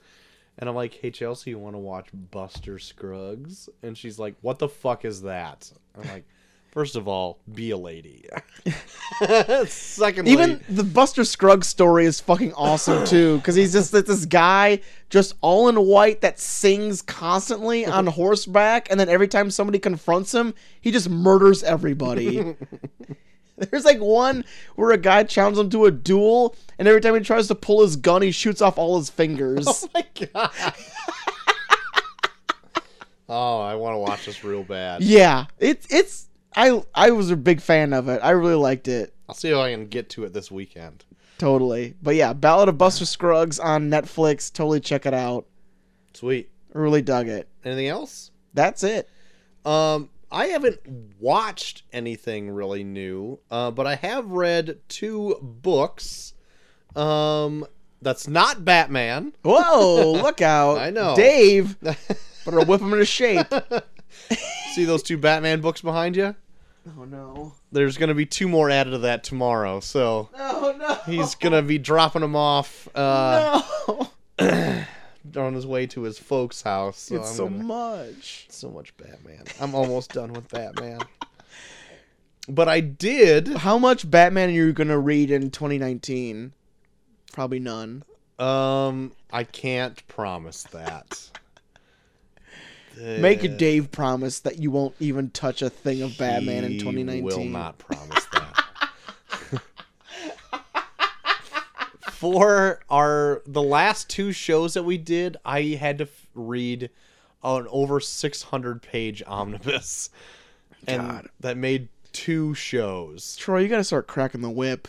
And I'm like, "Hey Chelsea, you want to watch Buster Scruggs?" And she's like, "What the fuck is that?" I'm like, First of all, be a lady. Secondly, Even the Buster Scruggs story is fucking awesome too, because he's just this guy just all in white that sings constantly on horseback, and then every time somebody confronts him, he just murders everybody. There's like one where a guy challenges him to a duel, and every time he tries to pull his gun, he shoots off all his fingers. Oh my god. oh, I want to watch this real bad. yeah, it's it's I I was a big fan of it. I really liked it. I'll see if I can get to it this weekend. Totally. But yeah, Ballad of Buster Scruggs on Netflix. Totally check it out. Sweet. Really dug it. Anything else? That's it. Um, I haven't watched anything really new, uh, but I have read two books. Um, that's not Batman. Whoa, look out. I know. Dave, better whip him into shape. See those two Batman books behind you? Oh no. There's gonna be two more added to that tomorrow, so Oh no. he's gonna be dropping them off. Uh, No. on his way to his folks' house. So it's I'm so gonna- much. so much Batman. I'm almost done with Batman. But I did. How much Batman are you gonna read in 2019? Probably none. Um, I can't promise that. Make a Dave promise that you won't even touch a thing of Batman in 2019. Will not promise that. For our the last two shows that we did, I had to f- read an over 600 page omnibus, and God. that made two shows. Troy, you gotta start cracking the whip.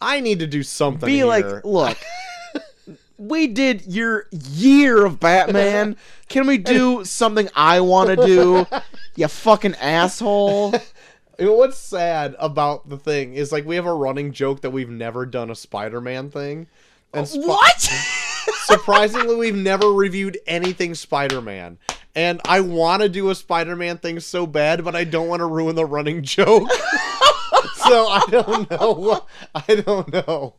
I need to do something. Be here. like, look, we did your year of Batman. Can we do something I want to do? You fucking asshole. You know what's sad about the thing is like we have a running joke that we've never done a Spider-Man thing. And Sp- what? surprisingly we've never reviewed anything Spider-Man. And I want to do a Spider-Man thing so bad, but I don't want to ruin the running joke. so I don't know. I don't know.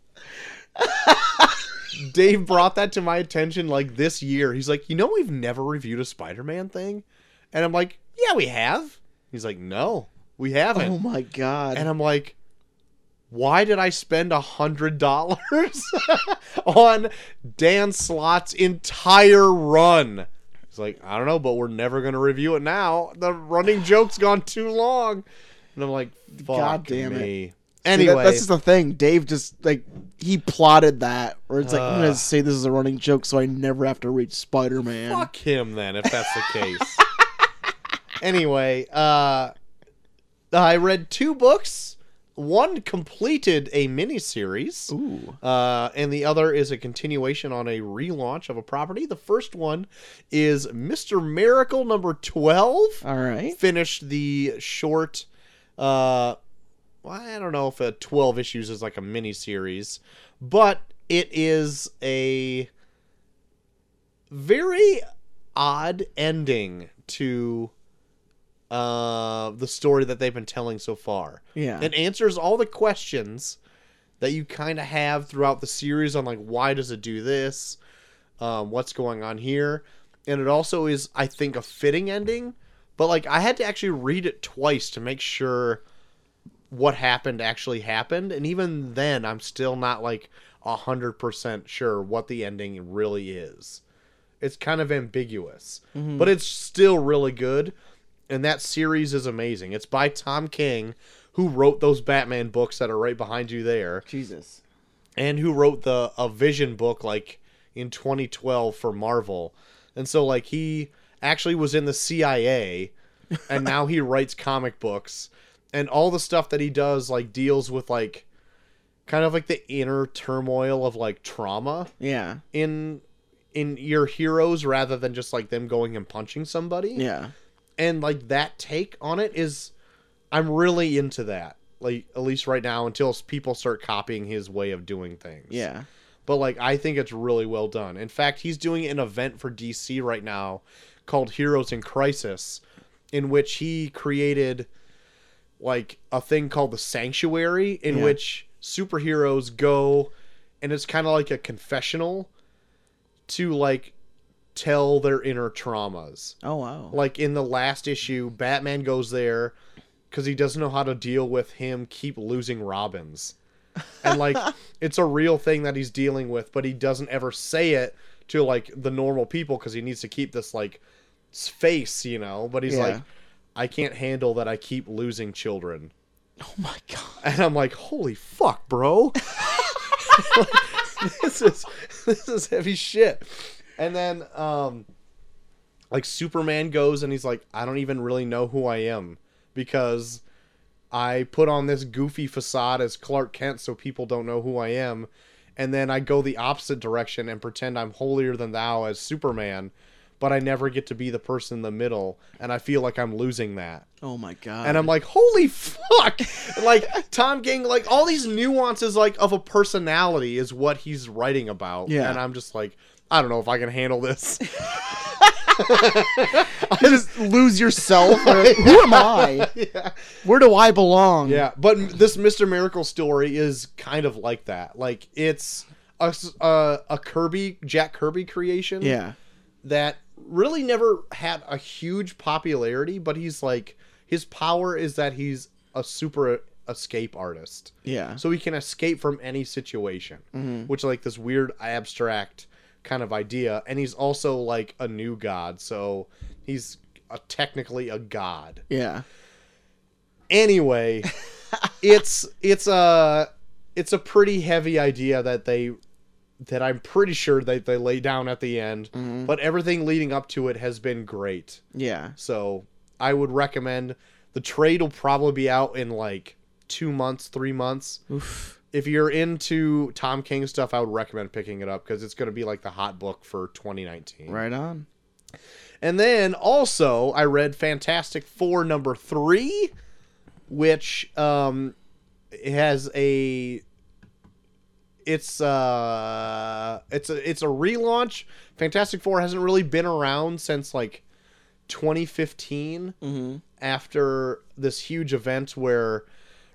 Dave brought that to my attention like this year. He's like, "You know we've never reviewed a Spider-Man thing?" And I'm like, "Yeah, we have." He's like, "No, we haven't." oh my god. And I'm like, why did I spend a hundred dollars on Dan Slott's entire run? He's like, I don't know, but we're never gonna review it now. The running joke's gone too long. And I'm like, God damn it. me. See, that- Anyway, that's just the thing. Dave just like he plotted that, where it's like I'm gonna say this is a running joke, so I never have to read Spider Man. fuck him then, if that's the case. anyway, uh, I read two books. One completed a miniseries. Ooh. Uh, and the other is a continuation on a relaunch of a property. The first one is Mr. Miracle number 12. All right. Finished the short, uh, well, I don't know if a 12 issues is like a mini series, but it is a very odd ending to uh, the story that they've been telling so far. Yeah. It answers all the questions that you kind of have throughout the series on like why does it do this, um, what's going on here, and it also is I think a fitting ending. But like I had to actually read it twice to make sure what happened actually happened, and even then I'm still not like a hundred percent sure what the ending really is. It's kind of ambiguous, but it's still really good and that series is amazing. It's by Tom King, who wrote those Batman books that are right behind you there, Jesus. and who wrote the a Vision book like in 2012 for Marvel. And so like he actually was in the CIA and now he writes comic books and all the stuff that he does like deals with like kind of like the inner turmoil of like trauma Yeah. in in your heroes rather than just like them going and punching somebody Yeah. And like that take on it is i'm really into that like at least right now until people start copying his way of doing things Yeah. but like i think it's really well done in fact he's doing an event for dc right now called heroes in crisis in which he created like a thing called the sanctuary in Yeah. which superheroes go and it's kind of like a confessional to like tell their inner traumas Oh wow. like in the last issue batman goes there because he doesn't know how to deal with him keep losing robins and like it's a real thing that he's dealing with but he doesn't ever say it to like the normal people because he needs to keep this like face you know but he's Yeah. like i can't handle that i keep losing children oh my god. and i'm like holy fuck bro this is this is heavy shit and then um like superman goes and he's like i don't even really know who i am because i put on this goofy facade as clark kent so people don't know who i am and then i go the opposite direction and pretend i'm holier than thou as superman but i never get to be the person in the middle and i feel like i'm losing that Oh my god. and I'm like, holy fuck! like Tom King, like all these nuances, like of a personality, is what he's writing about. Yeah. and I'm just like, I don't know if I can handle this. Just lose yourself. or, Who am I? yeah, Where do I belong? yeah. But this Mister Miracle story is kind of like that. Like it's a a Kirby Jack Kirby creation Yeah. that really never had a huge popularity, but he's like his power is that he's a super escape artist. Yeah. So he can escape from any situation, Mhm. which like this weird abstract kind of idea, and he's also like a new god, so he's a, technically a god. Yeah. Anyway, it's it's a it's a pretty heavy idea that they that I'm pretty sure that they lay down at the end, Mhm. but everything leading up to it has been great. Yeah. So I would recommend the trade will probably be out in like two months, three months. Oof. If you're into Tom King stuff, I would recommend picking it up because it's going to be like the hot book for 2019. Right on. And then also, I read Fantastic Four number three, which um, has a. It's uh, it's a it's a relaunch. Fantastic Four hasn't really been around since like 2015 Mm-hmm. after this huge event where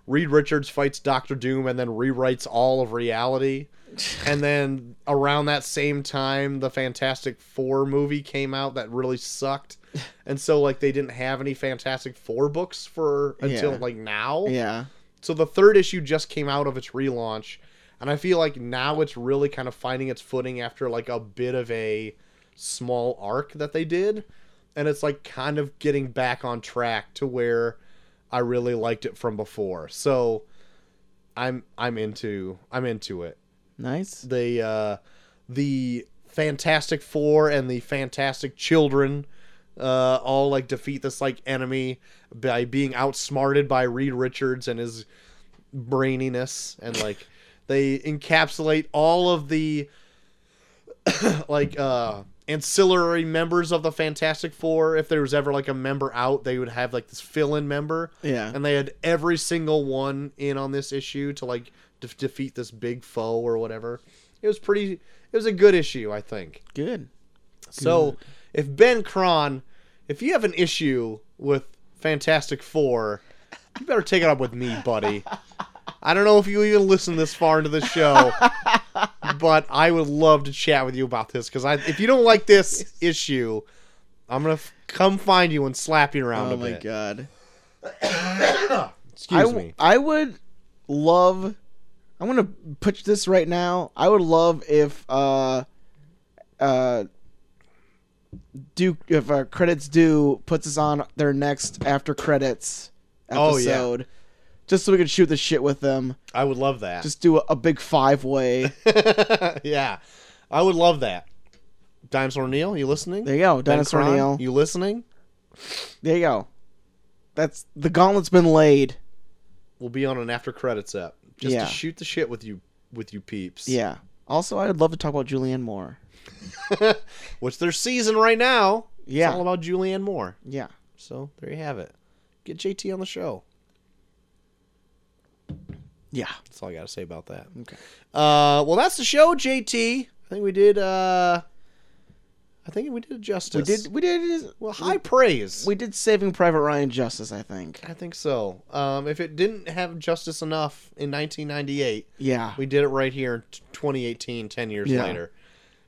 Reed Richards fights Doctor Doom and then rewrites all of reality. and then around that same time, the Fantastic Four movie came out that really sucked. And so, like, they didn't have any Fantastic Four books for until Yeah. like now. Yeah. So the third issue just came out of its relaunch, and I feel like now it's really kind of finding its footing after like a bit of a small arc that they did, and it's like kind of getting back on track to where I really liked it from before. So I'm I'm into I'm into it. Nice. The uh the Fantastic Four and the Fantastic Children uh, all like defeat this like enemy by being outsmarted by Reed Richards and his braininess, and like they encapsulate all of the like uh ancillary members of the Fantastic Four. If there was ever like a member out, they would have like this fill-in member, Yeah. and they had every single one in on this issue to like de- defeat this big foe or whatever. It was pretty. It was a good issue, I think. Good. So if Ben Cron, if you have an issue with Fantastic Four, you better take it up with me, buddy. I don't know if you even listen this far into the show, but I would love to chat with you about this because I, if you don't like this issue, I'm gonna f- come find you and slap you around Oh a my bit. god. Excuse I, me. I would love. I'm gonna pitch this right now. I would love if uh uh Duke if uh, credits due puts us on their next after credits Oh, yeah. Just so we could shoot the shit with them. I would love that. Just do a, a big five way. yeah, I would love that. Dinosaur Neil, you listening? There you go, Ben Dinosaur Cron, Neil. you listening? There you go. That's the gauntlet's been laid. We'll be on an after credits app just Yeah. to shoot the shit with you with you peeps. Yeah. Also, I'd love to talk about Julianne Moore. Which their season right now. Yeah. It's all about Julianne Moore. Yeah. So there you have it. Get JT on the show. Yeah. That's all I got to say about that. Okay. Uh, well, that's the show, JT. I think we did. Uh, I think we did justice. We did. We did. well. High praise. We did Saving Private Ryan justice. I think. I think so. Um, if it didn't have justice enough in 1998, Yeah. we did it right here in 2018, 10 years Yeah. later,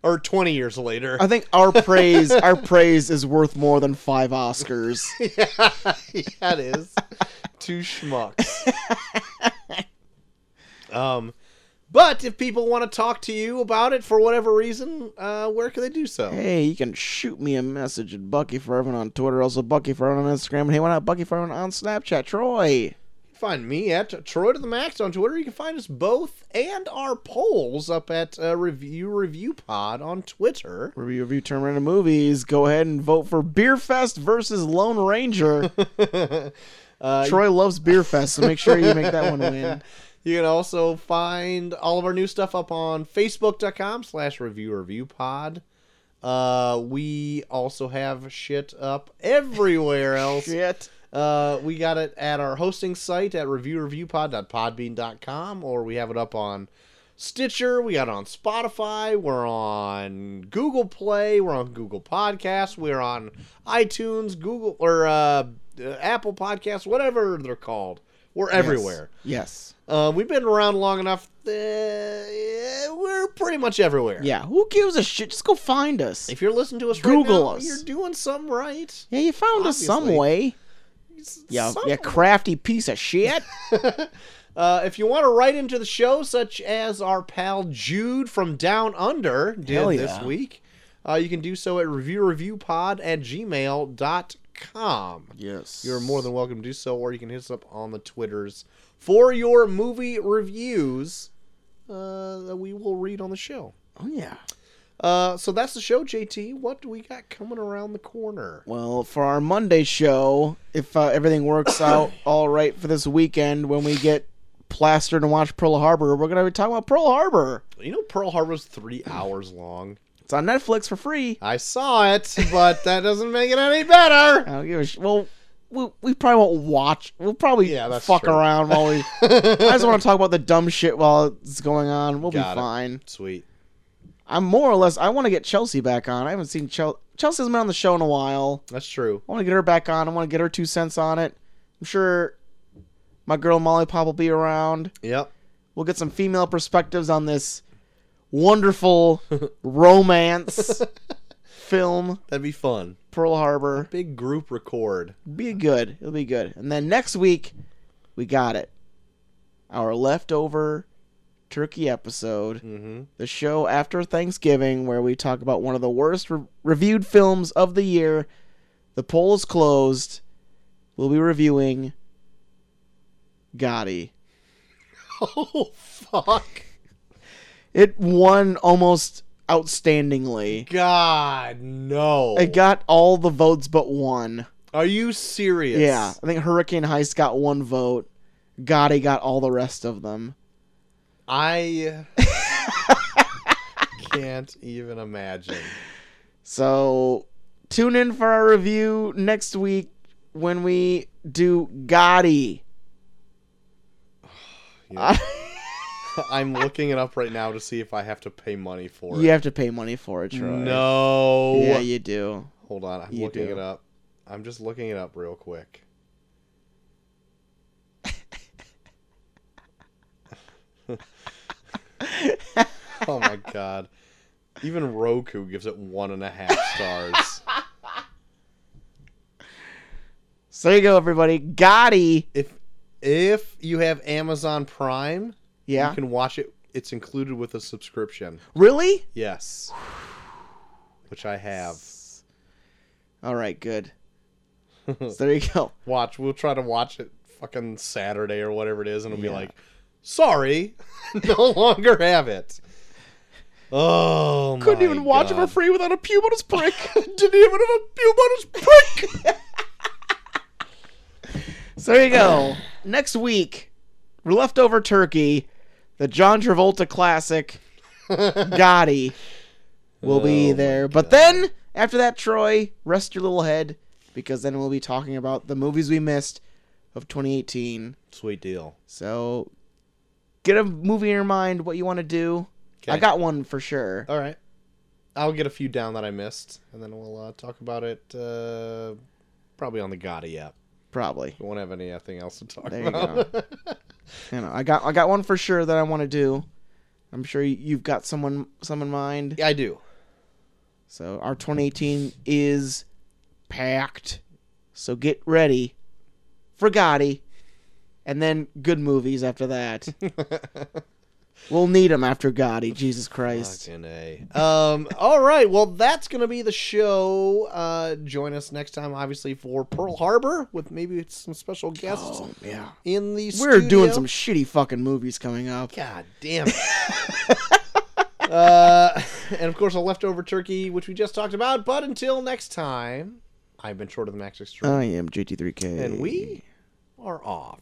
or 20 years later. I think our praise, our praise, is worth more than five Oscars. yeah, yeah, it is. Two schmucks. Um, but if people want to talk to you about it for whatever reason, uh, where can they do so? Hey, you can shoot me a message at Bucky for everyone on Twitter, also Bucky for everyone on Instagram, and hey, why not Bucky for everyone on Snapchat? Troy. Find me at Troy to the Max on Twitter. You can find us both and our polls up at uh, Review Review Pod on Twitter. Review review turn into movies. Go ahead and vote for Beer Fest versus Lone Ranger. uh, Troy loves Beer Fest, so make sure you make that one win. You can also find all of our new stuff up on Facebook.com slash review review pod. Uh, we also have shit up everywhere else. Shit. Uh, we got it at our hosting site at reviewreviewpod.podbean.com, or we have it up on Stitcher. We got it on Spotify. We're on Google Play. We're on Google Podcasts. We're on iTunes, Google or uh, uh, Apple Podcasts, whatever they're called. We're everywhere. Yes. Uh, we've been around long enough. Uh, yeah, we We're pretty much everywhere. Yeah, who gives a shit? Just go find us. If you're listening to us Google right now, us. you're doing something right. yeah, you found us some way. Yeah, Some- yeah, crafty piece of shit. Uh, if you want to write into the show, such as our pal Jude from Down Under did Hell this week, uh, you can do so at reviewreviewpod at gmail gmail.com. yes, You're more than welcome to do so, or you can hit us up on the Twitters for your movie reviews uh, that we will read on the show. Oh yeah. Uh, so that's the show, JT. What do we got coming around the corner? Well, for our Monday show, if uh, everything works out all right for this weekend, when we get plastered and watch Pearl Harbor, we're gonna be talking about Pearl Harbor. You know, Pearl Harbor's three hours long. It's on Netflix for free. I saw it, but that doesn't make it any better. I don't give a sh- well. We, we probably won't watch. We'll probably Yeah, that's fuck true. around while we. I just want to talk about the dumb shit while it's going on. We'll Got be it. fine. Sweet. I'm more or less. I want to get Chelsea back on. I haven't seen Chelsea. Chelsea hasn't been on the show in a while. That's true. I want to get her back on. I want to get her two cents on it. I'm sure my girl Molly Pop will be around. Yep. We'll get some female perspectives on this wonderful romance film, That'd be fun. Pearl Harbor. Big group record. Be good. It'll be good. And then next week, we got it. Our leftover turkey episode. Mm-hmm. the show after Thanksgiving where we talk about one of the worst re- reviewed films of the year. The poll is closed. We'll be reviewing Gotti. Oh fuck! It won almost outstandingly. God no! It got all the votes but one. Are you serious? Yeah, I think Hurricane Heist got one vote. Gotti got all the rest of them. I can't even imagine. So tune in for our review next week when we do Gotti. Know, I'm looking it up right now to see if I have to pay money for it. You have to pay money for it, Troy. No. Yeah, you do. Hold on, I'm You looking do. it up. I'm just looking it up real quick. oh my god. Even Roku gives it one and a half stars. So there you go, everybody. Gotti. if if you have Amazon Prime, Yeah. you can watch it. It's included with a subscription. Really? Yes. Which I have. All right, good. So there you go. Watch. We'll try to watch it fucking Saturday or whatever it is, and it'll Yeah. be like, sorry, no longer have it. Oh, Couldn't even watch it for free without a pubis prick. Didn't even have a pubis prick. so there you go. Next week, we're leftover turkey. The John Travolta classic, Gotti, will be Oh, there. But then, after that, Troy, rest your little head, because then we'll be talking about the movies we missed of 2018. Sweet deal. So, get a movie in your mind, what you want to do. I got one for sure. All right. I'll get a few down that I missed, and then we'll uh, talk about it uh, probably on the Gotti app. Probably. We won't have anything else to talk There you about. You know, I got I got one for sure that I want to do. I'm sure you- you've got someone some in mind. yeah, I do. So our 2018 is packed. So get ready for Gotti, and then good movies after that. we'll need him after Gotti. Jesus Christ. Fucking A. Um, all right. Well, that's going to be the show. Uh, join us next time, obviously, for Pearl Harbor with maybe some special guests Oh yeah. in the We're doing some shitty fucking movies coming up. God damn it. uh, and of course, a leftover turkey, which we just talked about. But until next time, I've been short of the Max Extreme. I am JT3K. and we are off.